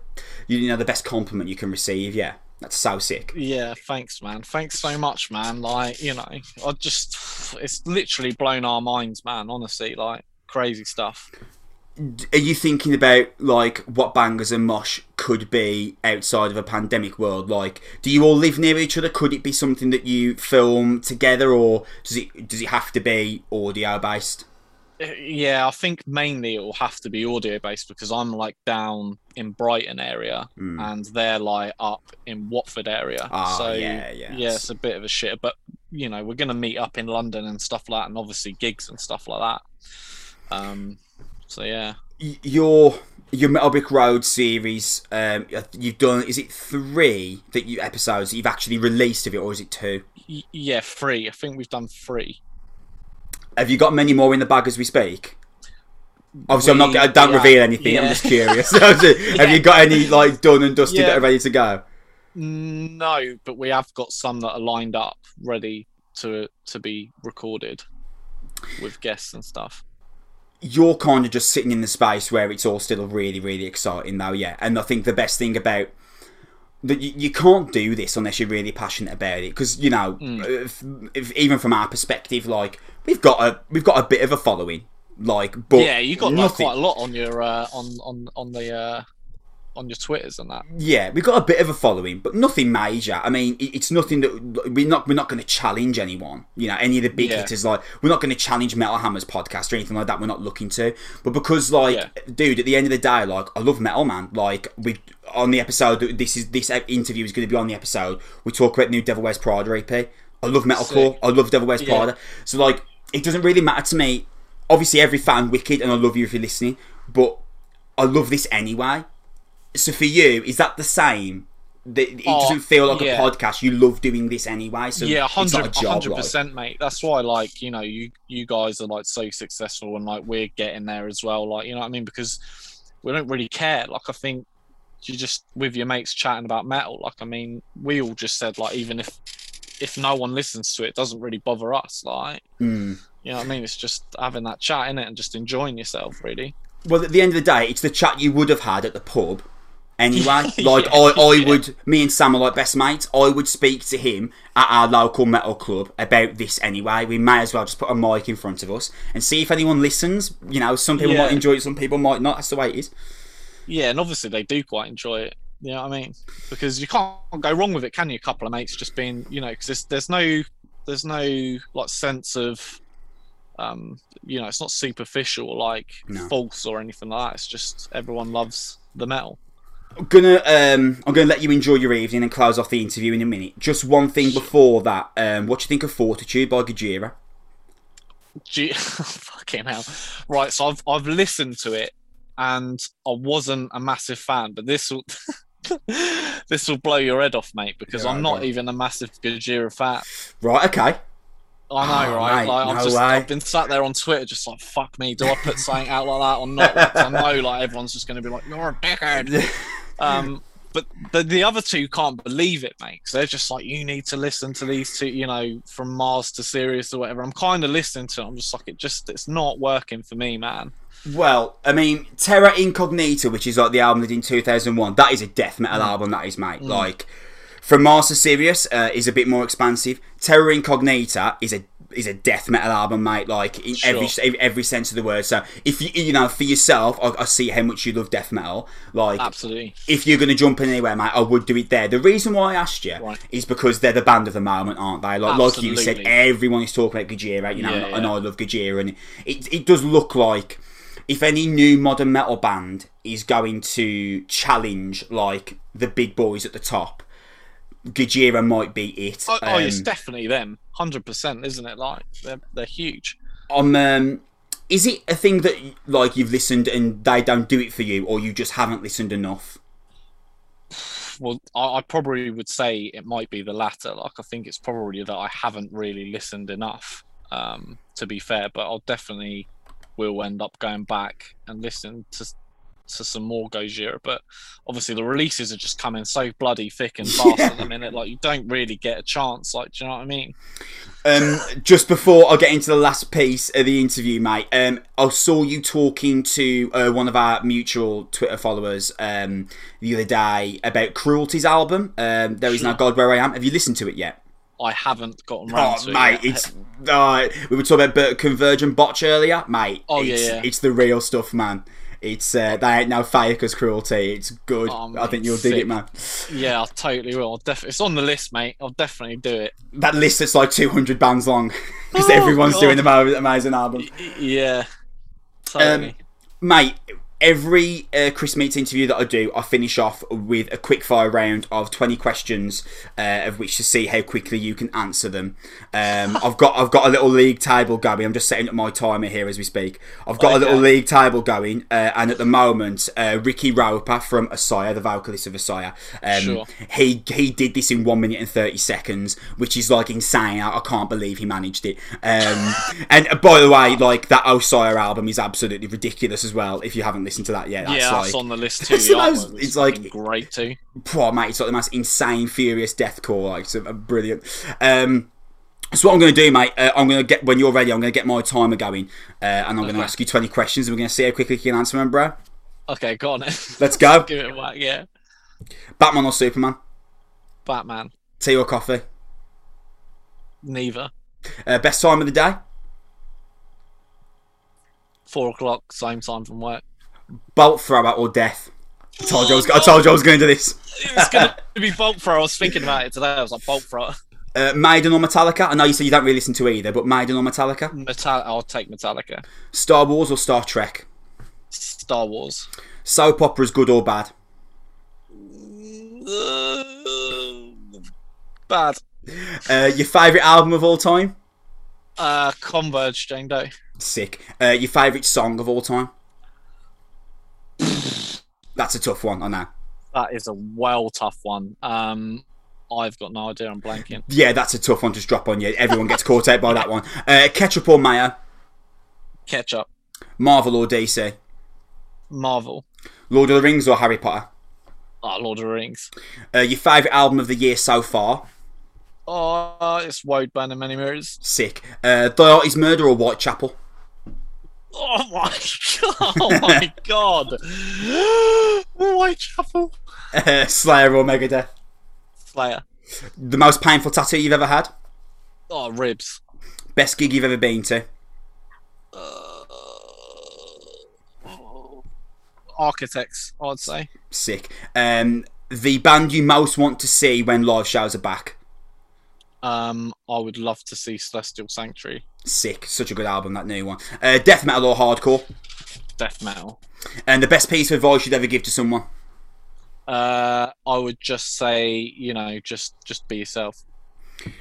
you know the best compliment you can receive yeah that's so sick. Yeah, thanks, man. Thanks so much, man. Like, you know, I just, it's literally blown our minds, man. Honestly, like, crazy stuff. Are you thinking about like what bangers and mosh could be outside of a pandemic world? Like, do you all live near each other? Could it be something that you film together, or does it does it have to be audio based? Yeah, I think mainly it will have to be audio based because I'm like down in Brighton area Mm. and they're like up in Watford area. Ah, so yeah, yeah. yeah, it's a bit of a shit. But you know, we're gonna meet up in London and stuff like that, and obviously gigs and stuff like that. Um, so yeah, Your your Metal Brick Road series, um, you've done. Is it three that you episodes that you've actually released of it, or is it two? Y- yeah, three. I think we've done three. Have you got many more in the bag as we speak? Obviously, I'm not. We- I don't yeah, reveal anything. I'm just curious. Have you got any like done and dusted Yeah. that are ready to go? No, but we have got some that are lined up, ready to to be recorded with guests and stuff. You're kind of just sitting in the space where it's all still really, really exciting, though. Yeah, and I think the best thing about that you, you can't do this unless you're really passionate about it because you know Mm. if, if, even from our perspective like we've got a we've got a bit of a following like but yeah, you got like, quite a lot on your uh, on on on the uh, on your twitters and that. Yeah, we've got a bit of a following, but nothing major. I mean, it's nothing that we're not we're not going to challenge anyone. You know, any of the big Yeah. hitters. Like, we're not going to challenge Metal Hammers podcast or anything like that. We're not looking to. But because, like, Yeah. dude, at the end of the day, like, I love metal, man. Like, we on the episode. This is this interview is going to be on the episode. We talk about new Devil Wears Prada EP. I love metalcore. Sick. I love Devil Wears Yeah. Prada. So like, it doesn't really matter to me. Obviously, every fan wicked, and I love you if you're listening. But I love this anyway. So for you, is that the same? That it Oh, doesn't feel like yeah. a podcast. You love doing this anyway. So yeah, hundred a job. hundred like. percent, mate. That's why, like, you know, you you guys are like so successful, and like we're getting there as well. Like, you know what I mean? Because we don't really care. Like, I think you just with your mates chatting about metal. Like, I mean, we all just said like, even if if no one listens to it, it doesn't really bother us. Like, Mm. you know what I mean? It's just having that chat in it and just enjoying yourself, really. Well, at the end of the day, it's the chat you would have had at the pub. Anyway, like Yeah, I, I yeah. would, me and Sam are like best mates. I would speak to him at our local metal club about this anyway. We may as well just put a mic in front of us and see if anyone listens. You know, some people Yeah. might enjoy it, some people might not. That's the way it is. Yeah, and obviously they do quite enjoy it. You know what I mean? Because you can't go wrong with it, can you? A couple of mates just being, you know, because there's, there's no, there's no like sense of, um, you know, it's not superficial like No. false or anything like that. It's just everyone loves the metal. I'm gonna um, I'm gonna let you enjoy your evening and close off the interview in a minute. Just one thing before that. Um, what do you think of Fortitude by Gojira? Gee, fucking hell! Right, so I've I've listened to it, and I wasn't a massive fan, but this will. this will blow your head off, mate, because Yeah, I'm not even a massive Gojira fan. Right. Okay. I know, Oh, right? mate, like I've just way. I've been sat there on Twitter just like fuck me, do I put something out like that or not? Like, I know like everyone's just gonna be like, You're a dickhead. Um but the, the other two can't believe it, mate. 'cause they're just like, you need to listen to these two, you know, from Mars to Sirius or whatever. I'm kind of listening to it. I'm just like, it just, it's not working for me, man. Well, I mean, Terra Incognita, which is like the album that in 2001, that is a death Mm. metal album, that is, mate. Like, from Mars to Sirius uh, is a bit more expansive. Terra Incognita is a is a death metal album, mate. Like in every Sure. every sense of the word. So if you you know for yourself, I, I see how much you love death metal. Like Absolutely. if you're going to jump in anywhere, mate, I would do it there. The reason why I asked you Right. is because they're the band of the moment, aren't they? Like, like you said, everyone is talking about Gojira, you know, Yeah, and, and. I love Gojira, and it, it does look like if any new modern metal band is going to challenge like the big boys at the top, Gojira might be it. Oh, oh, it's Um, definitely them. 100%, isn't it? Like, they're, they're huge. on um, is it a thing that like you've listened and they don't do it for you, or you just haven't listened enough? well, I, I probably would say it might be the latter. Like, I think it's probably that I haven't really listened enough. Um, to be fair, but I'll definitely will end up going back and listening to to some more Gojira. But obviously, the releases are just coming so bloody thick and fast Yeah. at the minute. Like, you don't really get a chance. Like, do you know what I mean? Um, just before I get into the last piece of the interview, mate, um, I saw you talking to uh, one of our mutual Twitter followers um, the other day about Cruelty's album. Um, there is no God where I am. Have you listened to it yet? I haven't gotten round Oh, to mate, it. yet. it's uh, we were talking about Converge and Botch earlier, mate. Oh, yeah, yeah. it's the real stuff, man. It's uh, they ain't no fake as cruelty. It's good. Oh, I think you'll dig it, man. Yeah, I totally will. I'll def- it's on the list, mate. I'll definitely do it. That list that's like 200 bands long because Oh, everyone's God. doing the amazing album. Yeah, totally. Mate, every uh, Chris Meets interview that I do, I finish off with a quick fire round of 20 questions, uh, of which to see how quickly you can answer them. Um, I've got I've got a little league table going. I'm just setting up my timer here as we speak. I've got a little league table going, uh, and at the moment, uh, Ricky Roper from Osiah, the vocalist of Osiah, um, Sure. he he did this in one minute and 30 seconds, which is like insane. I, I can't believe he managed it. Um, and uh, by the way, like that Osiah album is absolutely ridiculous as well. If you haven't listened to that yet, that's yeah, like, that's on the list too. It's The the most- it's like- great too. poor mate, it's like the most insane, furious deathcore. Like, it's uh, brilliant. Um, so what I'm going to do, mate, uh, I'm going to get when you're ready. I'm going to get my timer going, uh, and I'm going to ask you 20 questions, and we're going to see how quickly you can answer them, bro. Okay, go on. Let's go. Give it a whack. Yeah, Batman or Superman? Batman. Tea or coffee? Neither. Uh, best time of the day? Four o'clock, same time from work. Bolt thrower or death? I told you I was, I told you I was going to do this. It's gonna be bolt thrower. I was thinking about it today. I was like bolt thrower. Uh, Maiden or Metallica? I know you said you don't really listen to either, but Maiden or Metallica? Metal. I'll take Metallica. Star Wars or Star Trek? Star Wars. Soap operas, good or bad? Uh, bad. Uh, your favourite album of all time? Uh, Converge, Jane Doe. Sick. Uh, your favourite song of all time? That's a tough one, I know. That is a well tough one. Um, I've got no idea. I'm blanking. Yeah, that's a tough one to drop on you. Everyone gets caught out by that one. Uh, ketchup or mayo? Ketchup. Marvel or DC? Marvel. Lord of the Rings or Harry Potter? Oh, Lord of the Rings. Uh, your favourite album of the year so far? Oh, it's Wode Burn in Many Mirrors. Sick. Uh, Diotis Murder or Whitechapel? Oh my god! Oh my god! Whitechapel. Uh, Slayer or Megadeth? Slayer. The most painful tattoo you've ever had? Oh, ribs. Best gig you've ever been to? Uh, architects, I'd say. Sick. Um, the band you most want to see when live shows are back? Um, I would love to see Celestial Sanctuary, Sick. Such a good album, that new one. Uh, death metal or hardcore? death metal. And the best piece of advice you'd ever give to someone? Uh, I would just say, you know, just just be yourself.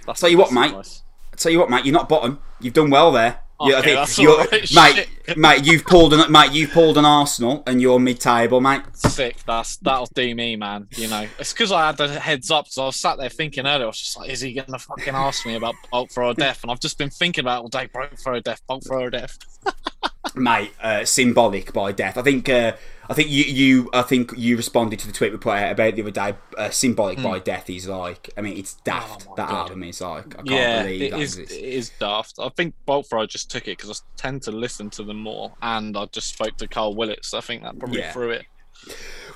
That's Tell you what, mate. advice. tell you what, mate, you're not bottom. You've done well there. You- Okay, that's you're- all right, mate, mate, you've pulled an mate, you've pulled an Arsenal, and you're mid-table, mate. Sick. That's that'll do me, man. You know, it's because I had the heads up. So I was sat there thinking earlier. I was just like, is he gonna fucking ask me about Bolt Thrower Death? And I've just been thinking about all day. Bolt Thrower Death. Bolt Thrower Death. Mate, uh, symbolic by death. I think, uh, I think you, you, I think you responded to the tweet we put out about the other day. Uh, symbolic by death is like, I mean, it's daft. Oh my that God. album is like, I can't yeah, believe it that is. exists. It is daft. I think Bolt Thrower just took it because I tend to listen to them more, and I just spoke to Karl Willett, so I think that probably Yeah. threw it.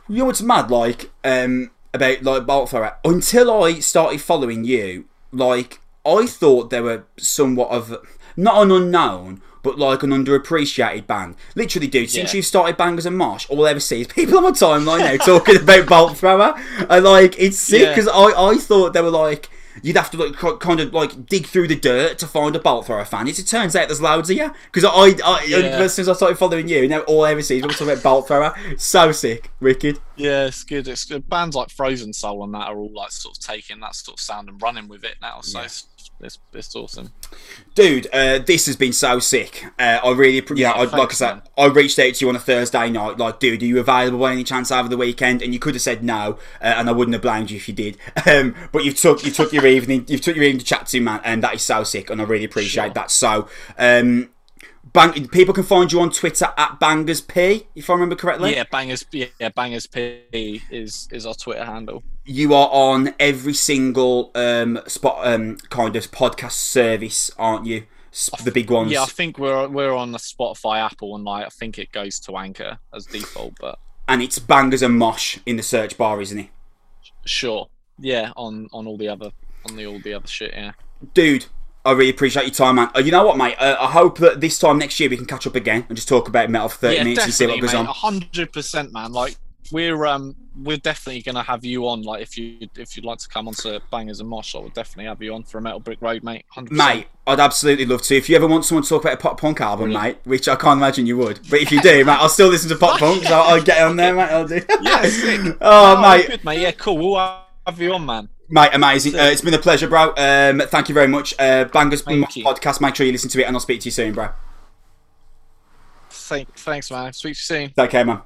You know what's mad, like, um, about like Bolt Thrower? Until I started following you, like, I thought they were somewhat of not an unknown, but like an underappreciated band. Literally, dude, since Yeah. you've started Bangers and Mosh, all I ever see is people on my timeline now talking about Bolt Thrower. And like, it's sick Yeah. because I, I thought they were like. You'd have to like kind of like dig through the dirt to find a Bolt Thrower fan. It turns out there's loads of you because I, I Yeah. as I started following you, now all I ever see is people talking about Bolt Thrower. So sick, wicked. Yeah, it's good. It's good. Bands like Frozen Soul and that are all like sort of taking that sort of sound and running with it now. So Yeah. it's it's, it's awesome. Dude, uh, this has been so sick. Uh, I really, yeah, I, like I said. I reached out to you on a Thursday night, like, dude, are you available by any chance over the weekend? And you could have said no, uh, and I wouldn't have blamed you if you did. Um, but you took, you took your evening, you took your evening to chat to me, man, and that is so sick, and I really appreciate Sure. that. So, um, bang, people can find you on Twitter at Bangers P, if I remember correctly. Yeah, bangers. Yeah, bangers. P is is our Twitter handle. You are on every single um, spot, um, kind of podcast service, aren't you? The big ones. Yeah, I think we're we're on the Spotify, Apple, and like I think it goes to Anchor as default. But and it's Bangers and Mosh in the search bar, isn't it? sure, yeah, on on all the other on the all the other shit. Yeah, Dude, I really appreciate your time, man. Uh, you know what, mate? Uh, I hope that this time next year we can catch up again and just talk about metal for 30 yeah, minutes and see what goes mate. on. hundred percent, man. Like we're um we're definitely gonna have you on. Like if you if you'd like to come on to Bangers and Mosh, I would definitely have you on for a Metal Brick Road, mate. 100%. Mate, I'd absolutely love to. If you ever want someone to talk about a pop punk album, Brilliant. mate, which I can't imagine you would, but if you do, mate, I'll still listen to pop punk, so I'll get on there, mate. I'll do. yeah, sick. oh, mate, good, mate. Yeah, cool. We'll have you on, man. Mate, amazing. Uh, it's been a pleasure, bro. Um, thank you very much. Uh, Bangers Thank Mosh you. podcast. Make sure you listen to it, and I'll speak to you soon, bro. Thank, thanks, man. Speak to you soon. Take care, man.